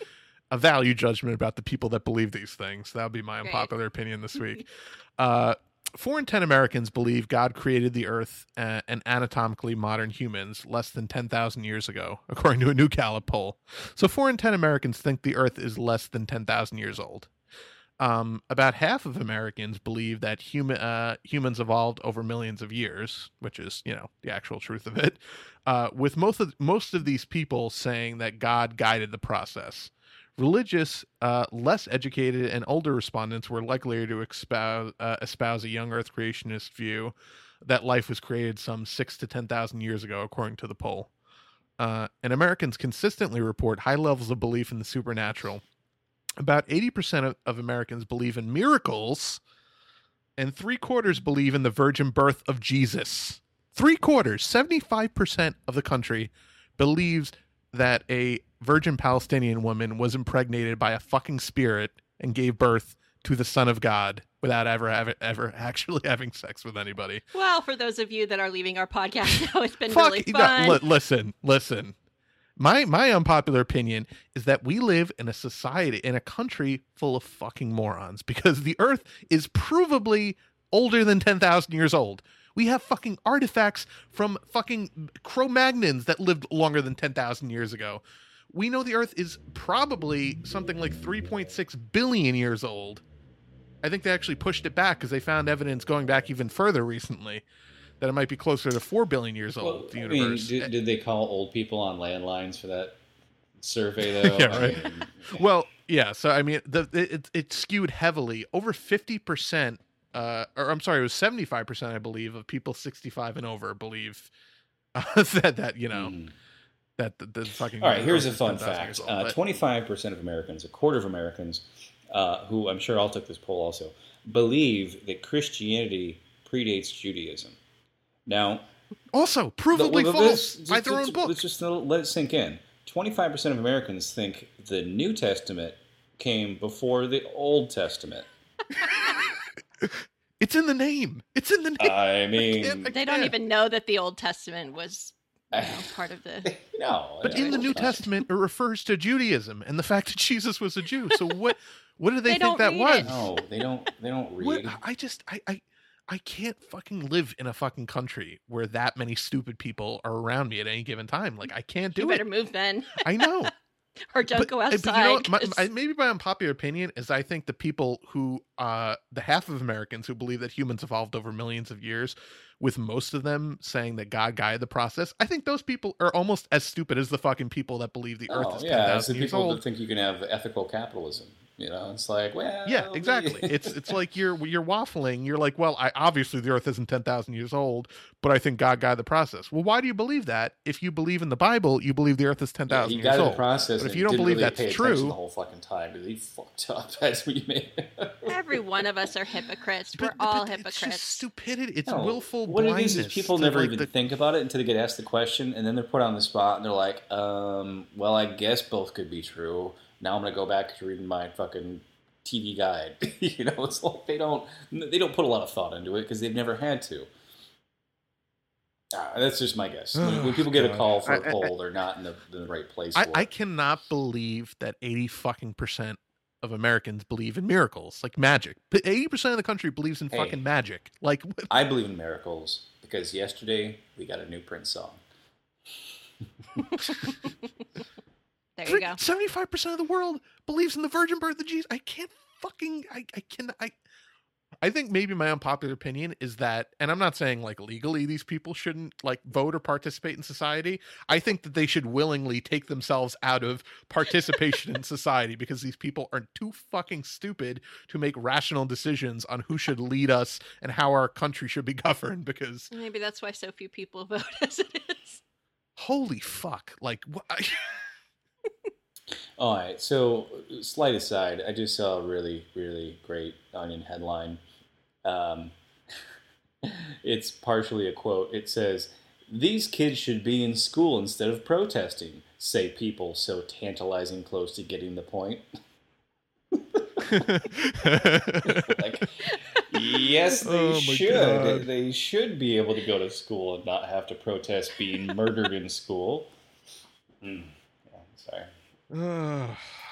[SPEAKER 1] a value judgment about the people that believe these things. That would be my
[SPEAKER 3] Great.
[SPEAKER 1] unpopular opinion this week. uh, four in ten Americans believe God created the Earth uh, and anatomically modern humans less than ten thousand years ago, according to a new Gallup poll. So four in ten Americans think the Earth is less than ten thousand years old. Um, about half of Americans believe that human uh, humans evolved over millions of years, which is you know the actual truth of it. Uh, with most of most of these people saying that God guided the process. Religious, uh, less educated, and older respondents were likelier to espouse, uh, espouse a young Earth creationist view that life was created some six to ten thousand years ago, according to the poll. Uh, and Americans consistently report high levels of belief in the supernatural. About 80% of, of Americans believe in miracles, and three quarters believe in the virgin birth of Jesus. Three quarters, 75% of the country believes that a virgin Palestinian woman was impregnated by a fucking spirit and gave birth to the Son of God without ever ever, ever actually having sex with anybody.
[SPEAKER 3] Well, for those of you that are leaving our podcast now, it's been
[SPEAKER 1] Fuck,
[SPEAKER 3] really
[SPEAKER 1] no,
[SPEAKER 3] fun.
[SPEAKER 1] listen, listen. My my unpopular opinion is that we live in a society in a country full of fucking morons because the earth is provably older than 10,000 years old. We have fucking artifacts from fucking Cro-Magnons that lived longer than 10,000 years ago. We know the earth is probably something like 3.6 billion years old. I think they actually pushed it back because they found evidence going back even further recently that it might be closer to 4 billion years old,
[SPEAKER 2] Well,
[SPEAKER 1] the
[SPEAKER 2] I mean,
[SPEAKER 1] universe.
[SPEAKER 2] did, did they call old people on landlines for that survey though?
[SPEAKER 1] Yeah,
[SPEAKER 2] I
[SPEAKER 1] right.
[SPEAKER 2] mean,
[SPEAKER 1] Well, yeah. So I mean, the it, it skewed heavily. Over fifty percent, uh, or I'm sorry, it was seventy five percent, I believe, of people sixty five and over believe uh, that that you know
[SPEAKER 2] mhm.
[SPEAKER 1] that the, the fucking.
[SPEAKER 2] All right, here's a fun fact:
[SPEAKER 1] years old,
[SPEAKER 2] Uh,
[SPEAKER 1] but-
[SPEAKER 2] twenty-five percent of Americans, a quarter of Americans, uh, who I'm sure all took this poll also, believe that Christianity predates Judaism. Now,
[SPEAKER 1] also provably
[SPEAKER 2] Well,
[SPEAKER 1] false by their own book.
[SPEAKER 2] Let's just let it sink in. Twenty-five percent of Americans think the New Testament came before the Old Testament.
[SPEAKER 1] It's in the name. It's in the name.
[SPEAKER 2] I mean,
[SPEAKER 1] can't- I
[SPEAKER 3] they don't even know that the Old Testament was you know, part of the.
[SPEAKER 2] no.
[SPEAKER 1] But in the New Testament, it refers to Judaism and the fact that Jesus was a Jew. So what? What do they,
[SPEAKER 3] They
[SPEAKER 1] think
[SPEAKER 3] don't
[SPEAKER 1] that
[SPEAKER 3] read
[SPEAKER 1] was?
[SPEAKER 3] it.
[SPEAKER 2] no, they don't. They don't
[SPEAKER 1] What,
[SPEAKER 2] read.
[SPEAKER 1] I just I, I I can't fucking live in a fucking country where that many stupid people are around me at any given time. Like I can't do You
[SPEAKER 3] better
[SPEAKER 1] it.
[SPEAKER 3] Better move then,
[SPEAKER 1] I know.
[SPEAKER 3] or don't
[SPEAKER 1] but,
[SPEAKER 3] go outside.
[SPEAKER 1] But you know, what? my,
[SPEAKER 3] 'cause-
[SPEAKER 1] I, maybe my unpopular opinion is I think the people who, uh, the half of Americans who believe that humans evolved over millions of years, with most of them saying that God guided the process, I think those people are almost as stupid as the fucking people that believe the Earth
[SPEAKER 2] Oh,
[SPEAKER 1] is
[SPEAKER 2] yeah,
[SPEAKER 1] ten
[SPEAKER 2] it's the
[SPEAKER 1] thousand years
[SPEAKER 2] people
[SPEAKER 1] old.
[SPEAKER 2] that think you can have ethical capitalism. You know, it's like, well,
[SPEAKER 1] Yeah, exactly. it's it's like you're you're waffling. You're like, well, I obviously the Earth isn't ten thousand years old, but I think God guided the process. Well, why do you believe that? If you believe in the Bible, you believe the Earth is ten thousand
[SPEAKER 2] Yeah,
[SPEAKER 1] years
[SPEAKER 2] guided
[SPEAKER 1] old.
[SPEAKER 2] the process.
[SPEAKER 1] But if you don't believe
[SPEAKER 2] really
[SPEAKER 1] that's
[SPEAKER 2] pay
[SPEAKER 1] true-
[SPEAKER 2] the whole fucking time, because he fucked up. That's what you made.
[SPEAKER 3] Every one of us are hypocrites. We're
[SPEAKER 1] But- but
[SPEAKER 3] all
[SPEAKER 1] It's
[SPEAKER 3] hypocrites.
[SPEAKER 1] just stupidity. It's
[SPEAKER 2] No,
[SPEAKER 1] willful
[SPEAKER 2] What
[SPEAKER 1] blindness.
[SPEAKER 2] it is is people never
[SPEAKER 1] like,
[SPEAKER 2] even
[SPEAKER 1] the-
[SPEAKER 2] think about it until they get asked the question, and then they're put on the spot, and they're like, um, "Well, I guess both could be true." Now I'm gonna go back to reading my fucking TV guide. you know, it's like they don't they don't put a lot of thought into it because they've never had to. Ah, that's just my guess. When, when people get a call for a poll, they're not in the, the right place.
[SPEAKER 1] I, I cannot believe that eighty fucking percent of Americans believe in miracles, like magic. Eighty percent of the country believes in
[SPEAKER 2] Hey.
[SPEAKER 1] fucking magic. Like what-
[SPEAKER 2] I believe in miracles because yesterday we got a new Prince song.
[SPEAKER 3] there you go.
[SPEAKER 1] Seventy-five percent of the world believes in the virgin birth of Jesus. I can't fucking. I. I can. I. I think maybe my unpopular opinion is that, and I'm not saying like legally these people shouldn't like vote or participate in society. I think that they should willingly take themselves out of participation in society because these people are too fucking stupid to make rational decisions on who should lead us and how our country should be governed. Because
[SPEAKER 3] Maybe that's why so few people vote as it is.
[SPEAKER 1] holy fuck, like what?
[SPEAKER 2] All right. So, slight aside, I just saw a really, really great Onion headline. Um, it's partially a quote. It says, "These kids should be in school instead of protesting," say people so tantalizing close to getting the point. like, yes, they
[SPEAKER 1] Oh
[SPEAKER 2] should.
[SPEAKER 1] God.
[SPEAKER 2] They should be able to go to school and not have to protest being murdered in school. Hmm. Yeah, sorry.
[SPEAKER 1] Ugh,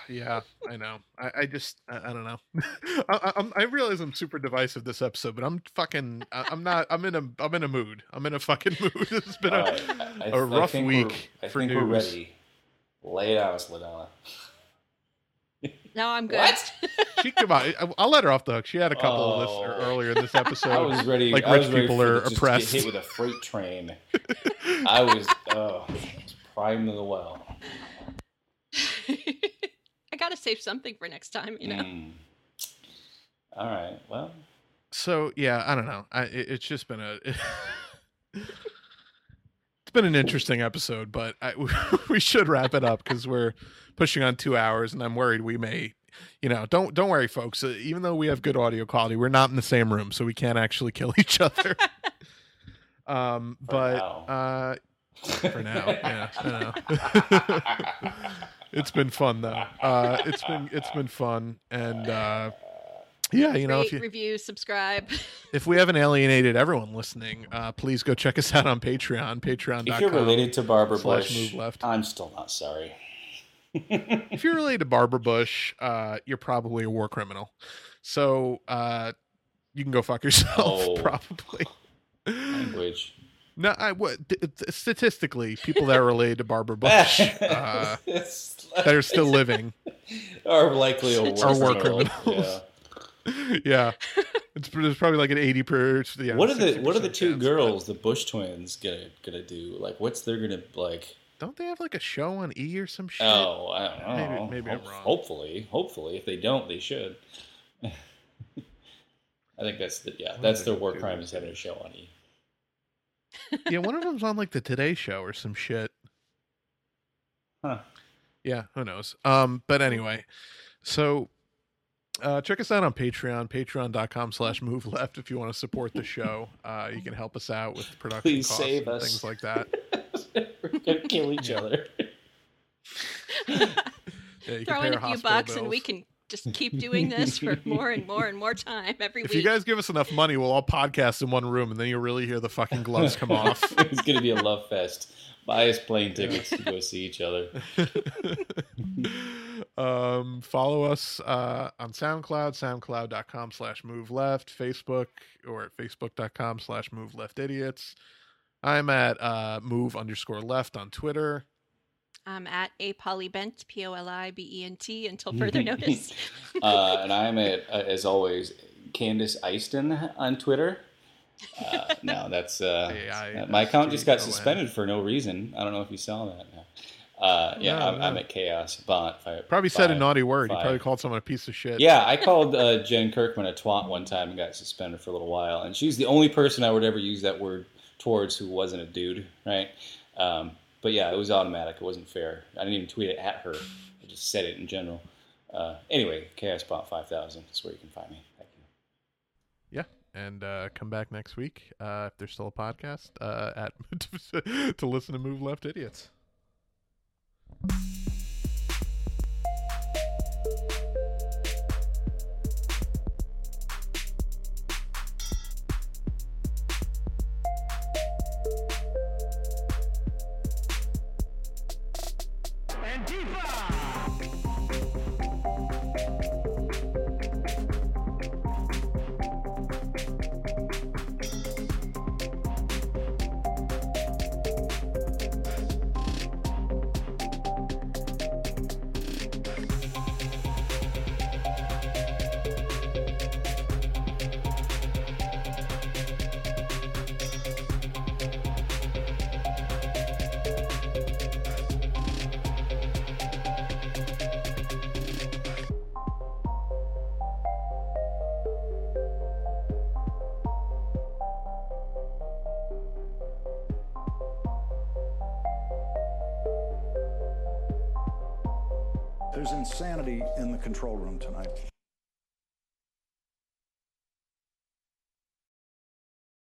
[SPEAKER 1] yeah, I know. I, I just, I, I don't know. I, I, I realize I'm super divisive this episode, but I'm fucking, I, I'm not. I'm in a, I'm in a mood. I'm in a fucking mood. It's been a,
[SPEAKER 2] right, I- I-
[SPEAKER 1] a
[SPEAKER 2] I
[SPEAKER 1] rough
[SPEAKER 2] think we're-
[SPEAKER 1] week
[SPEAKER 2] I
[SPEAKER 1] for
[SPEAKER 2] think
[SPEAKER 1] news.
[SPEAKER 2] we're ready. Lay it out, Ladonna.
[SPEAKER 3] No, I'm good.
[SPEAKER 2] What?
[SPEAKER 1] She come on. I, I'll let her off the hook. She had a couple of this
[SPEAKER 2] Oh.
[SPEAKER 1] earlier in this episode.
[SPEAKER 2] I was ready.
[SPEAKER 1] Like rich
[SPEAKER 2] ready
[SPEAKER 1] people are oppressed.
[SPEAKER 2] Get hit with a freight train. I was. Oh, it's primed to the well.
[SPEAKER 3] I gotta save something for next time, you know.
[SPEAKER 2] Mm. All right. Well,
[SPEAKER 1] so yeah, I don't know. I, it, it's just been a. it's been an interesting episode, but I, we should wrap it up because we're pushing on two hours, and I'm worried we may. You know, don't don't worry, folks. Uh, even though we have good audio quality, we're not in the same room, so we can't actually kill each other. um,
[SPEAKER 2] For
[SPEAKER 1] but
[SPEAKER 2] now.
[SPEAKER 1] uh, for now. yeah, I know. It's been fun though. Uh, it's been it's been fun, and uh, yeah, you know,
[SPEAKER 3] Rate,
[SPEAKER 1] if you
[SPEAKER 3] review, subscribe.
[SPEAKER 1] if we haven't alienated everyone listening, uh, please go check us out on Patreon. Patreon.
[SPEAKER 2] If you're related to Barbara Bush,
[SPEAKER 1] left.
[SPEAKER 2] I'm still not sorry.
[SPEAKER 1] if you're related to Barbara Bush, uh, you're probably a war criminal. So uh, you can go fuck yourself,
[SPEAKER 2] Oh.
[SPEAKER 1] probably.
[SPEAKER 2] Language.
[SPEAKER 1] No, I what th- th- statistically, people that are related to Barbara Bush uh, that are still living,
[SPEAKER 2] are likely a war,
[SPEAKER 1] Are war criminals. yeah, it's there's probably like an eighty per. Yeah,
[SPEAKER 2] Yeah. What are the What are the two
[SPEAKER 1] chance,
[SPEAKER 2] girls, the Bush twins, gonna gonna do? Like, what's they're gonna like?
[SPEAKER 1] Don't they have like a show on E or some shit?
[SPEAKER 2] Oh, I don't know.
[SPEAKER 1] Maybe- maybe I'm wrong.
[SPEAKER 2] Hopefully, hopefully, if they don't, they should. I think that's the yeah.
[SPEAKER 1] What
[SPEAKER 2] That's
[SPEAKER 1] do
[SPEAKER 2] their war
[SPEAKER 1] do
[SPEAKER 2] crime is having a show on E.
[SPEAKER 1] yeah, one of them's on like the Today Show or some shit.
[SPEAKER 2] Huh.
[SPEAKER 1] Yeah, who knows? Um, but anyway, so uh check us out on Patreon, patreon.com slash move left if you want to support the show. Uh you can help us out with production
[SPEAKER 2] Please
[SPEAKER 1] costs
[SPEAKER 2] save
[SPEAKER 1] and
[SPEAKER 2] us.
[SPEAKER 1] things like that.
[SPEAKER 2] We're gonna kill each other.
[SPEAKER 1] Yeah, you
[SPEAKER 3] Throw
[SPEAKER 1] pay
[SPEAKER 3] in a few
[SPEAKER 1] hospital
[SPEAKER 3] bucks and we can just keep doing this for more and more and more time every
[SPEAKER 1] If
[SPEAKER 3] week.
[SPEAKER 1] you guys give us enough money, we'll all podcast in one room and then you'll really hear the fucking gloves come off.
[SPEAKER 2] it's gonna be a love fest. Buy us plane tickets to go see each other.
[SPEAKER 1] um, follow us uh, on SoundCloud, soundcloud.com slash move left, Facebook, or at facebook.com slash move left idiots. I'm at uh, move underscore left on Twitter.
[SPEAKER 3] I'm at a polibent, P O L I B E N T, until further notice.
[SPEAKER 2] uh, and I'm at, uh, as always, Candace Aiston on Twitter. Uh, no, that's uh,
[SPEAKER 1] A-I-S-T-O-N.
[SPEAKER 2] my account just got suspended for no reason. I don't know if you saw that. Uh, yeah,
[SPEAKER 1] No,
[SPEAKER 2] I'm, I'm at Chaos Bot.
[SPEAKER 1] Probably said a naughty word. You
[SPEAKER 2] five.
[SPEAKER 1] probably called someone a piece of shit.
[SPEAKER 2] Yeah, I called uh, Jen Kirkman a twat one time and got suspended for a little while. And she's the only person I would ever use that word towards who wasn't a dude, right? Um, but yeah, it was automatic. It wasn't fair. I didn't even tweet it at her. I just said it in general. Uh, anyway, Chaosbot 5000 is where you can find me. Thank you.
[SPEAKER 1] Yeah. And uh, come back next week uh, if there's still a podcast uh, at to listen to Move Left Idiots.